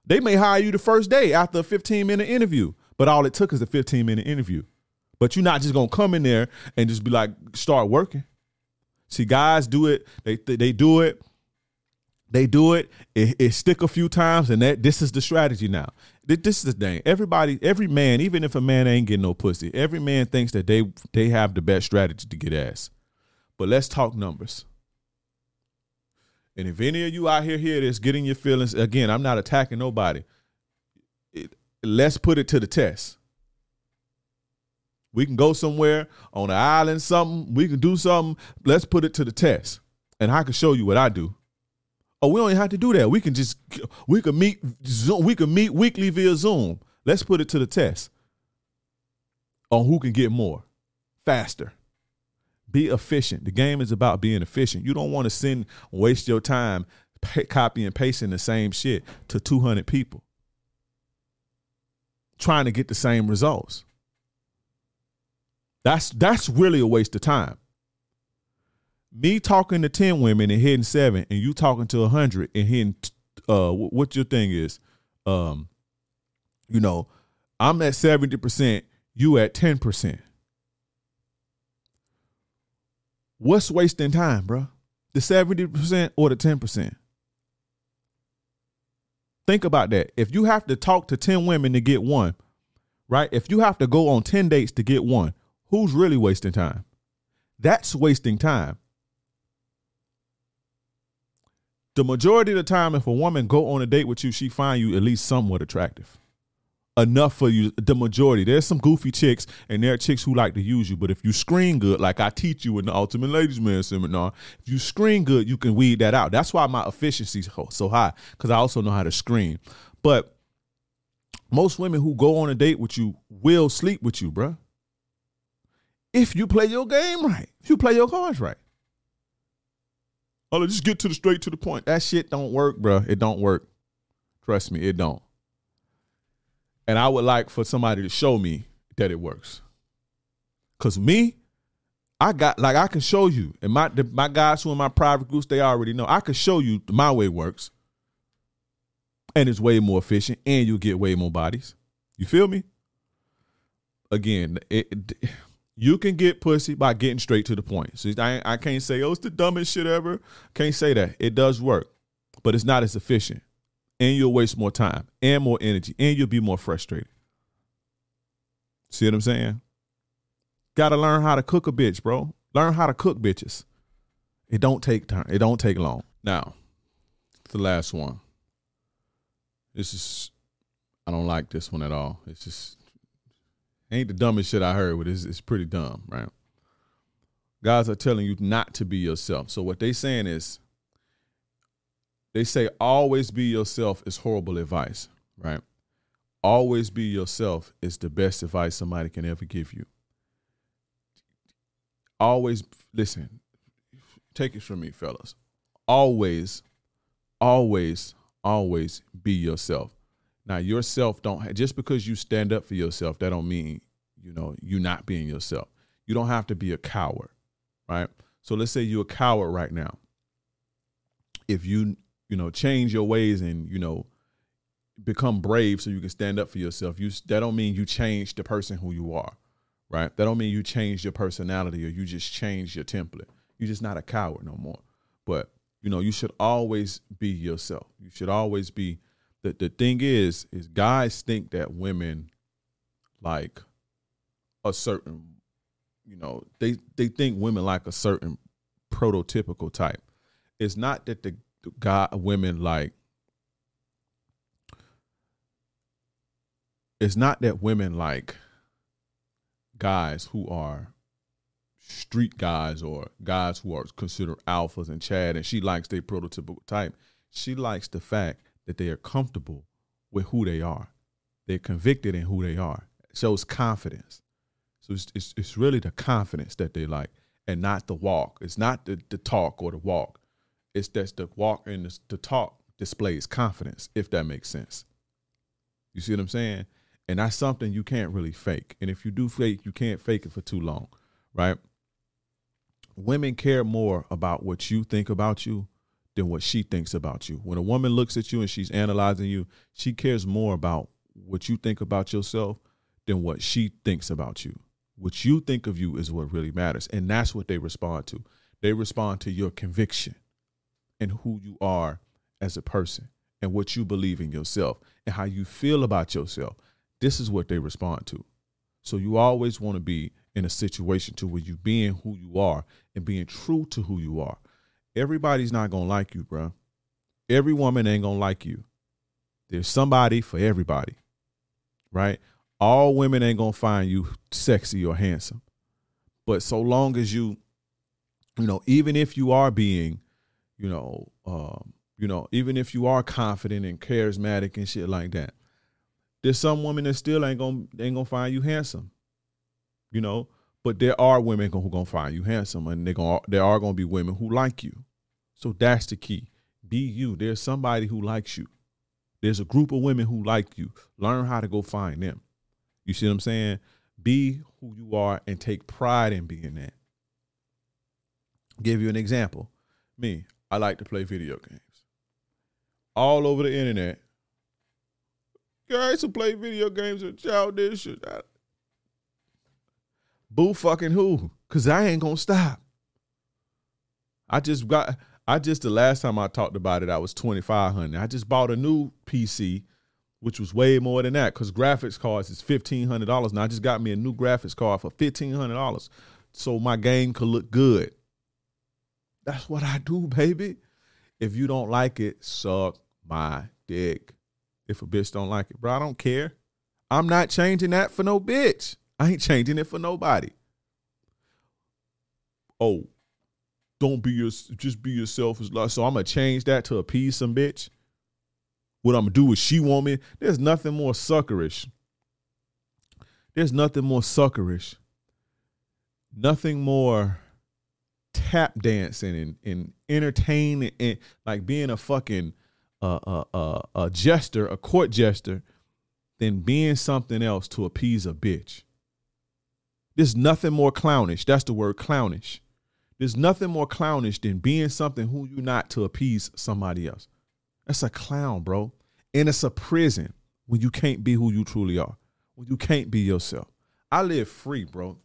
They may hire you the first day after a 15 minute interview, but all it took is a 15 minute interview. But you're not just gonna come in there and just be like, start working. See, guys do it. They they do it. They do it. It, it stick a few times, and that this is the strategy now. This is the thing. Everybody, every man, even if a man ain't getting no pussy, every man thinks that they they have the best strategy to get ass. But let's talk numbers. And if any of you out here hear this, getting your feelings, again, I'm not attacking nobody. It, let's put it to the test. We can go somewhere on an island, something. We can do something. Let's put it to the test. And I can show you what I do. Oh, we don't even have to do that. We can just we can meet Zoom. We can meet weekly via Zoom. Let's put it to the test on who can get more faster. Be efficient. The game is about being efficient. You don't want to send waste your time pay, and pasting the same shit to 200 people trying to get the same results. That's that's really a waste of time. Me talking to 10 women and hitting 7 and you talking to 100 and hitting uh what your thing is um you know, I'm at 70%, you at 10%. What's wasting time, bro? The 70% or the 10%? Think about that. If you have to talk to 10 women to get one, right? If you have to go on 10 dates to get one, who's really wasting time? That's wasting time. The majority of the time, if a woman go on a date with you, she find you at least somewhat attractive enough for you. The majority. There's some goofy chicks, and there are chicks who like to use you. But if you screen good, like I teach you in the Ultimate Ladies Man seminar, if you screen good, you can weed that out. That's why my efficiency is so high because I also know how to screen. But most women who go on a date with you will sleep with you, bruh. If you play your game right, if you play your cards right. Oh, just get to the straight to the point. That shit don't work, bruh. It don't work. Trust me, it don't. And I would like for somebody to show me that it works. Cause me, I got like I can show you, and my the, my guys who are in my private groups, they already know. I can show you my way works, and it's way more efficient, and you get way more bodies. You feel me? Again, it, it, you can get pussy by getting straight to the point. So I I can't say oh it's the dumbest shit ever. Can't say that. It does work, but it's not as efficient and you'll waste more time and more energy and you'll be more frustrated. See what I'm saying? Got to learn how to cook a bitch, bro. Learn how to cook bitches. It don't take time. It don't take long. Now, the last one. This is I don't like this one at all. It's just ain't the dumbest shit I heard, but it's, it's pretty dumb, right? Guys are telling you not to be yourself. So what they saying is they say always be yourself is horrible advice, right? Always be yourself is the best advice somebody can ever give you. Always listen, take it from me, fellas. Always, always, always be yourself. Now, yourself don't just because you stand up for yourself, that don't mean you know you not being yourself. You don't have to be a coward, right? So let's say you're a coward right now. If you you know change your ways and you know become brave so you can stand up for yourself, you that don't mean you change the person who you are, right? That don't mean you change your personality or you just change your template. You're just not a coward no more. But you know you should always be yourself. You should always be the the thing is is guys think that women like a certain you know they they think women like a certain prototypical type it's not that the, the guy women like it's not that women like guys who are street guys or guys who are considered alphas and chad and she likes their prototypical type she likes the fact that they are comfortable with who they are. They're convicted in who they are. It shows confidence. So it's, it's, it's really the confidence that they like and not the walk. It's not the, the talk or the walk. It's that the walk and the, the talk displays confidence, if that makes sense. You see what I'm saying? And that's something you can't really fake. And if you do fake, you can't fake it for too long, right? Women care more about what you think about you than what she thinks about you. When a woman looks at you and she's analyzing you, she cares more about what you think about yourself than what she thinks about you. What you think of you is what really matters. And that's what they respond to. They respond to your conviction and who you are as a person and what you believe in yourself and how you feel about yourself. This is what they respond to. So you always want to be in a situation to where you being who you are and being true to who you are everybody's not gonna like you, bro. Every woman ain't gonna like you. There's somebody for everybody, right? All women ain't gonna find you sexy or handsome, but so long as you, you know, even if you are being, you know, um, you know, even if you are confident and charismatic and shit like that, there's some women that still ain't gonna ain't gonna find you handsome, you know. But there are women who gonna find you handsome, and they gonna there are gonna be women who like you. So that's the key. Be you. There's somebody who likes you. There's a group of women who like you. Learn how to go find them. You see what I'm saying? Be who you are and take pride in being that. Give you an example. Me, I like to play video games. All over the internet. Guys who play video games are childish. Boo fucking who? Cause I ain't gonna stop. I just got I just the last time I talked about it, I was twenty five hundred. I just bought a new PC, which was way more than that, because graphics cards is fifteen hundred dollars. And I just got me a new graphics card for fifteen hundred dollars. So my game could look good. That's what I do, baby. If you don't like it, suck my dick. If a bitch don't like it, bro, I don't care. I'm not changing that for no bitch. I ain't changing it for nobody. Oh, don't be your just be yourself. So I'm gonna change that to appease some bitch. What I'm gonna do is she want me. There's nothing more suckerish. There's nothing more suckerish. Nothing more tap dancing and, and entertaining and like being a fucking uh, uh, uh, a jester, a court jester, than being something else to appease a bitch. There's nothing more clownish. That's the word clownish. There's nothing more clownish than being something who you not to appease somebody else. That's a clown, bro. And it's a prison when you can't be who you truly are. When you can't be yourself. I live free, bro.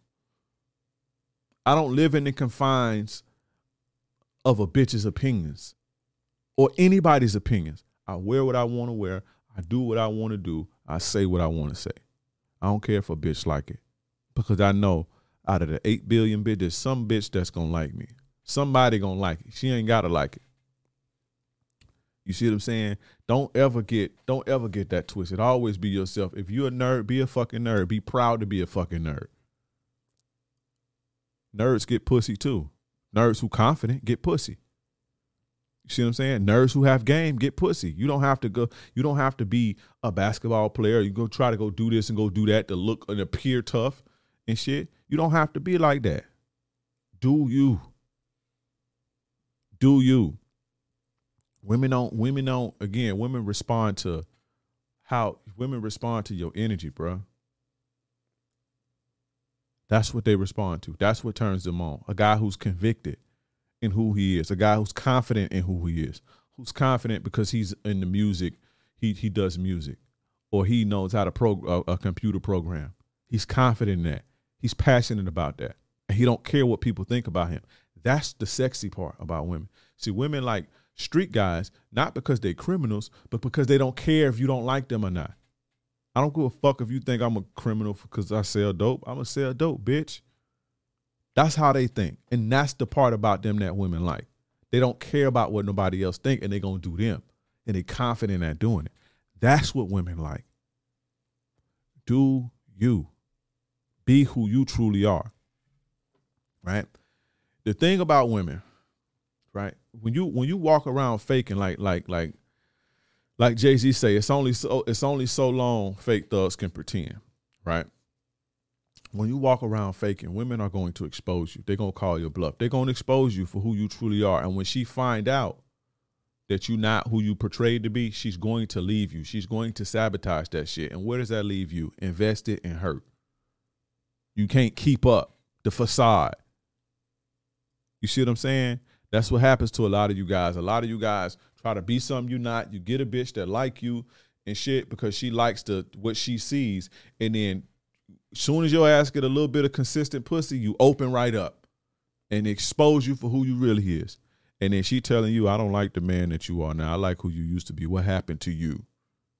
I don't live in the confines of a bitch's opinions or anybody's opinions. I wear what I want to wear. I do what I want to do. I say what I want to say. I don't care if a bitch like it because I know out of the eight billion bitch, there's some bitch that's gonna like me. Somebody gonna like it. She ain't gotta like it. You see what I'm saying? Don't ever get don't ever get that twisted. Always be yourself. If you're a nerd, be a fucking nerd. Be proud to be a fucking nerd. Nerds get pussy too. Nerds who confident get pussy. You see what I'm saying? Nerds who have game get pussy. You don't have to go. You don't have to be a basketball player. You go try to go do this and go do that to look and appear tough and shit. You don't have to be like that. Do you? Do you? Women don't. Women don't. Again, women respond to how women respond to your energy, bro. That's what they respond to. That's what turns them on. A guy who's convicted in who he is, a guy who's confident in who he is, who's confident because he's in the music, he he does music, or he knows how to pro a, a computer program. He's confident in that. He's passionate about that, and he don't care what people think about him. That's the sexy part about women. See, women like street guys not because they're criminals, but because they don't care if you don't like them or not. I don't give a fuck if you think I'm a criminal because I sell dope. I'm gonna sell dope, bitch. That's how they think. And that's the part about them that women like. They don't care about what nobody else think and they're going to do them. And they're confident at doing it. That's what women like. Do you. Be who you truly are. Right? The thing about women, right? When you when you walk around faking like like like like Jay-Z say, it's only so it's only so long fake thugs can pretend, right? when you walk around faking, women are going to expose you. They're gonna call your bluff. They're gonna expose you for who you truly are. And when she find out that you're not who you portrayed to be, she's going to leave you. She's going to sabotage that shit. And where does that leave you? Invested and hurt. You can't keep up the facade. You see what I'm saying? That's what happens to a lot of you guys. A lot of you guys try to be something you're not. You get a bitch that like you and shit because she likes the what she sees, and then soon as your ass get a little bit of consistent pussy, you open right up and expose you for who you really is. And then she telling you, I don't like the man that you are now. I like who you used to be. What happened to you?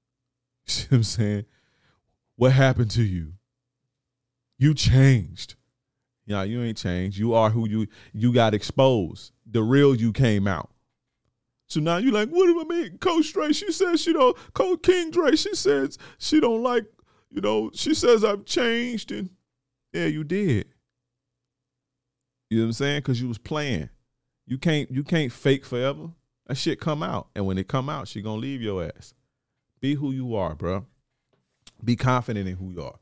See what I'm saying? What happened to you? You changed. Yeah, you ain't changed. You are who you you got exposed. The real you came out. So now you like, what do I mean? Coach Dre, she says she don't Coach King Dre, she says she don't like you know, she says I've changed, and yeah, you did. You know what I'm saying? Because you was playing. You can't you can't fake forever. That shit come out, and when it come out, she gonna leave your ass. Be who you are, bro. Be confident in who you are.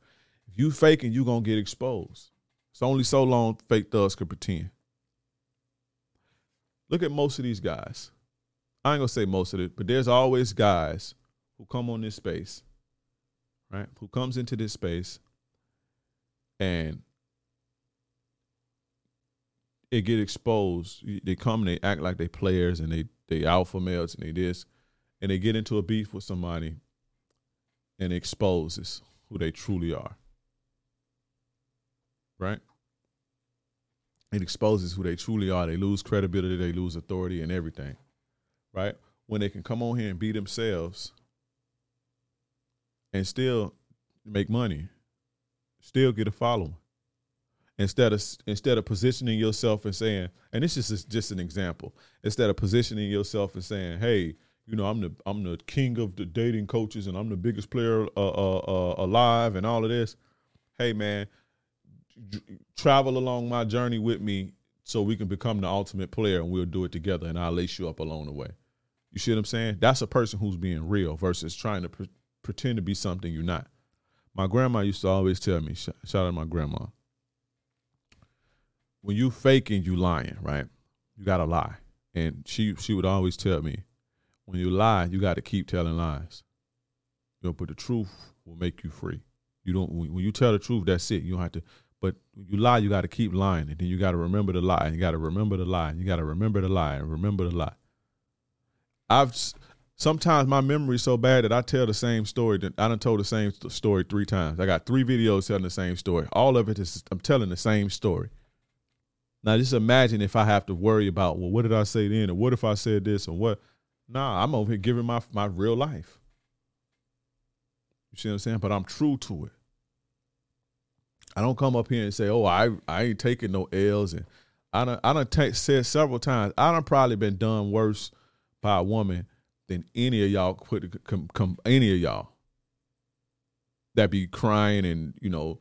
If you faking, you gonna get exposed. It's only so long fake thugs can pretend. Look at most of these guys. I ain't gonna say most of it, but there's always guys who come on this space right, who comes into this space and it get exposed. They come and they act like they players and they they alpha males and they this, and they get into a beef with somebody, and exposes who they truly are. Right. It exposes who they truly are. They lose credibility. They lose authority and everything. Right. When they can come on here and be themselves and still make money, still get a following. Instead of instead of positioning yourself and saying, and this is just, an example, instead of positioning yourself and saying, "Hey, you know, I'm the I'm the king of the dating coaches, and I'm the biggest player uh, uh, uh, alive, and all of this." Hey, man, travel along my journey with me, so we can become the ultimate player, and we'll do it together, and I'll lace you up along the way. You see what I'm saying? That's a person who's being real versus trying to pre- pretend to be something you're not. My grandma used to always tell me, shout out to my grandma, when you faking, you lying, right? You gotta lie. And she she would always tell me, when you lie, you got to keep telling lies. You know, but the truth will make you free. You don't when you tell the truth, that's it. You don't have to. But when you lie, you got to keep lying, and then you got to remember the lie. And you got to remember the lie. And you got to remember the lie and remember the lie. I've sometimes my memory is so bad that I tell the same story. That I done told the same story three times. I got three videos telling the same story. All of it is I'm telling the same story. Now just imagine if I have to worry about well, what did I say then, or what if I said this, or what? Nah, I'm over here giving my my real life. You see what I'm saying? But I'm true to it. I don't come up here and say, "Oh, I I ain't taking no L's," and I don't I don't take said several times. I don't probably been done worse by a woman than any of y'all put any of y'all that be crying and you know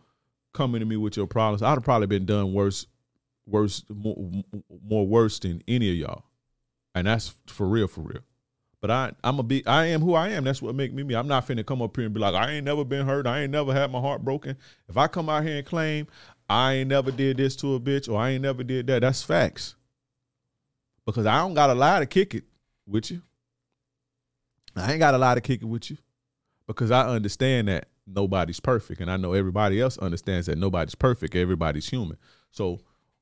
coming to me with your problems. I'd have probably been done worse, worse, more, more worse than any of y'all, and that's for real, for real. But I, I'm a be, I am who I am. That's what make me me. I'm not finna come up here and be like, I ain't never been hurt. I ain't never had my heart broken. If I come out here and claim I ain't never did this to a bitch or I ain't never did that, that's facts. Because I don't got a lie to kick it with you. I ain't got a lie to kick it with you because I understand that nobody's perfect. And I know everybody else understands that nobody's perfect. Everybody's human. So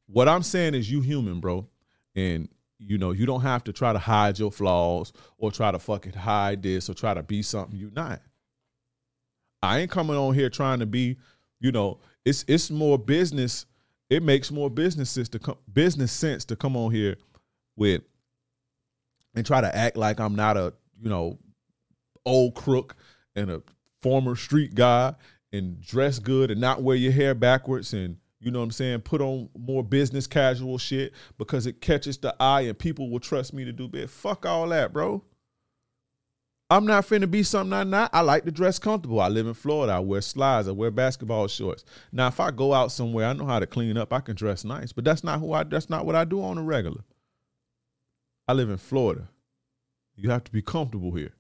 what I'm saying is you human, bro. And you know, you don't have to try to hide your flaws or try to fucking hide this or try to be something you're not. I ain't coming on here trying to be, you know, it's it's more business. It makes more business sense to come business sense to come on here with and try to act like I'm not a, you know, old crook and a former street guy and dress good and not wear your hair backwards and you know what I'm saying, put on more business casual shit because it catches the eye and people will trust me to do bit. Fuck all that, bro. I'm not finna be something I'm not. I like to dress comfortable. I live in Florida. I wear slides. I wear basketball shorts. Now, if I go out somewhere, I know how to clean up. I can dress nice, but that's not who I. That's not what I do on a regular. I live in Florida. You have to be comfortable here.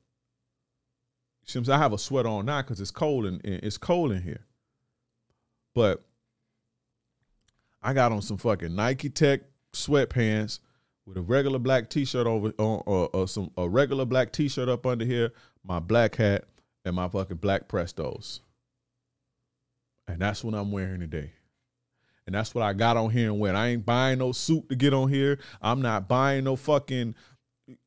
Seems I have a sweater on now because it's cold and it's cold in here. But I got on some fucking Nike Tech sweatpants with a regular black t-shirt over on or, or, some a regular black t-shirt up under here, my black hat, and my fucking black Prestos. And that's what I'm wearing today. And that's what I got on here and when I ain't buying no suit to get on here. I'm not buying no fucking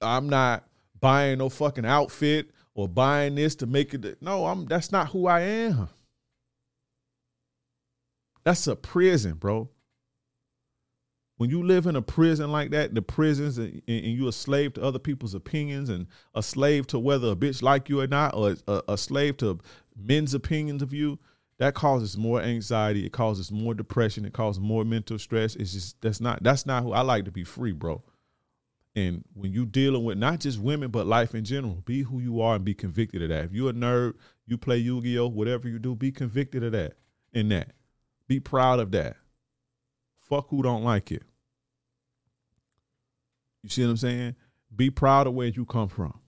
I'm not buying no fucking outfit or buying this to make it. No, I'm. That's not who I am. That's a prison, bro. When you live in a prison like that, the prisons, and, and you're a slave to other people's opinions, and a slave to whether a bitch like you or not, or a, a slave to men's opinions of you, that causes more anxiety. It causes more depression. It causes more mental stress. It's just that's not that's not who I like to be free, bro. And when you dealing with not just women but life in general, be who you are and be convicted of that. If you're a nerd, you play Yu-Gi-Oh, whatever you do, be convicted of that. In that, be proud of that. Fuck who don't like it. You see what I'm saying? Be proud of where you come from.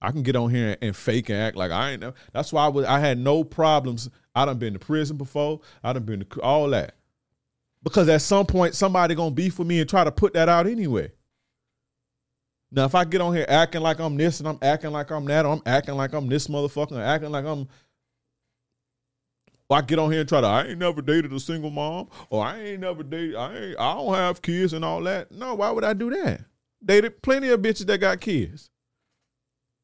I can get on here and fake and act like I ain't. That's why I was. I had no problems. I done been to prison before. I done been to all that because at some point somebody gonna beef with me and try to put that out anyway. Now, if I get on here acting like I'm this and I'm acting like I'm that, or I'm acting like I'm this motherfucker, acting like I'm, I get on here and try to, I ain't never dated a single mom, or I ain't never dated, I ain't, I don't have kids and all that. No, why would I do that? Dated plenty of bitches that got kids.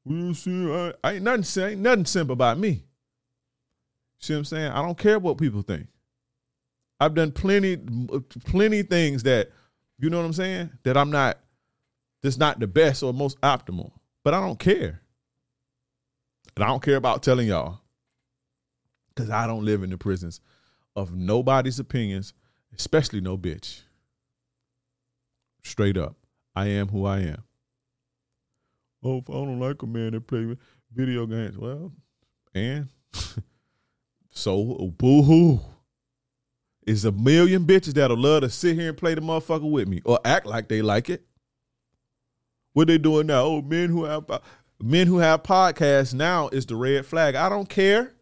Well, see, I, I ain't nothing, ain't nothing simple about me. See what I'm saying? I don't care what people think. I've done plenty, plenty things that, you know what I'm saying, that I'm not, that's not the best or most optimal. But I don't care. And I don't care about telling y'all. Because I don't live in the prisons of nobody's opinions, especially no bitch. Straight up. I am who I am. Oh, if I don't like a man that play video games, well, and so boo hoo is a million bitches that'll love to sit here and play the motherfucker with me or act like they like it. What they doing now? Oh, men who have uh, men who have podcasts now is the red flag. I don't care.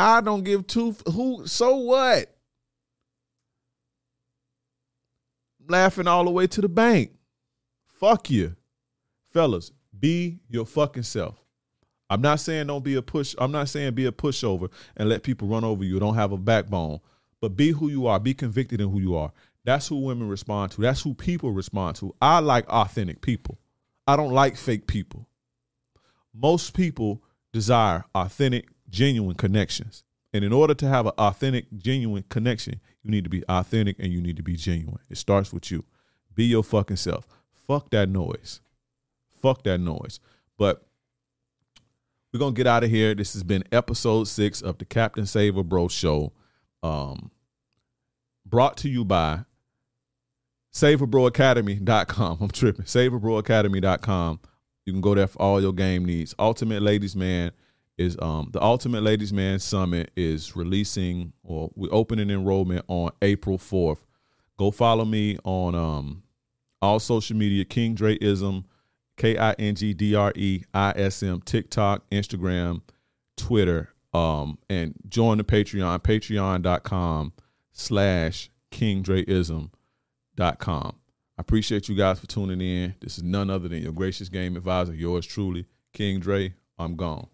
I don't give two who so what? Laughing all the way to the bank. Fuck you. Fellas, be your fucking self. I'm not saying don't be a push. I'm not saying be a pushover and let people run over you. Don't have a backbone, but be who you are. Be convicted in who you are. That's who women respond to. That's who people respond to. I like authentic people. I don't like fake people. Most people desire authentic, genuine connections. And in order to have an authentic, genuine connection, you need to be authentic and you need to be genuine. It starts with you. Be your fucking self. Fuck that noise. Fuck that noise. But we're gonna get out of here. This has been episode six of the Captain Save A Bro show. Um, brought to you by SaveAbroAcademy.com. I'm tripping. SaveAbroAcademy.com. You can go there for all your game needs. Ultimate Ladies Man is um the Ultimate Ladies Man Summit is releasing or we're opening enrollment on April 4th. Go follow me on um all social media, King Dreism, K I N G D R E I S M, TikTok, Instagram, Twitter, um, and join the Patreon, patreon.com slash King Dreism.com. I appreciate you guys for tuning in. This is none other than your gracious game advisor, yours truly, King Dre. I'm gone.